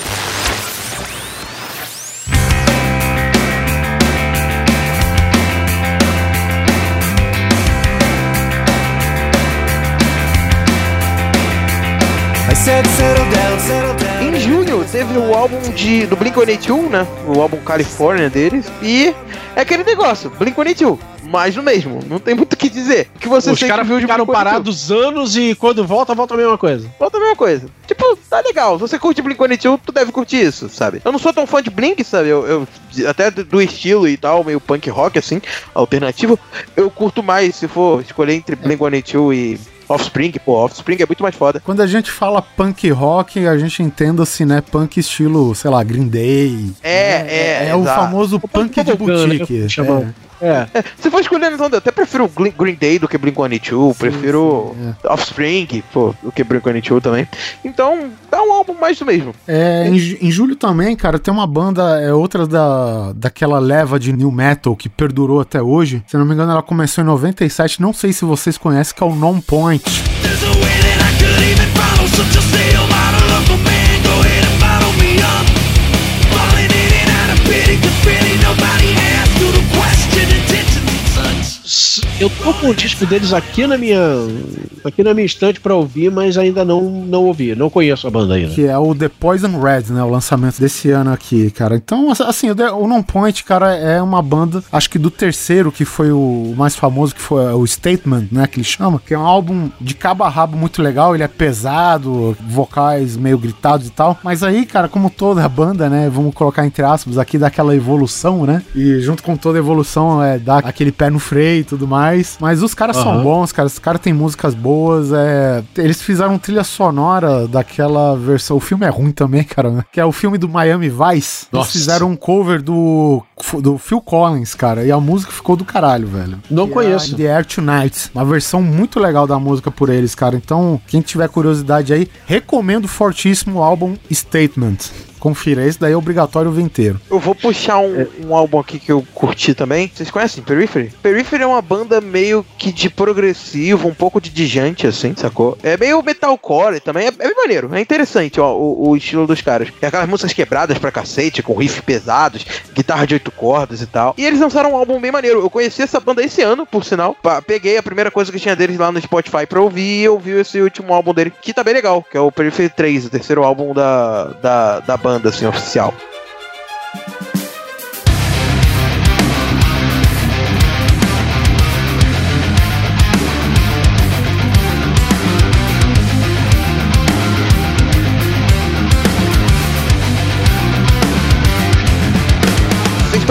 Em junho teve o álbum de, do Blink-182, né? O álbum California deles. E é aquele negócio, Blink-182. Mais do mesmo, não tem muito o que dizer. O que você Os caras ficaram Blink-182? parados anos e quando volta, volta a mesma coisa. Volta a mesma coisa. Tipo, tá legal. Se você curte Blink-182, tu deve curtir isso, sabe? Eu não sou tão fã de Blink, sabe? Eu, eu- até do do estilo e tal, meio punk rock, assim, alternativo. Eu curto mais se for escolher entre Blink-182 e Offspring. Pô, Offspring é muito mais foda. Quando a gente fala punk rock, a gente entenda assim, né? Punk estilo, sei lá, Green Day. É, é, É, o exato. famoso punk de bubblegum, né, boutique. chama- É. É. É, se for escolher, então, eu até prefiro Green Day do que Blink-182, prefiro Offspring, pô, do que Blink-182 também. Então, dá um álbum mais do mesmo. É, em, em julho também, cara, tem uma banda, é outra da, daquela leva de new metal que perdurou até hoje. Se eu não me engano, ela começou em 97. Não sei se vocês conhecem, que é o Non Point. There's a way that I could even follow, so just Eu tô com o disco deles aqui na minha. aqui na minha estante pra ouvir, mas ainda não, não ouvi. Não conheço a banda ainda. Que é o The Poison Red, né? O lançamento desse ano aqui, cara. Então, assim, o, The- o Non Point, cara, é uma banda, acho que do terceiro, que foi o mais famoso, que foi o Statement, né? Que ele chama. Que é um álbum de cabo a rabo muito legal. Ele é pesado, vocais meio gritados e tal. Mas aí, cara, como toda a banda, né? Vamos colocar entre aspas aqui, dá aquela evolução, né? E junto com toda evolução, é dar aquele pé no freio e tudo mais. Mas os caras são Aham. bons, cara. Os caras têm músicas boas. É... Eles fizeram trilha sonora daquela versão. O filme é ruim também, cara. Que é o filme do Miami Vice. Eles Nossa. fizeram um cover do, do Phil Collins, cara. E a música ficou do caralho, velho. Não Que é conheço. a The Air Tonight. Uma versão muito legal da música por eles, cara. Então, quem tiver curiosidade aí, recomendo fortíssimo o álbum Statement. Confira, esse daí é obrigatório o inteiro. Eu vou puxar um, um álbum aqui que eu curti também. Vocês conhecem Periphery? Periphery é uma banda meio que de progressivo, um pouco de dijante, assim, sacou? É meio metalcore também. É, é bem maneiro. É interessante, ó, o, o estilo dos caras. É aquelas músicas quebradas pra cacete, com riff pesados, guitarra de oito cordas e tal. E eles lançaram um álbum bem maneiro. Eu conheci essa banda esse ano, por sinal. Peguei a primeira coisa que tinha deles lá no Spotify pra ouvir e ouvi esse último álbum dele, que tá bem legal, que é o Periphery 3, o terceiro álbum da, da, da banda, assim, oficial.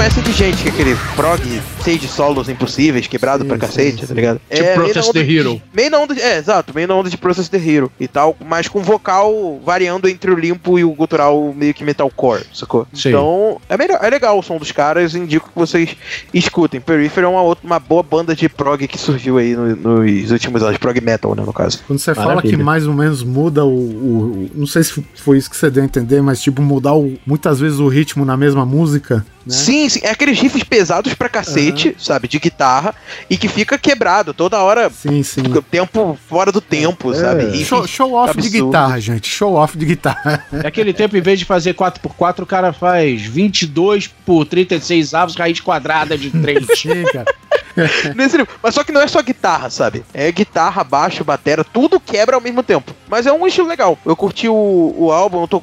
Vocês conhecem de gente que é aquele prog cheio de solos impossíveis, quebrado pra cacete, tá ligado? Tipo meio Process onda the de- Hero. Meio na onda de, É, exato, meio na onda de Process the Hero e tal, mas com vocal variando entre o limpo e o gutural meio que metalcore, sacou? Sim. Então, é, melhor, é legal o som dos caras, indico que vocês escutem. Periphery é uma, outra, uma boa banda de prog que surgiu aí no- nos últimos anos, prog metal, né, no caso. Quando você fala Maravilha. que mais ou menos muda o, o- o- Não sei se foi isso que você deu a entender, mas tipo, mudar o- muitas vezes o ritmo na mesma música. Né? Sim, sim, é aqueles riffs pesados pra cacete, sabe, de guitarra, e que fica quebrado toda hora, Sim, sim. tempo fora do tempo, sabe? Riffs Show, show off de absurdos. guitarra, gente. Show off de guitarra. É aquele tempo, em vez de fazer 4x4, o cara faz 22 por 36 avos, raiz quadrada de 3. Sim, cara. Nesse nível. Mas só que não é só guitarra, sabe? É guitarra, baixo, batera, tudo quebra ao mesmo tempo. Mas é um estilo legal. Eu curti o, o álbum, eu, tô-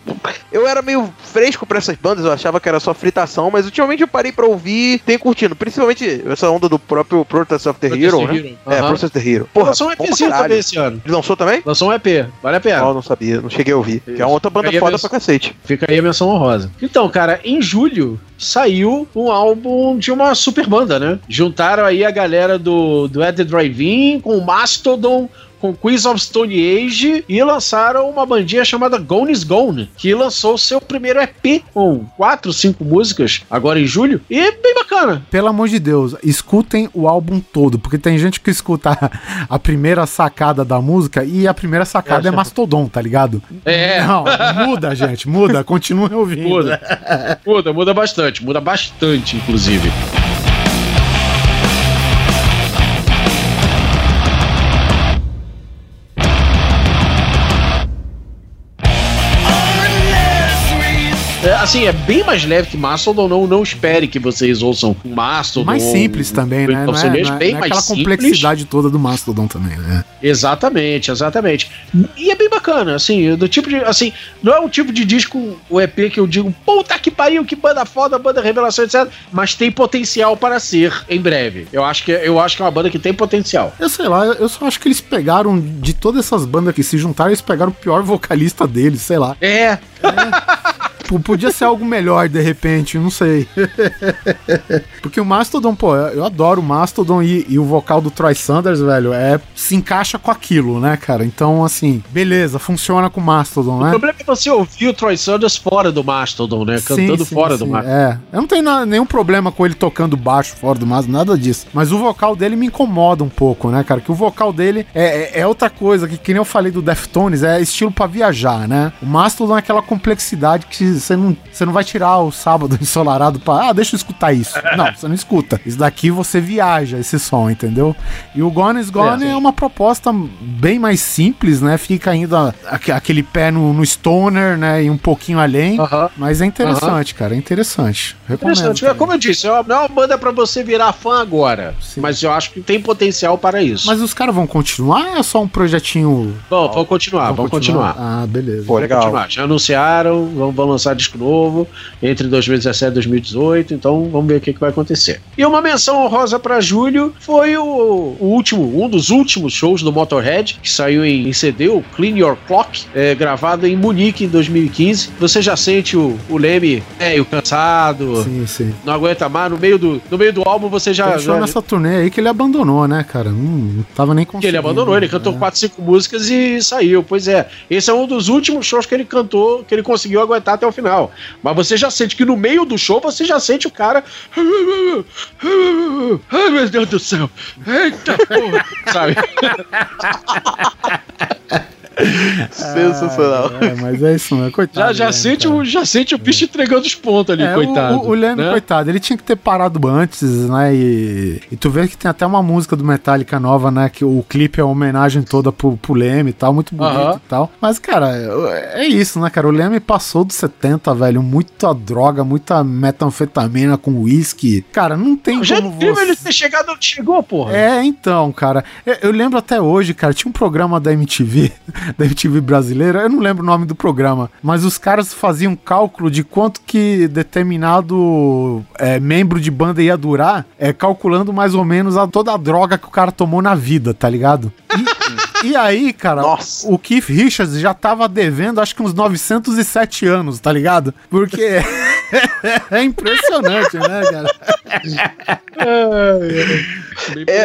eu era meio fresco pra essas bandas, eu achava que era só fritação, mas ultimamente eu parei pra ouvir e tenho curtindo. Principalmente essa onda do próprio Process of the Hero, né? Hero. É, Aham. Process the Hero. Porra, Lançou um EPzinho também esse ano. Ele lançou também? Lançou um EP, vale a pena. Não, não sabia, não cheguei a ouvir. Que é uma outra banda foda mesmo. pra cacete. Fica aí a menção honrosa. Então, cara, em julho saiu um álbum de uma super banda, né? Juntaram aí a galera do, do At The Drive-In com o Mastodon, com Queens of Stone Age e lançaram uma bandinha chamada Gone is Gone, que lançou seu primeiro EP com quatro, cinco músicas agora em julho e é bem bacana. Pelo amor de Deus, escutem o álbum todo, porque tem gente que escuta a primeira sacada da música e a primeira sacada é, Mastodon, tá ligado? É. Não, muda, gente, muda, continue ouvindo. Muda. muda, muda bastante, muda bastante, inclusive. Assim, é bem mais leve que Mastodon, não, não espere que vocês ouçam Mastodon. Mais simples também, né? Não é, não é- bem não é mais aquela simples. complexidade toda do Mastodon também, né? Exatamente, exatamente. E é bem bacana, assim, do tipo de. Assim, não é o tipo de disco, o EP que eu digo, puta que pariu, que banda foda, banda revelação, etc. Mas tem potencial para ser em breve. Eu acho que, eu acho que é uma banda que tem potencial. Eu sei lá, eu só acho que eles pegaram, de todas essas bandas que se juntaram, eles pegaram o pior vocalista deles, sei lá. É. P- Podia ser algo melhor, de repente, não sei. Porque o Mastodon, pô, eu adoro o Mastodon e, e o vocal do Troy Sanders, velho, é se encaixa com aquilo, né, cara? Então, assim, beleza, funciona com o Mastodon, O né? problema é você ouvir o Troy Sanders fora do Mastodon, né? Cantando Sim, sim, fora do sim, Mastodon. É, eu não tenho na- nenhum problema com ele tocando baixo fora do Mastodon, nada disso. Mas o vocal dele me incomoda um pouco, né, cara? Que o vocal dele é, é- é outra coisa, que, que nem eu falei do Deftones, é estilo pra viajar, né? O Mastodon é aquela complexidade que você não, você não vai tirar o sábado ensolarado pra, ah, deixa eu escutar isso. Não, você não escuta. Isso daqui você viaja, esse som, entendeu? E o Gone is Gone É, é, sim. uma proposta bem mais simples, né? Fica ainda aque- aquele pé no, no stoner, né? E um pouquinho além. Aham. Mas é interessante, cara, é interessante. Recomendo. Interessante. Cara. como eu disse, é uma- não é uma banda pra você virar fã agora. Mas eu acho que tem potencial para isso. Mas os caras vão continuar ou é só um projetinho? Bom, vamos continuar, vamos continuar. Ah, beleza. Pô, Vamos legal. continuar. Já anunciaram, vão, vão lançar disco novo entre 2017 e 2018, então vamos ver o que, que vai acontecer. E uma menção honrosa para julho foi o, o último, um dos últimos shows do Motorhead, que saiu em, em CD, o Clean Your Clock, é, gravado em Munique em 2015. Você já sente o, o Leme velho, cansado, Sim, sim. não aguenta mais. No meio do, no meio do álbum você já. Ele já- nessa turnê aí que ele abandonou, né, cara? Não, não tava nem conseguindo. ele abandonou, ele cantou né? quatro, cinco músicas e saiu. Pois é, esse é um dos últimos shows que ele cantou, que ele conseguiu aguentar até o final. Mas você já sente que no meio do show você já sente o cara. Ai meu Deus do céu! Eita porra! Sabe? Sensacional. É, mas é isso, né? Coitado. Já, já, né, sente cara? o, já sente o bicho entregando os pontos ali, É, coitado. O, o, o Leme, né? coitado, ele tinha que ter parado antes, né? E, e tu vê que tem até uma música do Metallica nova, né? Que o clipe é uma homenagem toda pro, pro Leme e tal, muito bonito Aham. e tal. Mas, cara, é isso, né, cara? O Leme passou dos 70, velho. Muita droga, muita metanfetamina com uísque. Cara, não tem Já é como incrível você. ele ter chegado onde chegou, porra. É, então, cara. Eu, eu lembro até hoje, cara, tinha um programa da MTV, da MTV brasileira, eu não lembro o nome do programa, mas os caras faziam cálculo de quanto que determinado é, membro de banda ia durar, é, calculando mais ou menos a, toda a droga que o cara tomou na vida, tá ligado? E, e aí, cara, Nossa. o Keith Richards já tava devendo acho que uns 907 anos, tá ligado? Porque é impressionante, né, cara?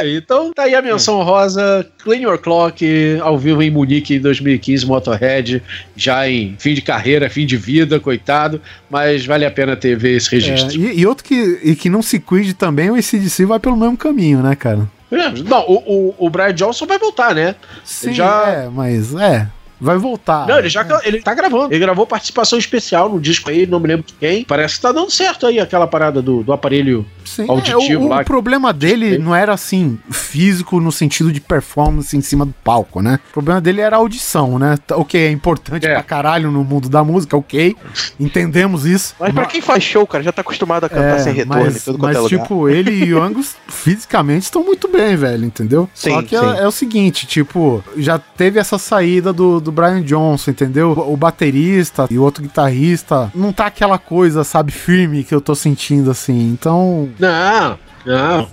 Aí. Então tá aí a menção rosa, Clean Your Clock, ao vivo em Munique em 2015, Motorhead, já em fim de carreira, fim de vida, coitado, mas vale a pena ter ver esse É, registro. e, e outro que, e que não se cuide também, o ACDC vai pelo mesmo caminho, né, cara? É, Não, o, o, o Brian Johnson vai voltar, né? Sim, já- é, mas é, vai voltar. Não, ele já ele tá gravando. Ele gravou participação especial no disco aí, não me lembro de quem. Parece que tá dando certo aí aquela parada do, do aparelho Sim, auditivo é, o, lá. o problema dele não era assim, físico no sentido de performance em cima do palco, né? O problema dele era a audição, né? Tá- O que é importante É. pra caralho no mundo da música, ok. Entendemos isso. Mas pra quem faz show, cara, já tá acostumado a cantar sem retorno mas, tudo quanto mas é lugar. tipo, ele e o Angus fisicamente estão muito bem, velho, entendeu? Só Sim, que sim. é, é o seguinte, tipo, já teve essa saída do, do Brian Johnson, entendeu? O, baterista e o outro guitarrista não tá aquela coisa, sabe, firme que eu tô sentindo assim. Então, Não,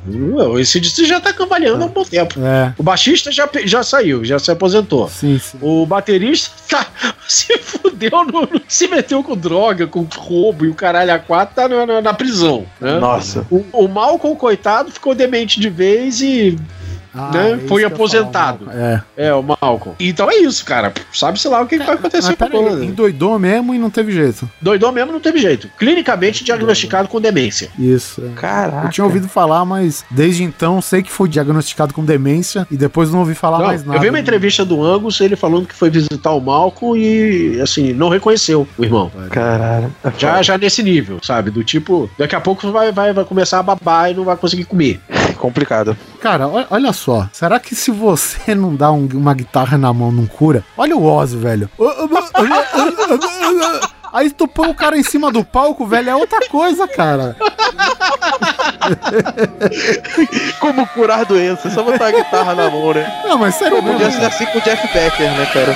não. Esse disco já tá cambaleando há um bom tempo. é, O baixista já, já saiu, já se aposentou. sim, sim. O baterista tá, se fudeu, no- se meteu com droga, com roubo e o caralho a quatro tá na, na- na prisão. Né? Nossa. O, o Malcolm, coitado, ficou demente de vez e Ah, né, é foi aposentado. falar, É. É, o Malcolm. Então é isso, cara. Sabe-se lá o que, que vai acontecer Mas com a banda. endoidou mesmo e não teve jeito. Doidou mesmo não teve jeito. Clinicamente diagnosticado com demência. Isso. é. Caraca. Eu tinha ouvido falar, mas desde então sei que foi diagnosticado com demência e depois não ouvi falar Não, mais nada. eu vi uma entrevista do Angus, ele falando que foi visitar o Malcolm e, assim, não reconheceu o irmão. Caralho. Já, já nesse nível, sabe? Do tipo, daqui a pouco vai, vai, vai começar a babar e não vai conseguir comer. Complicado. Cara, olha só. Será que se você não dá um- uma guitarra na mão não cura? Olha o Ozzy, velho. Aí tu põe o cara em cima do palco, velho, é outra coisa, cara. Como curar doença, é só botar a guitarra na mão, né? Não, mas sério Podia mesmo. ser assim com o Jeff Becker, né, cara?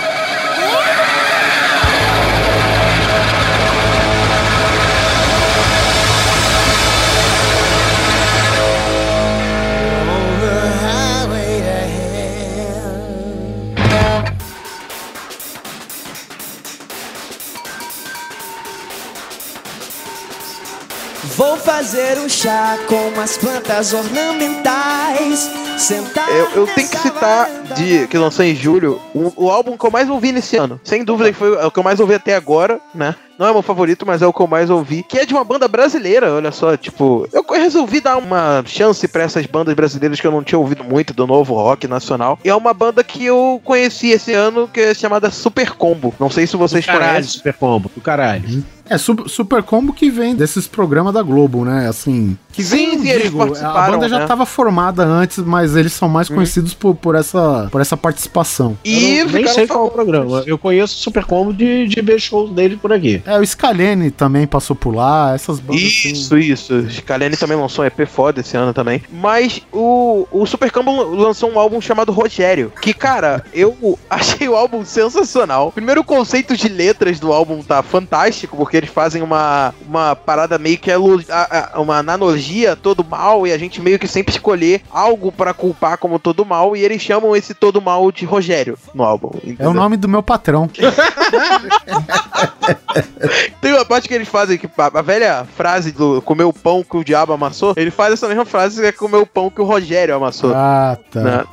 Vou fazer um chá com umas plantas ornamentais. Sentar Eu, eu tenho que citar, de, que lançou em julho, o, o álbum que eu mais ouvi nesse ano. Sem dúvida, foi o que eu mais ouvi até agora, né? Não é meu favorito, mas é o que eu mais ouvi. Que é de uma banda brasileira, olha só. Tipo, eu resolvi dar uma chance pra essas bandas brasileiras que eu não tinha ouvido muito do novo rock nacional. E é uma banda que eu conheci esse ano, que é chamada Super Combo. Não sei se vocês Caralho, conhecem. Super Combo. Do caralho. É super, combo que vem desses programas da Globo, né? Assim. Que Sim, vem, sim, eles digo, a participaram, banda já né? estava formada antes, mas eles são mais conhecidos por, por, essa, por essa participação. E eu não- nem sei qual é o programa. Eu conheço o Super Combo de, de ver shows dele por aqui. É, o Scalene também passou por lá, essas bandas. assim. Isso, isso. Scalene também lançou um EP foda esse ano também. Mas o, o Super Combo lançou um álbum chamado Rogério. Que, cara, eu achei o álbum sensacional. Primeiro, o conceito de letras do álbum tá fantástico, porque eles fazem uma, uma parada meio que a- uma analogia a todo mal, e a gente meio que sempre escolher algo pra culpar como todo mal, e eles chamam esse todo mal de Rogério no álbum. É o entendeu? nome do meu patrão. Tem uma parte que eles fazem que a, velha frase do comer o pão que o diabo amassou, ele faz essa mesma frase que é comer o pão que o Rogério amassou. Ah, tá. Né?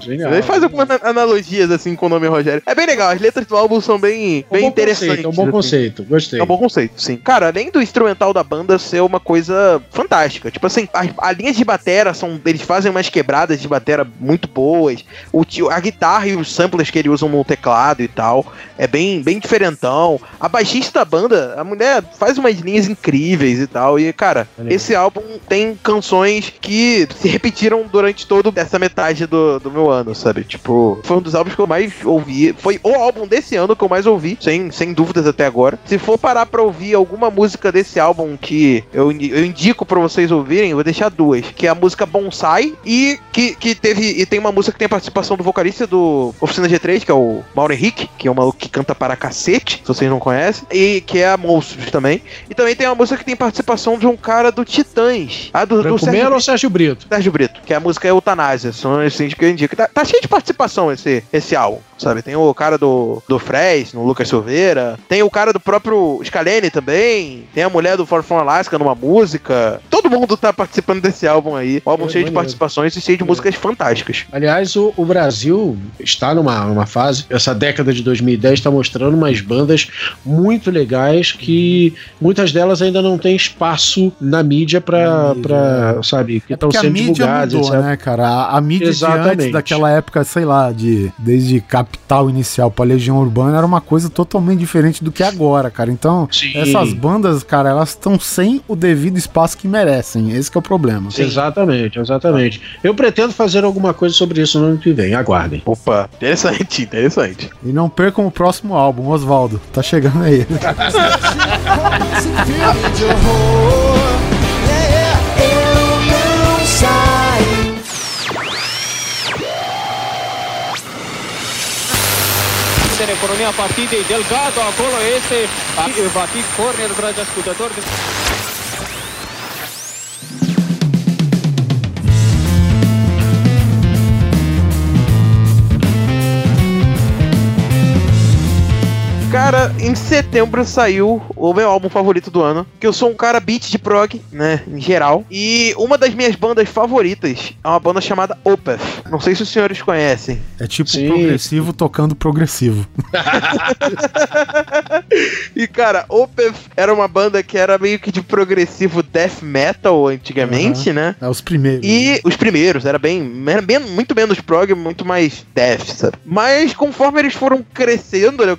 Genial. Ele faz algumas ana- analogias assim com o nome Rogério. É bem legal, as letras do álbum são bem, É um bem bom interessantes. conceito, é um bom assim. conceito. Gostei. É um bom conceito, sim. Cara, além do instrumental da banda ser uma coisa fantástica. Tipo assim, as, as linhas de batera são. Eles fazem umas quebradas de batera muito boas. O tio, a guitarra e os samplers que eles usam no teclado e tal. É bem, bem diferentão. A baixista da banda, a mulher faz umas linhas incríveis e tal. E, cara, Valeu. esse álbum tem canções que se repetiram durante toda essa metade do, do meu ano, sabe? Tipo, foi um dos álbuns que eu mais ouvi. Foi o álbum desse ano que eu mais ouvi, sem, sem dúvidas até agora. Se for parar pra ouvir alguma música desse álbum que eu, eu indico pra vocês ouvirem, eu vou deixar duas. Que é a música Bonsai e que, que teve. E tem uma música que tem a participação do vocalista do Oficina G3, que é o Mauro Henrique, que é um maluco que canta para cacete, se vocês não conhecem. E que é a Monstros também. E também tem uma música que tem participação de um cara do Titãs. Ah, do, do Sérgio Melo ou Sérgio Brito? Sérgio Brito, que a música é Eutanásia, são esses que eu indico. Tá, tá cheio de participação esse, esse álbum, sabe? Tem o cara do, do Fres, no Lucas Silveira, tem o cara do próprio Scalene também, tem a mulher do For From Alaska numa música. Todo mundo tá participando desse álbum aí. O álbum É, cheio de participações e cheio de músicas fantásticas. Aliás, o, o Brasil está numa, numa fase, essa década de 2010 está mostrando umas bandas muito legais que muitas delas ainda não têm espaço na mídia para, sabe, que É estão a sendo mídia divulgadas, mudou, né, cara? A, a mídia de Exatamente. antes daquela época, sei lá, de desde Capital Inicial pra Legião Urbana era uma coisa totalmente diferente do que é agora, cara. Então, Sim. essas bandas, cara, elas estão sem o devido espaço que merecem. Esse que é o problema. Exatamente, exatamente. Eu pretendo fazer alguma coisa sobre isso no ano que vem, aguardem. Opa, interessante, interessante. E não percam o próximo álbum, Oswaldo. Tá chegando aí. În economia partidei Delgado, acolo este, va fi corner, dragi ascultători. Cara, em setembro saiu o meu álbum favorito do ano, que eu sou um cara beat de prog, né, em geral. E uma das minhas bandas favoritas é uma banda chamada Opeth. Não sei se os senhores conhecem. É tipo Sim. progressivo tocando progressivo. E cara, Opeth era uma banda que era meio que de progressivo death metal antigamente, né? É os primeiros. E os primeiros, era bem, era bem- muito menos prog, muito mais death, sabe? Mas conforme eles foram crescendo, né,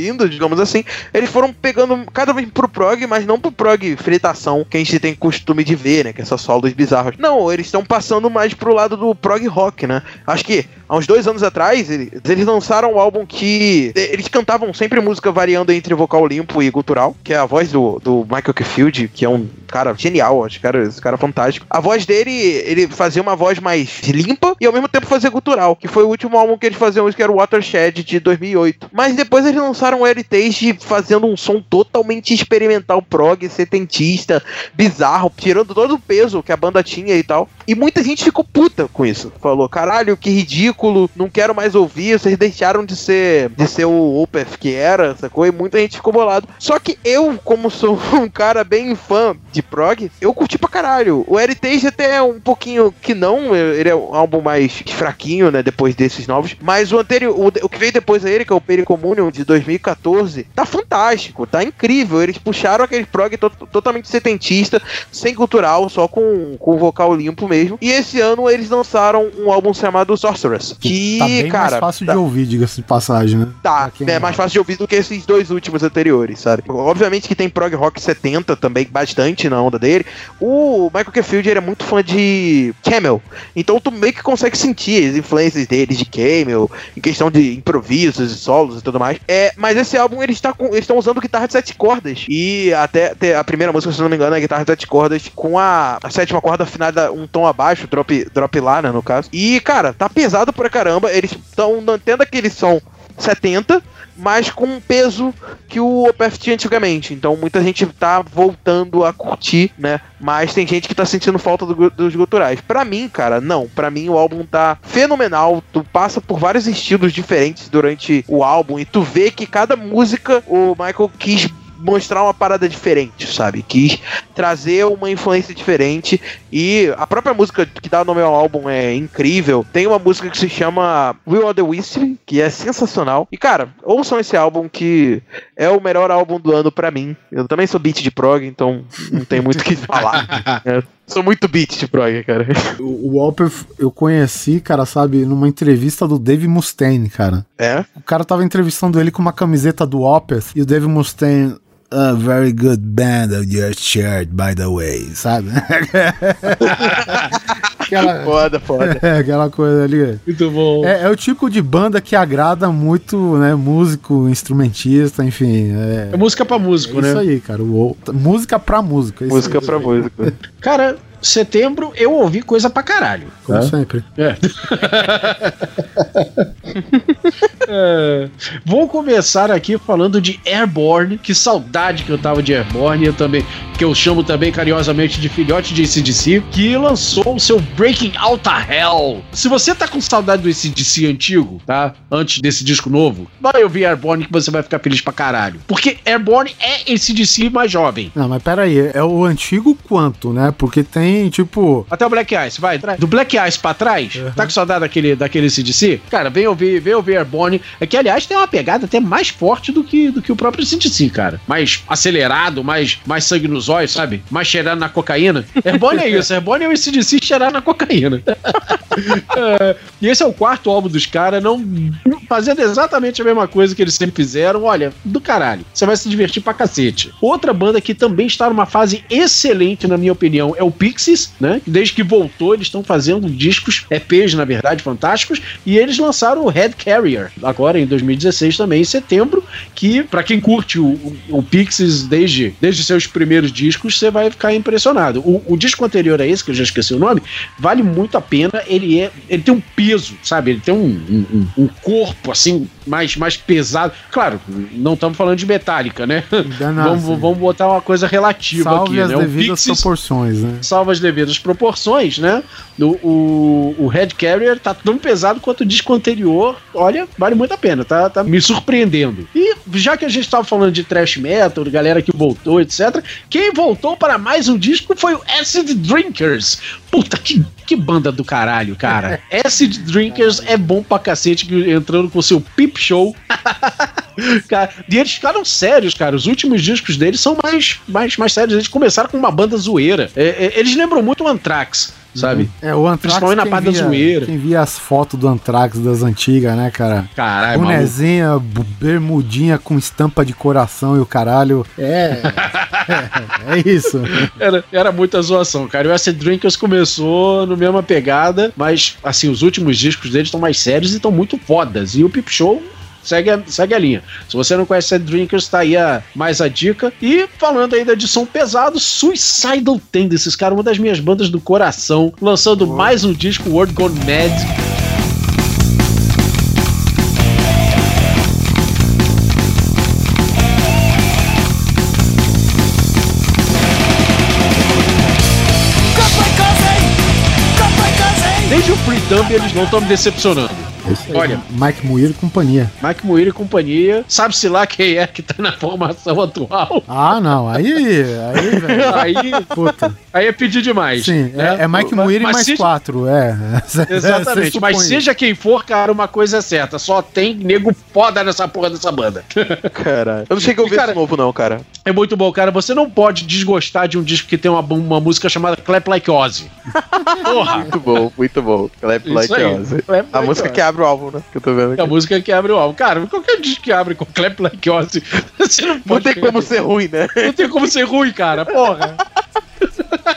evoluindo, digamos assim, eles foram pegando cada vez pro prog, mas não pro prog fritação, que a gente tem costume de ver, né? Que é essas solos bizarros. Não, eles estão passando mais pro lado do prog rock, né? Acho que há uns dois anos atrás, eles, lançaram um álbum que eles cantavam sempre música variando entre vocal limpo e gutural, que é a voz do, do Michael Kefield, que é um cara genial, acho cara, esse cara é fantástico. A voz dele, ele fazia uma voz mais limpa e ao mesmo tempo fazia gutural, que foi o último álbum que eles faziam, que era o Watershed de 2008. Mas depois eles lançaram o Heritage fazendo um som totalmente experimental, prog, setentista, bizarro, tirando todo o peso que a banda tinha e tal. E muita gente ficou puta com isso. Falou, caralho, que ridículo, não quero mais ouvir, vocês deixaram de ser de ser o Opeth que era, sacou? E muita gente ficou bolado. Só que eu, como sou um cara bem fã de prog, eu curti pra caralho. O Heritage até é um pouquinho que não, ele é um álbum mais fraquinho, né, depois desses novos. Mas o anterior, o, o que veio depois dele, que é o Pericommunion de 2014, tá fantástico, tá incrível. Eles puxaram aquele prog to totalmente setentista, sem cultural, só com, com vocal limpo mesmo. E esse ano eles lançaram um álbum chamado Sorceress. Que, tá bem cara. mais fácil tá, de ouvir, diga-se de passagem, né? Tá, é mais fácil de ouvir do que esses dois últimos anteriores, sabe? Obviamente que tem prog rock 70 também, bastante na onda dele. O Michael Kefield ele é muito fã de Camel, então tu meio que consegue sentir as influências dele de Camel, em questão de improvisos e solos e tudo mais. É, mas esse álbum eles tá estão usando guitarra de sete cordas e até, até a primeira música, se não me engano, é guitarra de sete cordas com a, a sétima corda afinada um tom abaixo, drop, drop lá, né, no caso. E, cara, tá pesado pra caramba. Eles estão mantendo aquele som 70, mas com um peso que o Opeth tinha antigamente. Então muita gente tá voltando a curtir, né? Mas tem gente que tá sentindo falta do dos guturais. Pra mim, cara, não. Pra mim o álbum tá fenomenal. Tu passa por vários estilos diferentes durante o álbum e tu vê que cada música o Michael quis mostrar uma parada diferente, sabe? Quis trazer uma influência diferente e a própria música que dá o nome ao álbum é incrível. Tem uma música que se chama Will of the Wisp, que é sensacional. E cara, ouçam esse álbum que é o melhor álbum do ano pra mim. Eu também sou beat de prog, então não tem muito o que falar. É, sou muito beat de prog, cara. O Walper eu conheci, cara, sabe, numa entrevista do Dave Mustaine, cara. É? O cara tava entrevistando ele com uma camiseta do Opeth e o Dave Mustaine. A very good band of your shirt, by the way, sabe? aquela, Foda, foda. é, aquela coisa ali. Muito bom. É, é o tipo de banda que agrada muito, né? Músico, instrumentista, enfim. É, É música pra músico, é né? isso aí, cara. O- música pra música. isso Música aí. pra música. Cara, setembro eu ouvi coisa pra caralho. Como tá? sempre. É. É. Vou começar aqui falando de Airborne. Que saudade que eu tava de Airborne. Eu também, que eu chamo também carinhosamente de filhote de ACDC, que lançou o seu Breaking Out a Hell. Se você tá com saudade do ACDC antigo, tá? Antes desse disco novo, vai ouvir Airborne que você vai ficar feliz pra caralho. Porque Airborne é ACDC mais jovem. Não, mas pera aí, é o antigo quanto, né? Porque tem, tipo. Até o Black Ice, vai. Do Black Ice pra trás, tá com saudade daquele, daquele CDC? Cara, vem ouvir, vem ouvir Airborne. É que, aliás, tem uma pegada até mais forte do que, do que o próprio CDC, cara. Mais acelerado, mais, mais sangue nos olhos, sabe? Mais cheirando na cocaína. Airborne é isso, Airborne é o CDC cheirar na cocaína. É, e esse é o quarto álbum dos caras, não fazendo exatamente a mesma coisa que eles sempre fizeram. Olha, do caralho. Você vai se divertir pra cacete. Outra banda que também está numa fase excelente, na minha opinião, é o Pixies, né? Desde que voltou, eles estão fazendo discos, EPs, na verdade, fantásticos. E eles lançaram o Head Carrier, agora em 2016 também, em setembro. Que, pra quem curte o, o, o Pixies desde, desde seus primeiros discos, você vai ficar impressionado. O, o disco anterior a esse, que eu já esqueci o nome, vale muito a pena. Ele é. Ele tem um peso, sabe? Ele tem um, um- um corpo assim, mais, mais pesado. Claro, não estamos falando de metálica, né? vamos, vamos botar uma coisa relativa Salve aqui, as né? Devidas Pixies- proporções, né? salva as devidas proporções, né? O, o, o Red Carrier tá tão pesado quanto o disco anterior. Olha, vale muito a pena, tá, tá me surpreendendo. E já que a gente tava falando de thrash metal, galera que voltou, etc., quem voltou para mais um disco foi o Acid Drinkers. Puta, que, que banda do caralho, cara. Acid Drinkers é bom pra cacete, que- entrando com seu Peep Show. Cara, e eles ficaram sérios, cara. Os últimos discos deles são mais, mais, mais sérios. Eles começaram com uma banda zoeira. É, é, eles lembram muito o Anthrax. Sabe? É, o Anthrax. Principalmente na parte da via- zoeira. Quem via as fotos do Anthrax das antigas, né, cara? Caralho. Bonezinha, bermudinha com estampa de coração e o caralho. É. é, é isso. Era, era muita zoação, cara. E o Acid Drinkers começou no mesma pegada, mas, assim, os últimos discos deles estão mais sérios e estão muito fodas. E o Pip Show segue a, segue a linha. Se você não conhece Acid Drinkers, tá aí a, mais a dica. E falando ainda de som pesado, Suicidal Tendencies, cara, uma das minhas bandas do coração, lançando mais um disco, World Gone Mad. Desde o Free Thumb eles não estão me decepcionando. Aí, Olha. Mike Muir e companhia. Mike Moira e companhia, sabe-se lá quem é que tá na formação atual. Ah, não. Aí. Aí, velho. Aí, Puta. aí é pedir demais. Sim, né? é, é Mike Muir e mais seja- quatro. É. Exatamente, mas seja quem for, cara, uma coisa é certa: só tem nego foda nessa porra dessa banda. Caralho. Eu não cheguei a ouvir Cara- esse novo, não, cara. É muito bom, cara. Você não pode desgostar de um disco que tem uma, uma música chamada Clap Like Ozzy. Porra! Muito bom, muito bom. Clap Isso Like aí. Ozzy. Clap A Like música Ozzy. que abre o álbum, né? Que eu tô vendo É a aqui. música que abre o álbum. Cara, qualquer disco que abre com Clap Like Ozzy, você não Não pode tem como ser ruim, né? Não tem como ser ruim, cara. Porra.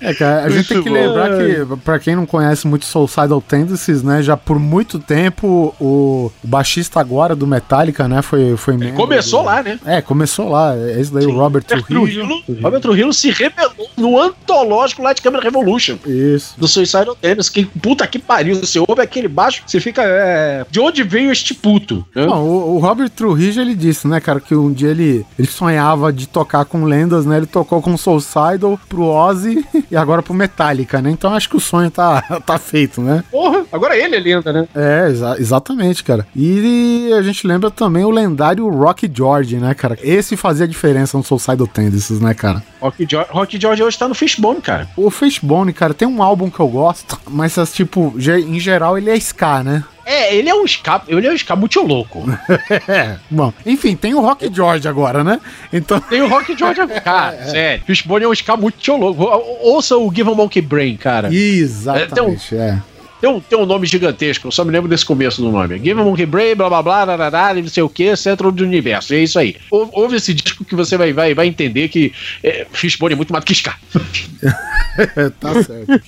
É, cara, a gente tem que bom. lembrar que, pra quem não conhece muito Soulcidal Tendencies, né, já por muito tempo o, o baixista agora do Metallica, né, foi, foi membro Começou do- lá, né? É, começou lá. É esse daí, o Robert Trujillo. Robert Trujillo se rebelou no antológico Light Camera Revolution. Isso. Do Suicidal Tennis, que puta que pariu, você ouve aquele baixo, você fica, é, de onde veio este puto? né? Não, o, o Robert Trujillo, ele disse, né, cara, que um dia ele, ele sonhava de tocar com lendas, né, ele tocou com Soulcidal pro Ozzy e agora pro Metallica, né, então acho que o sonho tá, tá feito, né. Porra, agora ele é lenda, né? É, exa- exatamente, cara. E a gente lembra também o lendário Rock George, né, cara? Esse fazia diferença no Soulcidal Tendencies, né, cara? Rock George, Rock George hoje tá no Fishbone, cara. O Fishbone, cara, tem um álbum que eu gosto, mas, as, tipo, em geral ele é ska, né? É, ele é um ska, ele é um muito louco. É, bom, enfim, tem o Rock George agora, né? Então, Tem o Rock George, cara, sério. Fishbone é um muito louco. Ouça o Give a Monkey Brain, cara. exatamente, é. Tem um, tem um nome gigantesco, eu só me lembro desse começo do nome. Give a Monkey Brain, blá blá blá, rarará, não sei o que, centro do universo. É isso aí. Ou- Ouve esse disco que você vai, vai, vai entender que é, Fishbone é muito mais do que ska. tá certo.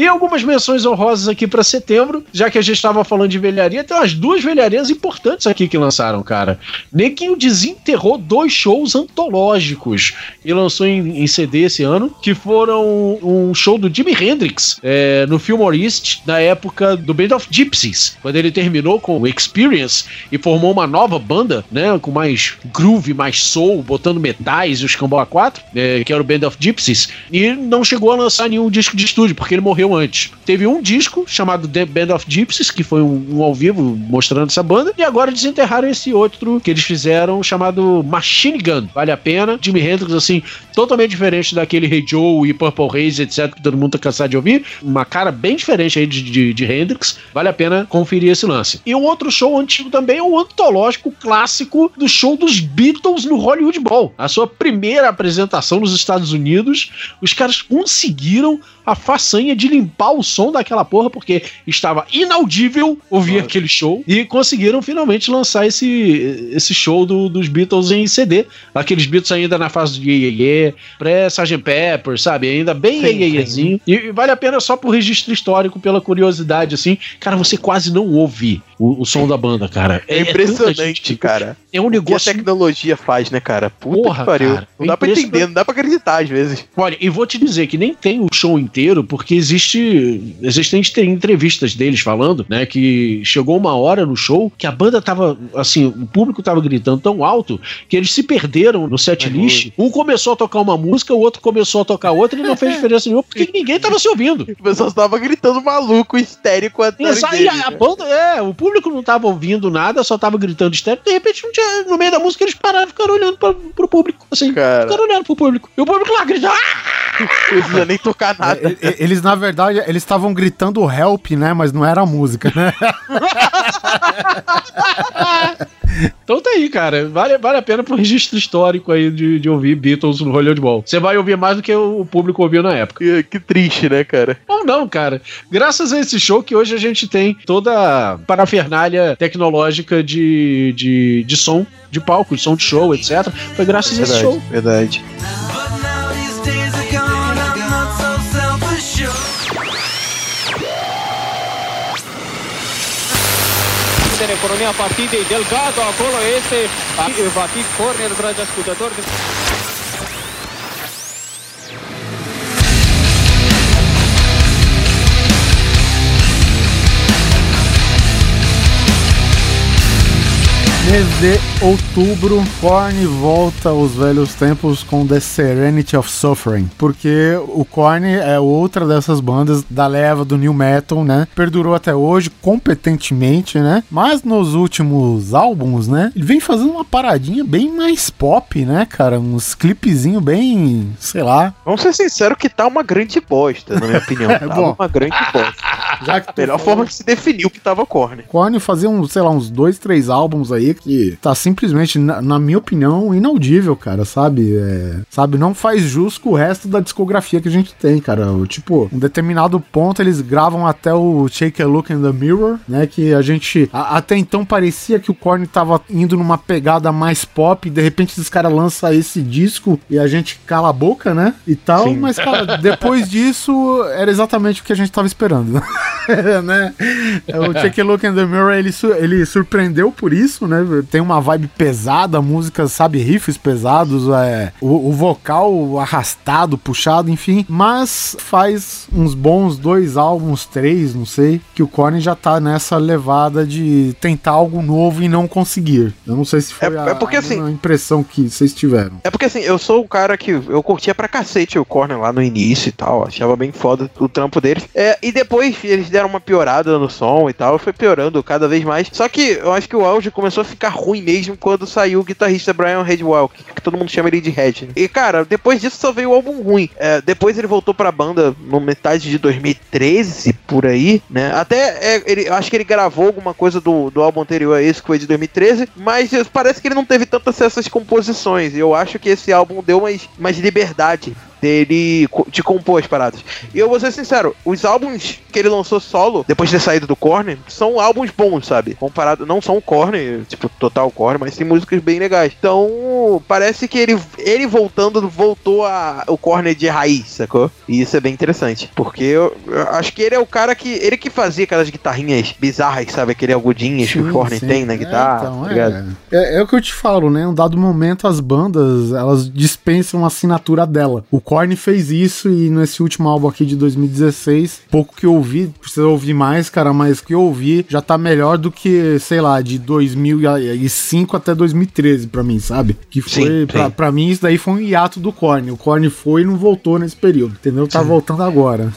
E algumas menções honrosas aqui pra setembro, já que a gente estava falando de velharia, tem umas duas velharias importantes aqui que lançaram, cara. Neguinho desenterrou dois shows antológicos e lançou em, em CD esse ano, que foram um show do Jimi Hendrix é, no Fillmore East, na época do Band of Gypsies, quando ele terminou com o Experience e formou uma nova banda, né, com mais groove, mais soul, botando metais e os Cambau 4, é, que era o Band of Gypsies, e não chegou a lançar nenhum disco de estúdio, porque ele morreu antes. Teve um disco chamado The Band of Gypsies, que foi um, um ao vivo mostrando essa banda, e agora desenterraram esse outro que eles fizeram chamado Machine Gun. Vale a pena. Jimi Hendrix, assim, totalmente diferente daquele Hey Joe e Purple Haze, etc., que todo mundo tá cansado de ouvir. Uma cara bem diferente aí de, de, de Hendrix. Vale a pena conferir esse lance. E o outro show antigo também é o antológico clássico do show dos Beatles no Hollywood Bowl. A sua primeira apresentação nos Estados Unidos, os caras conseguiram a façanha de limpar o som daquela porra, porque estava inaudível ouvir aquele show, e conseguiram finalmente lançar esse, esse show do- dos Beatles em CD. Aqueles Beatles ainda na fase de Yeye, pré-Sgt. Pepper, sabe? Ainda bem Sim, Yeyezinho. E, e vale a pena só por registro histórico, pela curiosidade, assim. Cara, você quase não ouve o, o som da banda, cara. É tanta impressionante, gente. cara. É um O que a negócio tecnologia faz, né, cara? Puta Porra, que pariu. cara, não é dá pra entender, não dá pra acreditar às vezes. Olha, e vou te dizer que nem tem o show inteiro, porque existe. Existem entre- entrevistas deles falando, né? Que chegou uma hora no show que a banda tava. Assim, o público tava gritando tão alto que eles se perderam no set list. Um começou a tocar uma música, o outro começou a tocar outra e não fez diferença nenhuma, porque ninguém tava se ouvindo. O pessoal tava gritando maluco, histérico até. Exato, a, a banda, é, o público não tava ouvindo nada, só tava gritando estéreo. De repente, não tinha- no meio da música, eles pararam e ficaram olhando pra, pro público. Assim, Cara. ficaram olhando pro público. E o público lá gritando. "Ah!" Não nem tocar nada. E- e- Eles, na verdade, eles estavam gritando help, né? Mas não era a música, né? Então tá aí, cara. Vale, vale a pena pro registro histórico aí de, de ouvir Beatles no rolê de ball. Você vai ouvir mais do que o público ouviu na época. Que, que triste, né, cara? Ou não, cara. Graças a esse show que hoje a gente tem toda a parafernália tecnológica de, de, de som de palco, de som de show, etc. Foi graças a esse Verdade, show. verdade. în economia partidei Delgado, acolo este va fi corner, dragi ascultători. Mês de outubro, Korn volta aos velhos tempos com The Serenity of Suffering, porque o Korn é outra dessas bandas da leva do new metal, né? Perdurou até hoje competentemente, né? Mas nos últimos álbuns, né? Ele vem fazendo uma paradinha bem mais pop, né, cara? Uns clipezinho bem, sei lá. Vamos ser sinceros que tá uma grande bosta, na minha opinião. Tá bom. uma grande bosta. Já que Melhor falou- forma que se definiu que tava Korn. Korn fazia uns, sei lá, uns dois, três álbuns aí que tá simplesmente, na, na minha opinião, inaudível, cara, sabe? É, sabe, não faz jus com o resto da discografia que a gente tem, cara. Tipo, um determinado ponto eles gravam até o Take a Look in the Mirror, né? Que a gente, a- até então parecia que o Korn tava indo numa pegada mais pop, e de repente esses caras lançam esse disco e a gente cala a boca, né? E tal, Sim. mas, cara, depois disso era exatamente o que a gente tava esperando, né? O Take a Look in the Mirror, ele, ele surpreendeu por isso, né? Tem uma vibe pesada, música, sabe, riffs pesados, é, o, o vocal arrastado, puxado, enfim. Mas faz uns bons dois álbuns, três, não sei, que o Korn já tá nessa levada de tentar algo novo e não conseguir. Eu não sei se foi É- a, é porque, a assim- impressão que vocês tiveram. É porque assim, eu sou o cara que eu curtia pra cacete o Korn lá no início e tal, achava bem foda o trampo deles. É, e depois eles deram uma piorada no som e tal, foi piorando cada vez mais. Só que eu acho que o auge começou a ficar ruim mesmo quando saiu o guitarrista Brian Redwalk, que todo mundo chama ele de Red. E cara, depois disso só veio o álbum ruim. É, depois ele voltou pra banda no metade de 2013, por aí, né? Até é, ele, acho que ele gravou alguma coisa do, do álbum anterior a esse, que foi de 2013, mas parece que ele não teve tanto acesso às composições. E eu acho que esse álbum deu mais, mais liberdade dele de compor as paradas. E eu vou ser sincero, os álbuns que ele lançou solo, depois de ter saído do Korn, são álbuns bons, sabe? Comparado, não são Korn, tipo, total Korn, mas tem músicas bem legais. Então, parece que ele, ele voltando, voltou a, o Korn de raiz, sacou? E isso é bem interessante, porque eu, eu acho que ele é o cara que, ele que fazia aquelas guitarrinhas bizarras, sabe? Aquele agudinhos que o Korn sim. tem na É, guitarra, então, tá é. ligado? É, é o que eu te falo, né? Um dado momento as bandas, elas dispensam a assinatura dela. O Korn fez isso e nesse último álbum aqui de 2016, pouco que eu ouvi, precisa ouvir mais, cara, mas o que eu ouvi já tá melhor do que, sei lá, de 2005 até 2013 pra mim, sabe? Que foi, Sim, pra, sim. pra mim isso daí foi um hiato do Korn. O Korn foi e não voltou nesse período, entendeu? Tá voltando agora.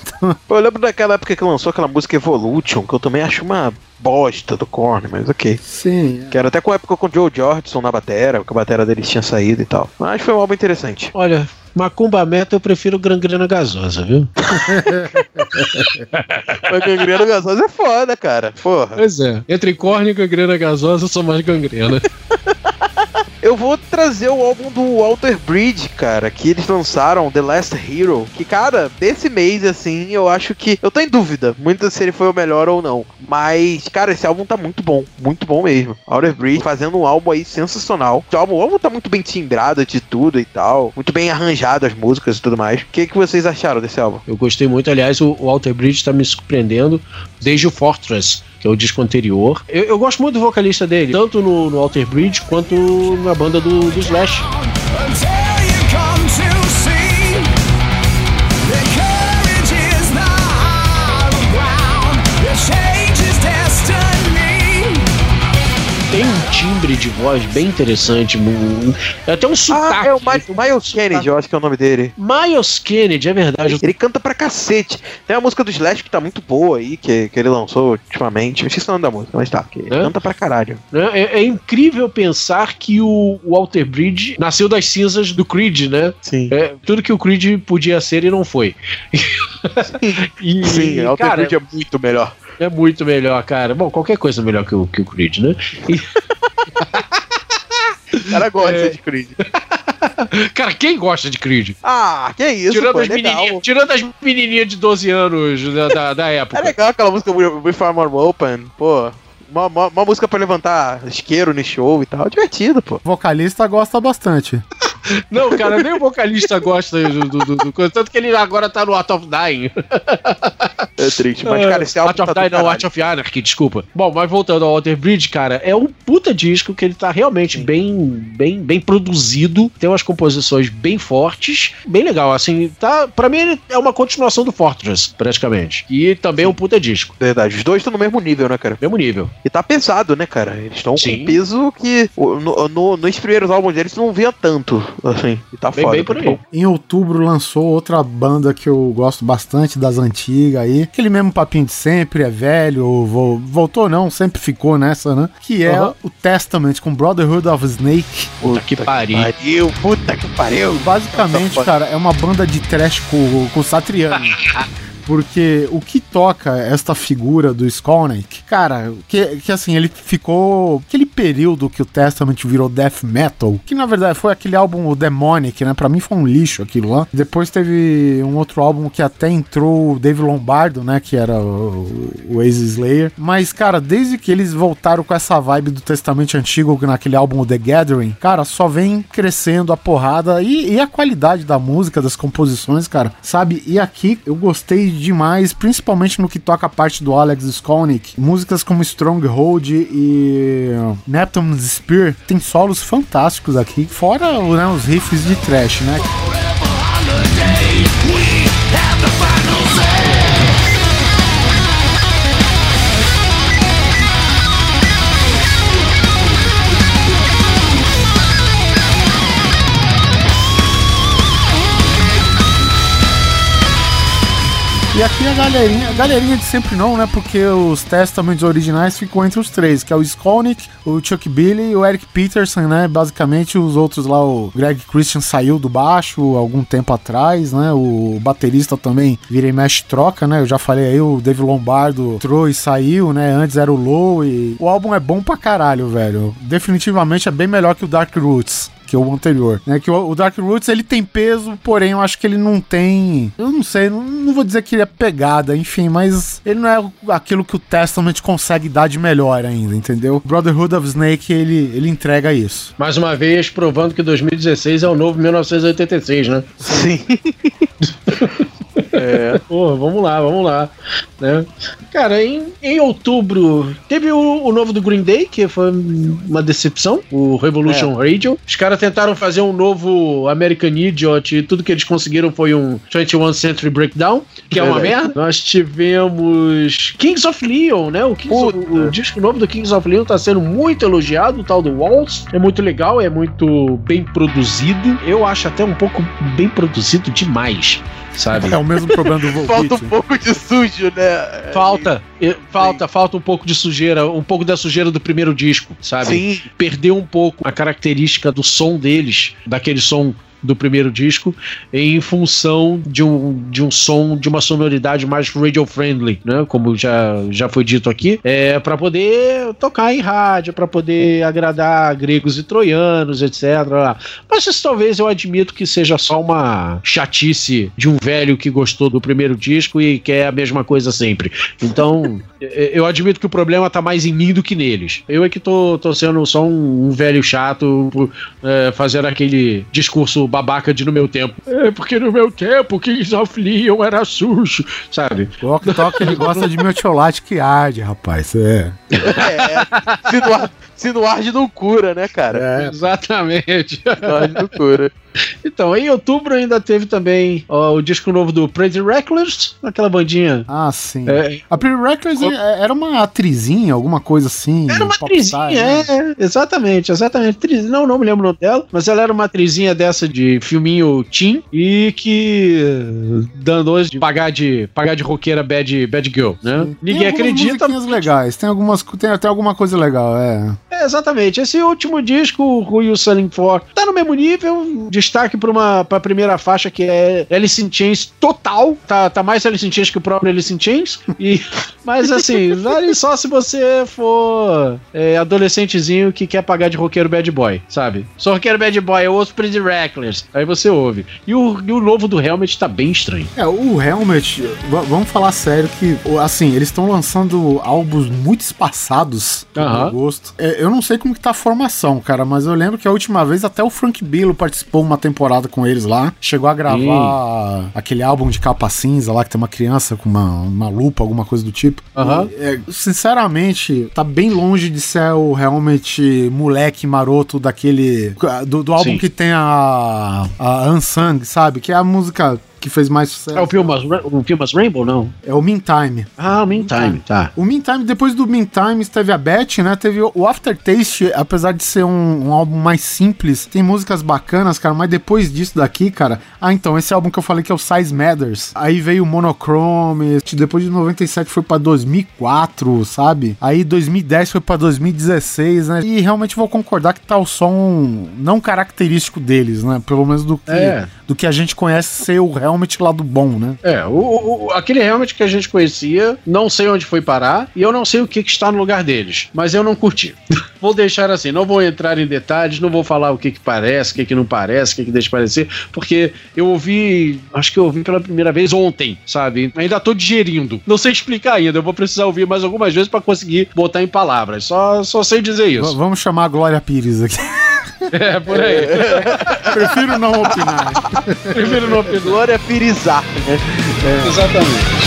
Pô, Eu lembro daquela época que lançou aquela música Evolution, que eu também acho uma bosta do Korn, mas ok. Sim. Que era até com a época com o Joe Jordison na batera, que a batera deles tinha saído e tal. Mas foi um álbum interessante. Olha, Macumba Meta eu prefiro Gangrena Gasosa, viu? Mas Gangrena Gasosa é foda, cara. Porra. Pois é. Entre Korn e Gangrena Gasosa, eu sou mais Gangrena. Eu vou trazer o álbum do Walter Bridge, cara, que eles lançaram, The Last Hero. Que, cara, desse mês, assim, eu acho que. Eu tô em dúvida muito se ele foi o melhor ou não. Mas, cara, esse álbum tá muito bom. Muito bom mesmo. Walter Bridge fazendo um álbum aí sensacional. O álbum, o álbum tá muito bem timbrado de tudo e tal. Muito bem arranjado as músicas e tudo mais. O que, que vocês acharam desse álbum? Eu gostei muito, aliás, o Walter Bridge tá me surpreendendo desde o Fortress, que é o disco anterior. Eu, eu gosto muito do vocalista dele, tanto no, no Walter Bridge quanto na banda do, do Slash. Timbre de voz bem interessante, mu- até um sotaque. Ah, é o Mi- Miles Kennedy, eu acho que é o nome dele. Miles Kennedy, é verdade. Ele canta pra cacete. Tem a música do Slash que tá muito boa aí, que, que ele lançou ultimamente. Não esqueci o nome da música, mas tá. Que ele canta pra caralho. né? É, é incrível pensar que o Walter Bridge nasceu das cinzas do Creed, né? Sim. É, tudo que o Creed podia ser e não foi. e, Sim, o Walter cara, Bridge é muito melhor. É muito melhor, cara. Bom, qualquer coisa é melhor que o, que o Creed, né? E- O cara gosta É. de Creed. Cara, quem gosta de Creed? Ah, que isso, tirando, pô, é as menininhas, tirando as menininhas de 12 anos da, da, da época. É legal aquela música We Far More Open, pô. Uma, uma, uma música pra levantar isqueiro no show e tal. Divertido, pô. Vocalista gosta bastante. Não, cara, nem o vocalista gosta do, do, do- coisa. Tanto que ele agora tá no Art of Dying. É triste. Mas, cara, esse álbum Art of tá Dying, não. Art of Anarchy, desculpa. Bom, mas voltando ao Walter Bridge, cara, é um puta disco que ele tá realmente bem, bem, bem produzido. Tem umas composições bem fortes. Bem legal, assim, tá. Pra mim, ele é uma continuação do Fortress, praticamente. E também é um puta disco. Verdade, os dois estão no mesmo nível, né, cara? Mesmo nível. E tá pesado, né, cara? Eles estão com um peso que no, no- nos primeiros álbuns deles tu não via tanto, assim. E tá Bem, foda. bem por aí. Em outubro lançou outra banda que eu gosto bastante das antigas aí. Aquele mesmo papinho de sempre, é velho, vo- voltou não, sempre ficou nessa, né? Que é Aham. o Testament com Brotherhood of Snake. Puta que pariu. Pariu, puta que pariu. Basicamente, cara, é uma banda de trash com, com Satriani. Porque o que toca esta figura do Skolnick, cara, que, que assim, ele ficou. Aquele período que o Testament virou death metal, que na verdade foi aquele álbum o Demonic, né? Pra mim foi um lixo aquilo lá. Depois teve um outro álbum que até entrou o Dave Lombardo, né? Que era o, o Ace Slayer. Mas, cara, desde que eles voltaram com essa vibe do Testamento Antigo naquele álbum The Gathering, cara, só vem crescendo a porrada e, e a qualidade da música, das composições, cara, sabe? E aqui eu gostei demais, principalmente no que toca a parte do Alex Skolnick. Músicas como Stronghold e Neptune's Spear tem solos fantásticos aqui, fora né, os riffs de trash, né? E aqui a galerinha, a galerinha de sempre não, né? Porque os Testaments originais ficam entre os três, que é o Skolnick, o Chuck Billy e o Eric Peterson, né? Basicamente os outros lá, o Greg Christian saiu do baixo algum tempo atrás, né? O baterista também vira e mexe troca, né? Eu já falei aí, o Dave Lombardo entrou e saiu, né? Antes era o Low e o álbum é bom pra caralho, velho. Definitivamente é bem melhor que o Dark Roots que o anterior, né? Que o, o Dark Roots ele tem peso, porém eu acho que ele não tem, eu não sei, não, não vou dizer que ele é pegada, enfim, mas ele não é aquilo que o Testament consegue dar de melhor ainda, entendeu? Brotherhood of Snake ele ele entrega isso. Mais uma vez, provando que 2016 é o novo 1986, né? Sim. É. Pô, vamos lá, vamos lá. Né? Cara, em, em outubro teve o, o novo do Green Day, que foi uma decepção, o Revolution Radio. Os caras tentaram fazer um novo American Idiot e tudo que eles conseguiram foi um 21 Century Breakdown, que é uma merda. Nós tivemos Kings of Leon, né? O, of- o disco novo do Kings of Leon tá sendo muito elogiado, o tal do Waltz. É muito legal, é muito bem produzido. Eu acho até um pouco bem produzido demais, sabe? É o mesmo problema do Falta um Volbeat. pouco de sujo, né? Falta, eh, falta, falta um pouco de sujeira, um pouco da sujeira do primeiro disco, sabe? Sim. Perdeu um pouco a característica do som deles, daquele som do primeiro disco, em função de um, de um som, de uma sonoridade mais radio-friendly, né? Como já, já foi dito aqui, é para poder tocar em rádio, para poder agradar gregos e troianos, etc. Mas isso talvez eu admito que seja só uma chatice de um velho que gostou do primeiro disco e quer a mesma coisa sempre. Então, eu admito que o problema tá mais em mim do que neles. Eu é que tô, tô sendo só um, um velho chato eh, fazer aquele discurso babaca de no meu tempo. É porque no meu tempo Kings of Leon era sujo, sabe? O Ok Tok ele gosta de meu chocolate que arde, rapaz. É. É, se, não, ar- se não arde, não cura, né, cara? É. Exatamente. Se não arde, não cura. Então, em outubro ainda teve também ó, o disco novo do Pretty Reckless, aquela bandinha. Ah, sim. É, A Pretty Reckless é- era uma atrizinha, alguma coisa assim. Era uma atrizinha, né? é, exatamente, exatamente. Atriz, não, não me lembro o nome dela, mas ela era uma atrizinha dessa de filminho teen e que dando hoje de pagar de pagar de roqueira bad, bad girl, né? Ninguém tem acredita. musiquinhas legais, tem algumas, tem até alguma coisa legal, é. É, exatamente. Esse último disco, o You Selling For, tá no mesmo nível, um destaque pra, uma, pra primeira faixa que é Alice in Chains total. Tá, tá mais Alice in Chains que o próprio Alice in Chains. E, mas assim, vale só se você for é, adolescentezinho que quer pagar de roqueiro bad boy, sabe? Sou roqueiro bad boy, eu ouço Pretty Reckless. Aí você ouve. E o, e o novo do Helmet tá bem estranho. É, o Helmet, vamos falar sério que, assim, eles estão lançando álbuns muito espaçados, meu gosto. É, eu não sei como que tá a formação, cara, mas eu lembro que a última vez até o Frank Billo participou uma temporada com eles lá, chegou a gravar aquele álbum de capa cinza lá, que tem uma criança com uma, uma lupa, alguma coisa do tipo. E, é, sinceramente, tá bem longe de ser o Helmet moleque maroto daquele, do, do álbum Sim. que tem a, a Unsung, sabe? Que é a música que fez mais sucesso. É o Filmas, o Filmas Rainbow, não? É o Meantime. Ah, o Meantime, tá. O Meantime, depois do Meantime, teve a Beth, né? Teve o- Aftertaste, apesar de ser um, um álbum mais simples, tem músicas bacanas, cara, mas depois disso daqui, cara. Ah, então, esse álbum que eu falei que é o Size Matters. Aí veio o Monochrome, depois de 97 foi pra 2004, sabe? Aí 2010 foi pra 2016, né? E realmente vou concordar que tá o som não característico deles, né? Pelo menos do que, É. do que a gente conhece ser o Helmet lá do bom, né? É, o, o- aquele Helmet que a gente conhecia, não sei onde foi parar e eu não sei o que, que está no lugar deles, mas eu não curti. vou deixar assim, não vou entrar em detalhes, não vou falar o que que parece, o que que não parece, o que que deixa de parecer, porque eu ouvi, acho que eu ouvi pela primeira vez ontem, sabe? Ainda tô digerindo. Não sei explicar ainda, eu vou precisar ouvir mais algumas vezes para conseguir botar em palavras. Só, só sei dizer V- isso. vamos chamar a Glória Pires aqui. É, por aí. Prefiro não opinar. Prefiro não opinar. Glória Pirizar. né? Exatamente.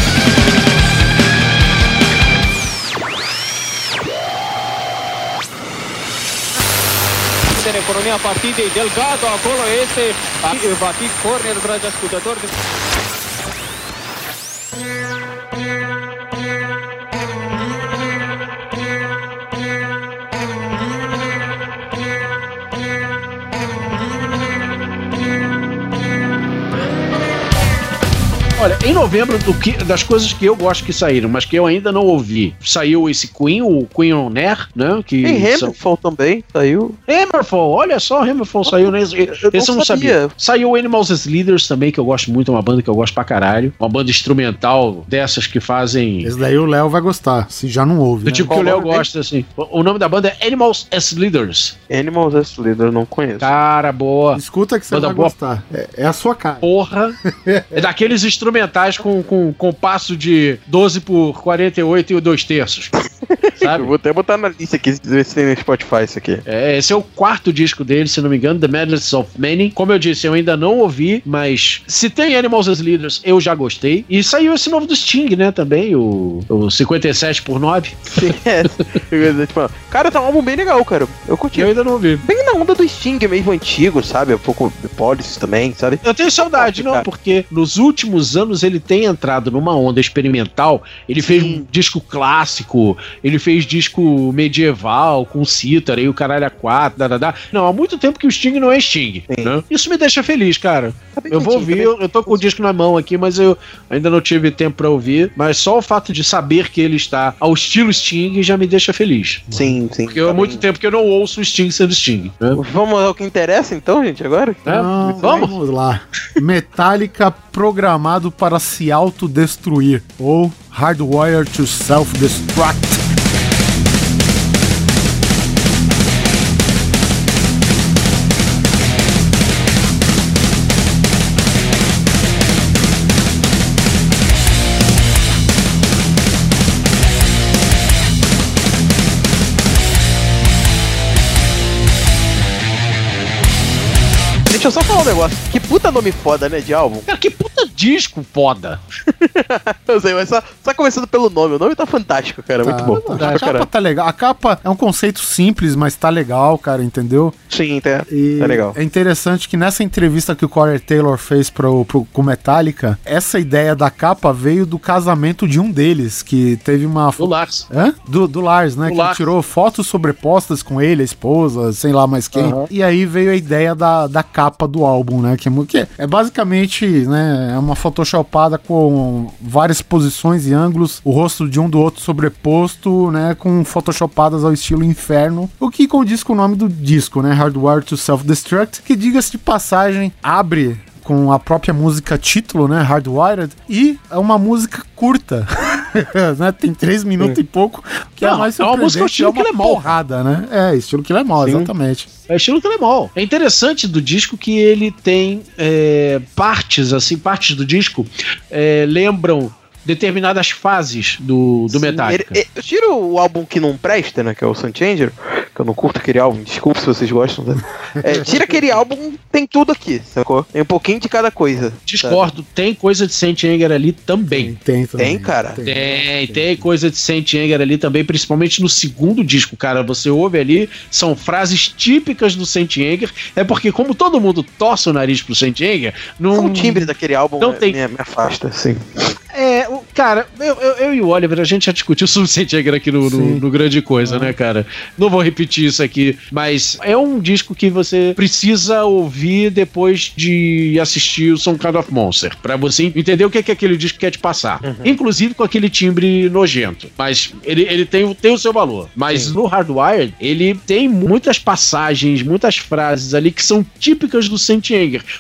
În economia partidei Delgado, acolo este, va fi corner, dragi ascultători. Olha, em novembro, do que, das coisas que eu gosto que saíram, mas que eu ainda não ouvi, saiu esse Queen, o Queen on Air, né? Que Tem são- Hammerfall também, saiu. Hammerfall, olha só, Hammerfall saiu nesse. Esse eu não sabia. sabia. Saiu Animals as Leaders também, que eu gosto muito, é uma banda que eu gosto pra caralho. Uma banda instrumental dessas que fazem. Esse daí o Léo vai gostar, se já não ouve. Do né? tipo que o Léo gosta, assim. O nome da banda é Animals as Leaders. Animals as Leader, não conheço. Cara, boa. Escuta que você Banda vai boa. gostar. É, é a sua cara. Porra. É daqueles instrumentais com, com compasso de 12 por 48 e 2 terços. Sabe? Eu vou até botar na lista aqui, ver se tem no Spotify isso aqui. É, esse é o quarto disco dele, se não me engano, The Madness of Many. Como eu disse, eu ainda não ouvi, mas se tem Animals as Leaders, eu já gostei. E saiu esse novo do Sting, né, também, o, o 57 por 9. É, eu ia tipo, cara, tá um álbum bem legal, cara. Eu curti. Eu ainda não ouvi. Bem na onda do Sting, mesmo antigo, sabe? Um pouco de Policy também, sabe? Eu tenho saudade, não, porque nos últimos anos ele tem entrado numa onda experimental. Ele fez um disco clássico, ele fez disco medieval com cítara e o caralho a quatro, da, da, da. Não, há muito tempo que o Sting não é Sting. né? Isso me deixa feliz, cara. Tá Eu vou feitinho, ouvir, eu, eu tô com o disco na mão aqui, mas eu ainda não tive tempo pra ouvir. Mas só o fato de saber que ele está ao estilo Sting já me deixa feliz. Sim, sim. Porque há tá muito bem. tempo que eu não ouço o Sting sendo Sting. né? Vamos ao que interessa então, gente, agora? É, Então, vamos? vamos lá. Metallica programado para se autodestruir ou Hardwired to Self-Destruct. Deixa eu só falar um negócio. Que puta nome foda, né, de álbum? Cara, que puta disco foda. Eu sei, mas só, só começando pelo nome. O nome tá fantástico, cara. Tá, muito bom. tá. A capa tá legal. A capa é um conceito simples, mas tá legal, cara, entendeu? Sim, tá, E tá legal. é interessante que nessa entrevista que o Corey Taylor fez pro, pro, com Metallica, essa ideia da capa veio do casamento de um deles, que teve uma. Do Lars. Hã? Do, do Lars, né? Do que Lars. tirou fotos sobrepostas com ele, a esposa, sei lá mais quem. Aham. E aí veio a ideia da, da capa do álbum, né? Que é, que é basicamente, né? É uma photoshopada com várias posições e ângulos, o rosto de um do outro sobreposto, né, com photoshopadas ao estilo inferno, o que condiz com o nome do disco, né, Hardware to Self-Destruct, que diga-se de passagem, abre com a própria música título, né, Hardwired, e é uma música curta, né, tem três minutos e pouco, que é Não, mais é uma música estilo é uma Killing All. porrada, né, é, estilo que é mal, Sim. exatamente. É estilo Telemol. É interessante do disco que ele tem é, partes, assim, partes do disco é, lembram determinadas fases do, do Metallica. Ele- ele- tira o álbum que não presta, né? Que é o Sun Changer, que eu não curto aquele álbum, desculpa se vocês gostam. Né? É, tira aquele álbum, tem tudo aqui, sacou? Tem um pouquinho de cada coisa. Discordo, tem coisa de Saint Anger ali também. Tem, Tem, cara. Tem, tem coisa de Saint Anger ali também, principalmente no segundo disco, cara. Você ouve ali, são frases típicas do Saint Anger. É porque, como todo mundo torce o nariz pro Saint Anger, não. O timbre daquele álbum Não me, tem- me- me afasta, assim. É, cara, eu, eu, eu e o Oliver, a gente já discutiu sobre o Saint aqui no, no, no Grande Coisa, né, cara? Não vou repetir isso aqui, mas é um disco que você precisa ouvir depois de assistir o Some Kind of Monster, pra você entender o que, é que aquele disco quer te passar. Inclusive com aquele timbre nojento. Mas ele, ele tem, o- tem o seu valor. Mas no Hardwired, ele tem muitas passagens, muitas frases ali que são típicas do Saint.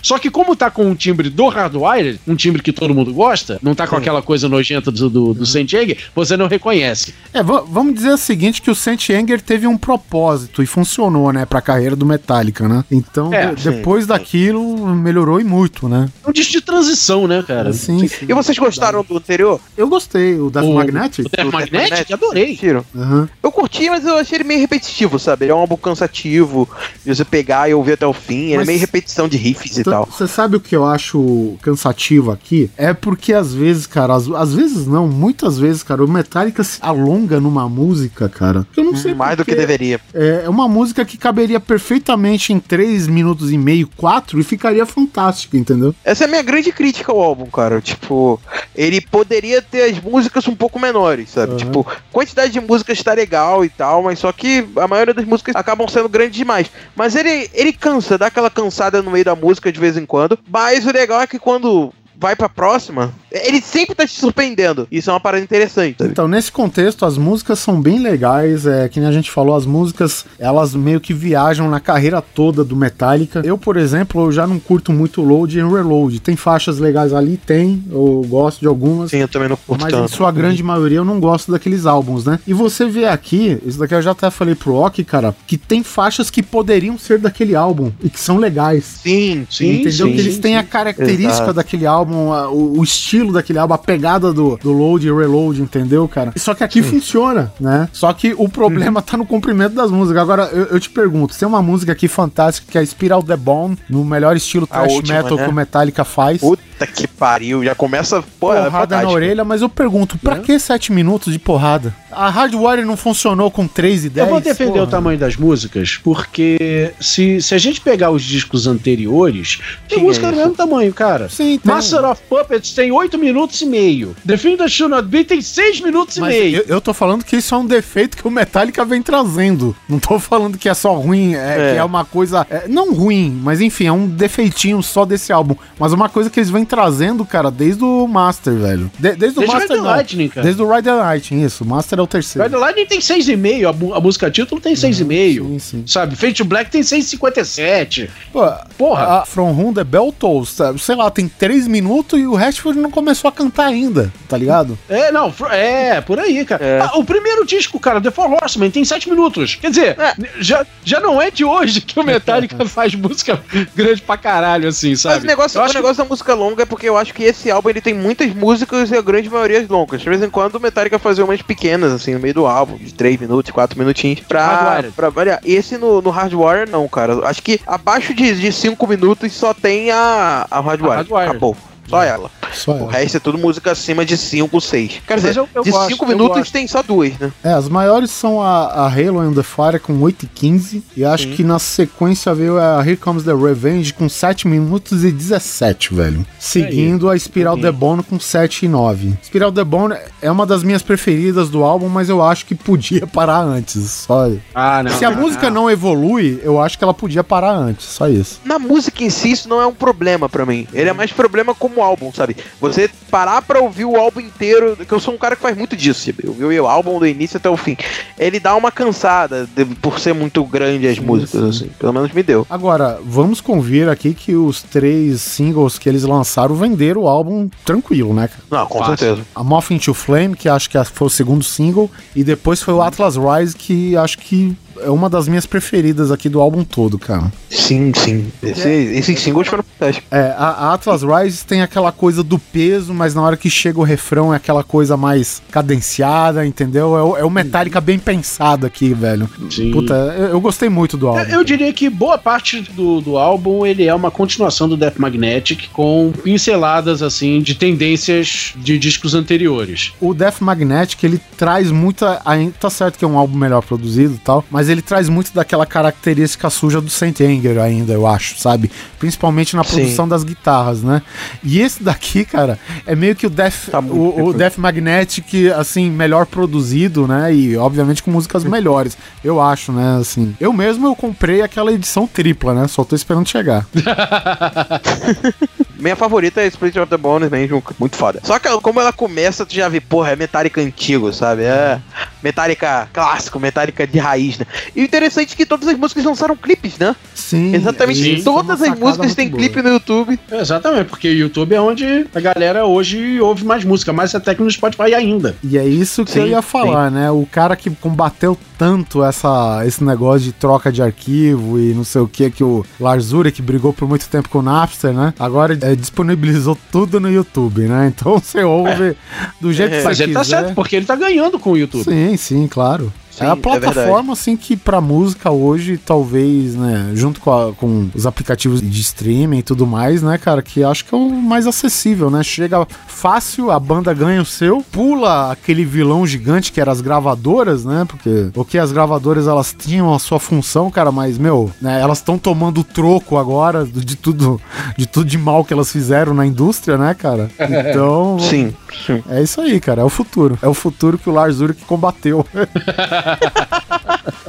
Só que como tá com o timbre do Hardwired, um timbre que todo mundo gosta, não tá com aquela coisa nojenta do, do, do Saint Anger, você não reconhece. É, va- vamos dizer o seguinte, que o Saint Anger teve um propósito e funcionou, né, pra carreira do Metallica, né? Então, É, de- sim, depois daquilo, melhorou e muito, né? É um disco de transição, né, cara? Sim, E vocês gostaram do anterior? Eu gostei, o Death O- Magnetic. o Death Magnetic? Adorei. Aham. Eu curti, mas eu achei ele meio repetitivo, sabe? Ele é um álbum cansativo, de você pegar e ouvir até o fim. Ele Mas- é meio repetição de riffs e Então, tal. Você sabe o que eu acho cansativo aqui? É porque às vezes, cara, às, às vezes não, muitas vezes, cara, o Metallica se alonga numa música, cara. Eu não sei Mais do que deveria. É é uma música que caberia perfeitamente em 3 minutos e meio, 4 e ficaria fantástica, entendeu? Essa é a minha grande crítica ao álbum, cara. Tipo, ele poderia ter as músicas um pouco menores, sabe? Tipo, quantidade de músicas tá legal e tal, mas só que a maioria das músicas acabam sendo grandes demais. Mas ele, ele cansa, dá aquela cansada no meio da música de vez em quando. Mas o legal é que quando vai pra próxima, ele sempre tá te surpreendendo. Isso é uma parada interessante, sabe? Então, nesse contexto, as músicas são bem legais. É, que nem a gente falou, as músicas, elas meio que viajam na carreira toda do Metallica. Eu, por exemplo, eu já não curto muito load e reload. Tem faixas legais ali? Tem. Eu gosto de algumas. Sim, eu também não curto Mas em tanto. sua grande maioria eu não gosto daqueles álbuns, né? E você vê aqui, isso daqui eu já até falei pro Ok, cara, que tem faixas que poderiam ser daquele álbum e que são legais. Sim, sim, Entendeu? sim, que eles sim, têm a característica Exato. daquele álbum, o, o estilo daquele álbum, a pegada do, do load e reload, entendeu, cara? Só que aqui funciona, né? Só que o problema tá no comprimento das músicas. Agora, eu, eu te pergunto, tem uma música aqui fantástica que é Spiral the Bone, no melhor estilo thrash última, metal né? que o Metallica faz. Puta que pariu, já começa, pô, é porrada na fantástico. orelha, mas eu pergunto, pra que sete minutos de porrada? A Hardwire não funcionou com 3 e 10? Eu vou defender Porra. o tamanho das músicas, porque se, se a gente pegar os discos anteriores, tem Tinha música do isso. mesmo tamanho, cara. Sim, tem. Master of Puppets tem 8 minutos e meio. The Film That Should Not Be tem 6 minutos Mas e meio. eu, eu tô falando que isso é um defeito que o Metallica vem trazendo. Não tô falando que é só ruim, é, É. que é uma coisa. é, não ruim, mas enfim, é um defeitinho só desse álbum. Mas uma coisa que eles vêm trazendo, cara, desde o Master, velho. De- desde o Desde Master. Ride não. Lightning, cara. Desde o Ride the Lightning, isso. O Master é o terceiro. Ride the Lightning tem 6,5, a, a música título tem 6,5. Sim, sim. Sabe? Fate Black tem 6,57. Pô, Porra. A From Whom the Bell Tolls, sabe? sei lá, tem três minutos e o Rashford não começou a cantar ainda, tá ligado? É, não, é, por aí, cara. É. Ah, o primeiro disco, cara, The Four Horsemen, tem 7 minutos. Quer dizer, já, já não é de hoje que o Metallica faz música grande pra caralho, assim, sabe? Mas o negócio, Eu o que- negócio da música longa é porque eu acho que esse álbum ele tem muitas músicas e a grande maioria longas. De vez em quando o Metallica fazia umas pequenas, assim, no meio do álbum, de 3 minutos, 4 minutinhos, pra, pra variar. Esse no, no Hardwire, não, cara. Acho que abaixo de 5 minutos só tem a, a Hardwire. A Hardwire. Acabou. Só ela. Só O ela. resto é tudo música acima de 5, 6. Quer dizer, eu- eu de gosto, 5 eu minutos gosto. tem só duas, né? É, as maiores são a, a Halo and the Fire com 8 e 15. E acho Sim. que na sequência veio a Here Comes the Revenge com 7 minutos e 17, velho. Seguindo a Spiral the Bone com 7 e 9. Spiral the Bone é uma das minhas preferidas do álbum, mas eu acho que podia parar antes. Só. Ah, não. Se a música não evolui, eu acho que ela podia parar antes. Só isso. Na música em si, isso não é um problema pra mim. Ele é mais problema como álbum, sabe? Você parar pra ouvir o álbum inteiro, que eu sou um cara que faz muito disso? Eu vi o álbum do início até o fim. Ele dá uma cansada de- por ser muito grande as músicas, assim. Pelo menos me deu. Agora, vamos convir aqui que os três singles que eles lançaram venderam o álbum tranquilo, né, cara? Não, com Fácil. certeza. A Moth into Flame, que acho que foi o segundo single, e depois foi o Atlas Rise, que acho que é uma das minhas preferidas aqui do álbum todo, cara. Sim, sim. Esse, esses singles foram fantásticos. É, a, a Atlas Rise tem aquela coisa do peso, mas na hora que chega o refrão é aquela coisa mais cadenciada, entendeu? É, o- é o Metallica bem pensado aqui, velho. Sim. Puta, eu, eu gostei muito do álbum. Eu, eu diria que boa parte do, do álbum ele é uma continuação do Death Magnetic com pinceladas assim de tendências de discos anteriores. O Death Magnetic, ele traz muita. Ainda tá certo que é um álbum melhor produzido e tal, mas ele traz muito daquela característica suja do Saint Anger ainda, eu acho, sabe? Principalmente na Sim. produção das guitarras, né? E esse daqui, cara, é meio que o Death, Tá o, o. Death Magnetic, assim, melhor produzido, né? E obviamente com músicas melhores, eu acho, né? Assim, eu mesmo eu comprei aquela edição tripla, né? Só tô esperando chegar. Minha favorita é Split of the Bones mesmo, muito foda. Só que como ela começa, tu já vê, porra, é Metallica antigo, sabe? É Metallica clássico, Metallica de raiz, né? E o interessante é que todas as músicas lançaram clipes, né? Sim. Exatamente, é todas as músicas têm boa. clipe no YouTube. Exatamente, porque o YouTube é onde a galera hoje ouve mais música, mais até que no Spotify ainda. E é isso que Sim, eu ia falar, né? O cara que combateu tanto essa, esse negócio de troca de arquivo e não sei o que, que o Lars Ulrich brigou por muito tempo com o Napster, né? Agora é, disponibilizou tudo no YouTube, né? Então você ouve do jeito que você Mas ele tá quiser. certo, porque ele tá ganhando com o YouTube. Sim, sim, claro. Sim, é a é plataforma, assim, que pra música hoje, talvez, né, junto com, a- com os aplicativos de streaming e tudo mais, né, cara, que acho que é o mais acessível, né? Chega fácil, a banda ganha o seu, pula aquele vilão gigante que eram as gravadoras, né? Porque o que as gravadoras elas tinham a sua função, cara, mas, meu, né, elas estão tomando troco agora de tudo, de tudo de mal que elas fizeram na indústria, né, cara? Então. Sim, sim. É isso aí, cara. É o futuro. É o futuro que o Lars Ulrich combateu.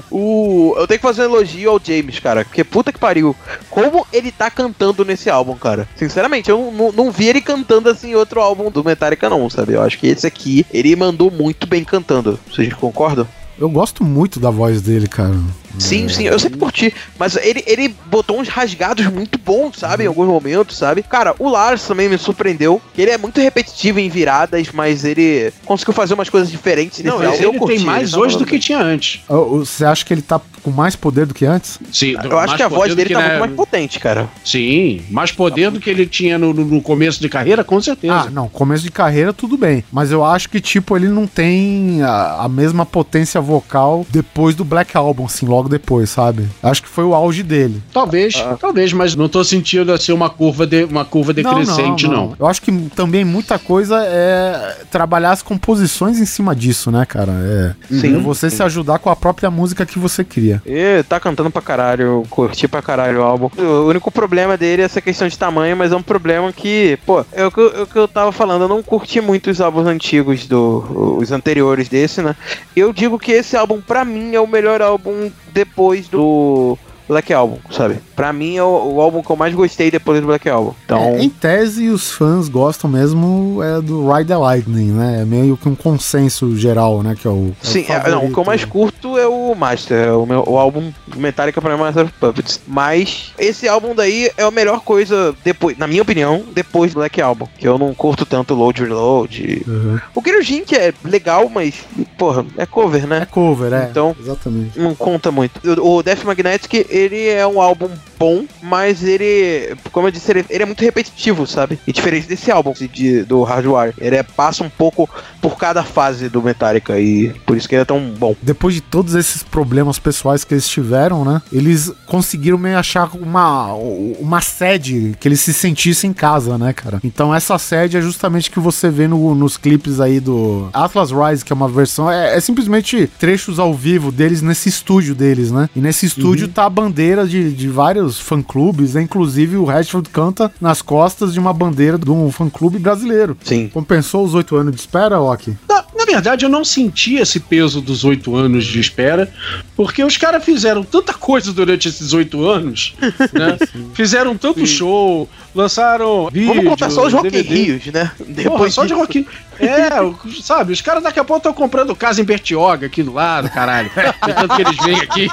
O, eu tenho que fazer um elogio ao James, cara, porque puta que pariu. Como ele tá cantando nesse álbum, cara. Sinceramente, eu não, não vi ele cantando assim em outro álbum do Metallica, não, sabe? Eu acho que esse aqui, ele mandou muito bem cantando. Vocês concordam? Eu gosto muito da voz dele, cara. Sim, sim, eu sempre curti. Mas ele, ele botou uns rasgados muito bons, sabe? Em alguns momentos, sabe? Cara, o Lars também me surpreendeu. que Ele é muito repetitivo em viradas, mas ele conseguiu fazer umas coisas diferentes nesse Não, mas álbum. Eu ele curti, tem mais tá hoje do falando que tinha antes. Você acha que ele tá com mais poder do que antes? Sim, Eu acho que a voz dele tá muito mais potente, cara. Sim, mais poder do que ele tinha no, no- no começo de carreira, com certeza. Ah, não, começo de carreira tudo bem. Mas eu acho que, tipo, ele não tem a, a mesma potência vocal depois do Black Album, assim, logo depois, sabe? Acho que foi o auge dele. Talvez, talvez, mas não tô sentindo assim uma curva, de, uma curva decrescente, não. Eu acho que também muita coisa é trabalhar as composições em cima disso, né, cara? É, Sim. é você se ajudar com a própria música que você cria. E tá cantando pra caralho, curti pra caralho o álbum. O único problema dele é essa questão de tamanho, mas é um problema que, pô, é o que, eu- é o que eu tava falando, eu não curti muito os álbuns antigos, do, os anteriores desse, né? Eu digo que esse álbum, pra mim, é o melhor álbum depois do Black Album, sabe? Pra mim é o, o álbum que eu mais gostei depois do Black Album. Então, É, em tese, os fãs gostam mesmo é do Ride the Lightning, né? É meio que um consenso geral, né? Que é o. é Sim, é, favorito, não, o que eu mais né? curto é o Master, é o, meu, o álbum Metallica pra mim é Master of Puppets. Mas esse álbum daí é a melhor coisa, depois, na minha opinião, depois do Black Album. Que eu não curto tanto Load Reload. Uhum. O Kirujin, que é legal, mas, porra, é cover, né? É cover, é. Então- Exatamente. Não conta muito. O o Death Magnetic, ele é um álbum bom, mas ele, como eu disse, ele, ele é muito repetitivo, sabe? E diferente desse álbum de, do Hardwire. Ele é, passa um pouco por cada fase do Metallica e por isso que ele é tão bom. Depois de todos esses problemas pessoais que eles tiveram, né? Eles conseguiram meio achar uma, uma sede que eles se sentissem em casa, né, cara? Então essa sede é justamente que você vê no- nos clipes aí do Atlas Rise, que é uma versão, é, é simplesmente trechos ao vivo deles nesse estúdio deles, né? E nesse estúdio tá a bandeira de, de vários fã-clubes, né? inclusive o Rashford canta nas costas de uma bandeira de um fã-clube brasileiro. Sim. Compensou os oito anos de espera, Ok? Na, na verdade, eu não senti esse peso dos oito anos de espera, porque os caras fizeram tanta coisa durante esses oito anos, né? fizeram tanto show, lançaram vídeo, Vamos contar só os Rock. Rios, né? Porra, só de Rock É, o- sabe, os caras daqui a pouco estão comprando casa em Bertioga aqui do lado, caralho. Tanto que eles vêm aqui.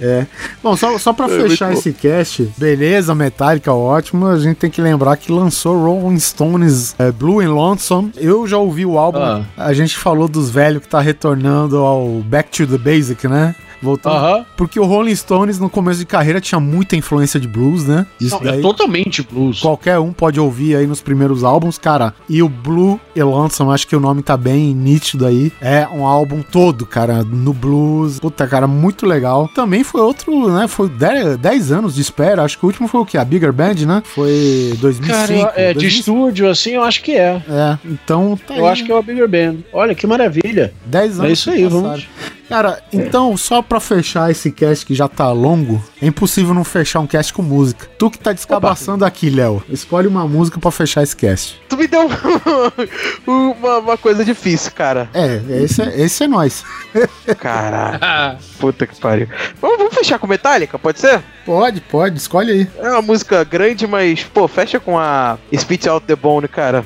É. Bom, só, só pra É, fechar esse cast, beleza, Metallica, ótimo. A gente tem que lembrar que lançou Rolling Stones é, Blue and Lonesome. Eu já ouvi o álbum. Ah. A gente falou dos velhos que tá retornando ao Back to the Basic, né? Voltando. Aham. Porque o Rolling Stones no começo de carreira tinha muita influência de blues, né? Isso Não, é totalmente blues. Qualquer um pode ouvir aí nos primeiros álbuns, cara. E o Blue e Lonesome, acho que o nome tá bem nítido aí. É um álbum todo, cara, no blues. Puta, cara, muito legal. Também foi outro, né? Foi 10 anos de espera. Acho que o último foi o que? A Bigger Band, né? Foi 2005. Cara, eu- é, de 2005. estúdio, assim, eu acho que é. É, então tá Eu acho que é o Bigger Band. Olha que maravilha. 10 anos. É isso aí, vamos. Cara, então, só pra fechar esse cast que já tá longo, é impossível não fechar um cast com música. Tu que tá descabaçando aqui, Léo, escolhe uma música pra fechar esse cast. Tu me deu uma, uma coisa difícil, cara. É, esse é, esse é nós. Caralho. Puta que pariu. Vamos, vamos fechar com Metallica, pode ser? Pode, pode, escolhe aí. É uma música grande, mas, pô, fecha com a Spit Out the Bone, cara.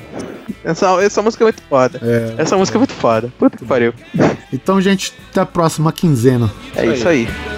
Essa, essa música é muito foda. É. Essa música é muito foda. Puta que pariu. Então, gente, até próxima quinzena. É isso aí. É isso aí.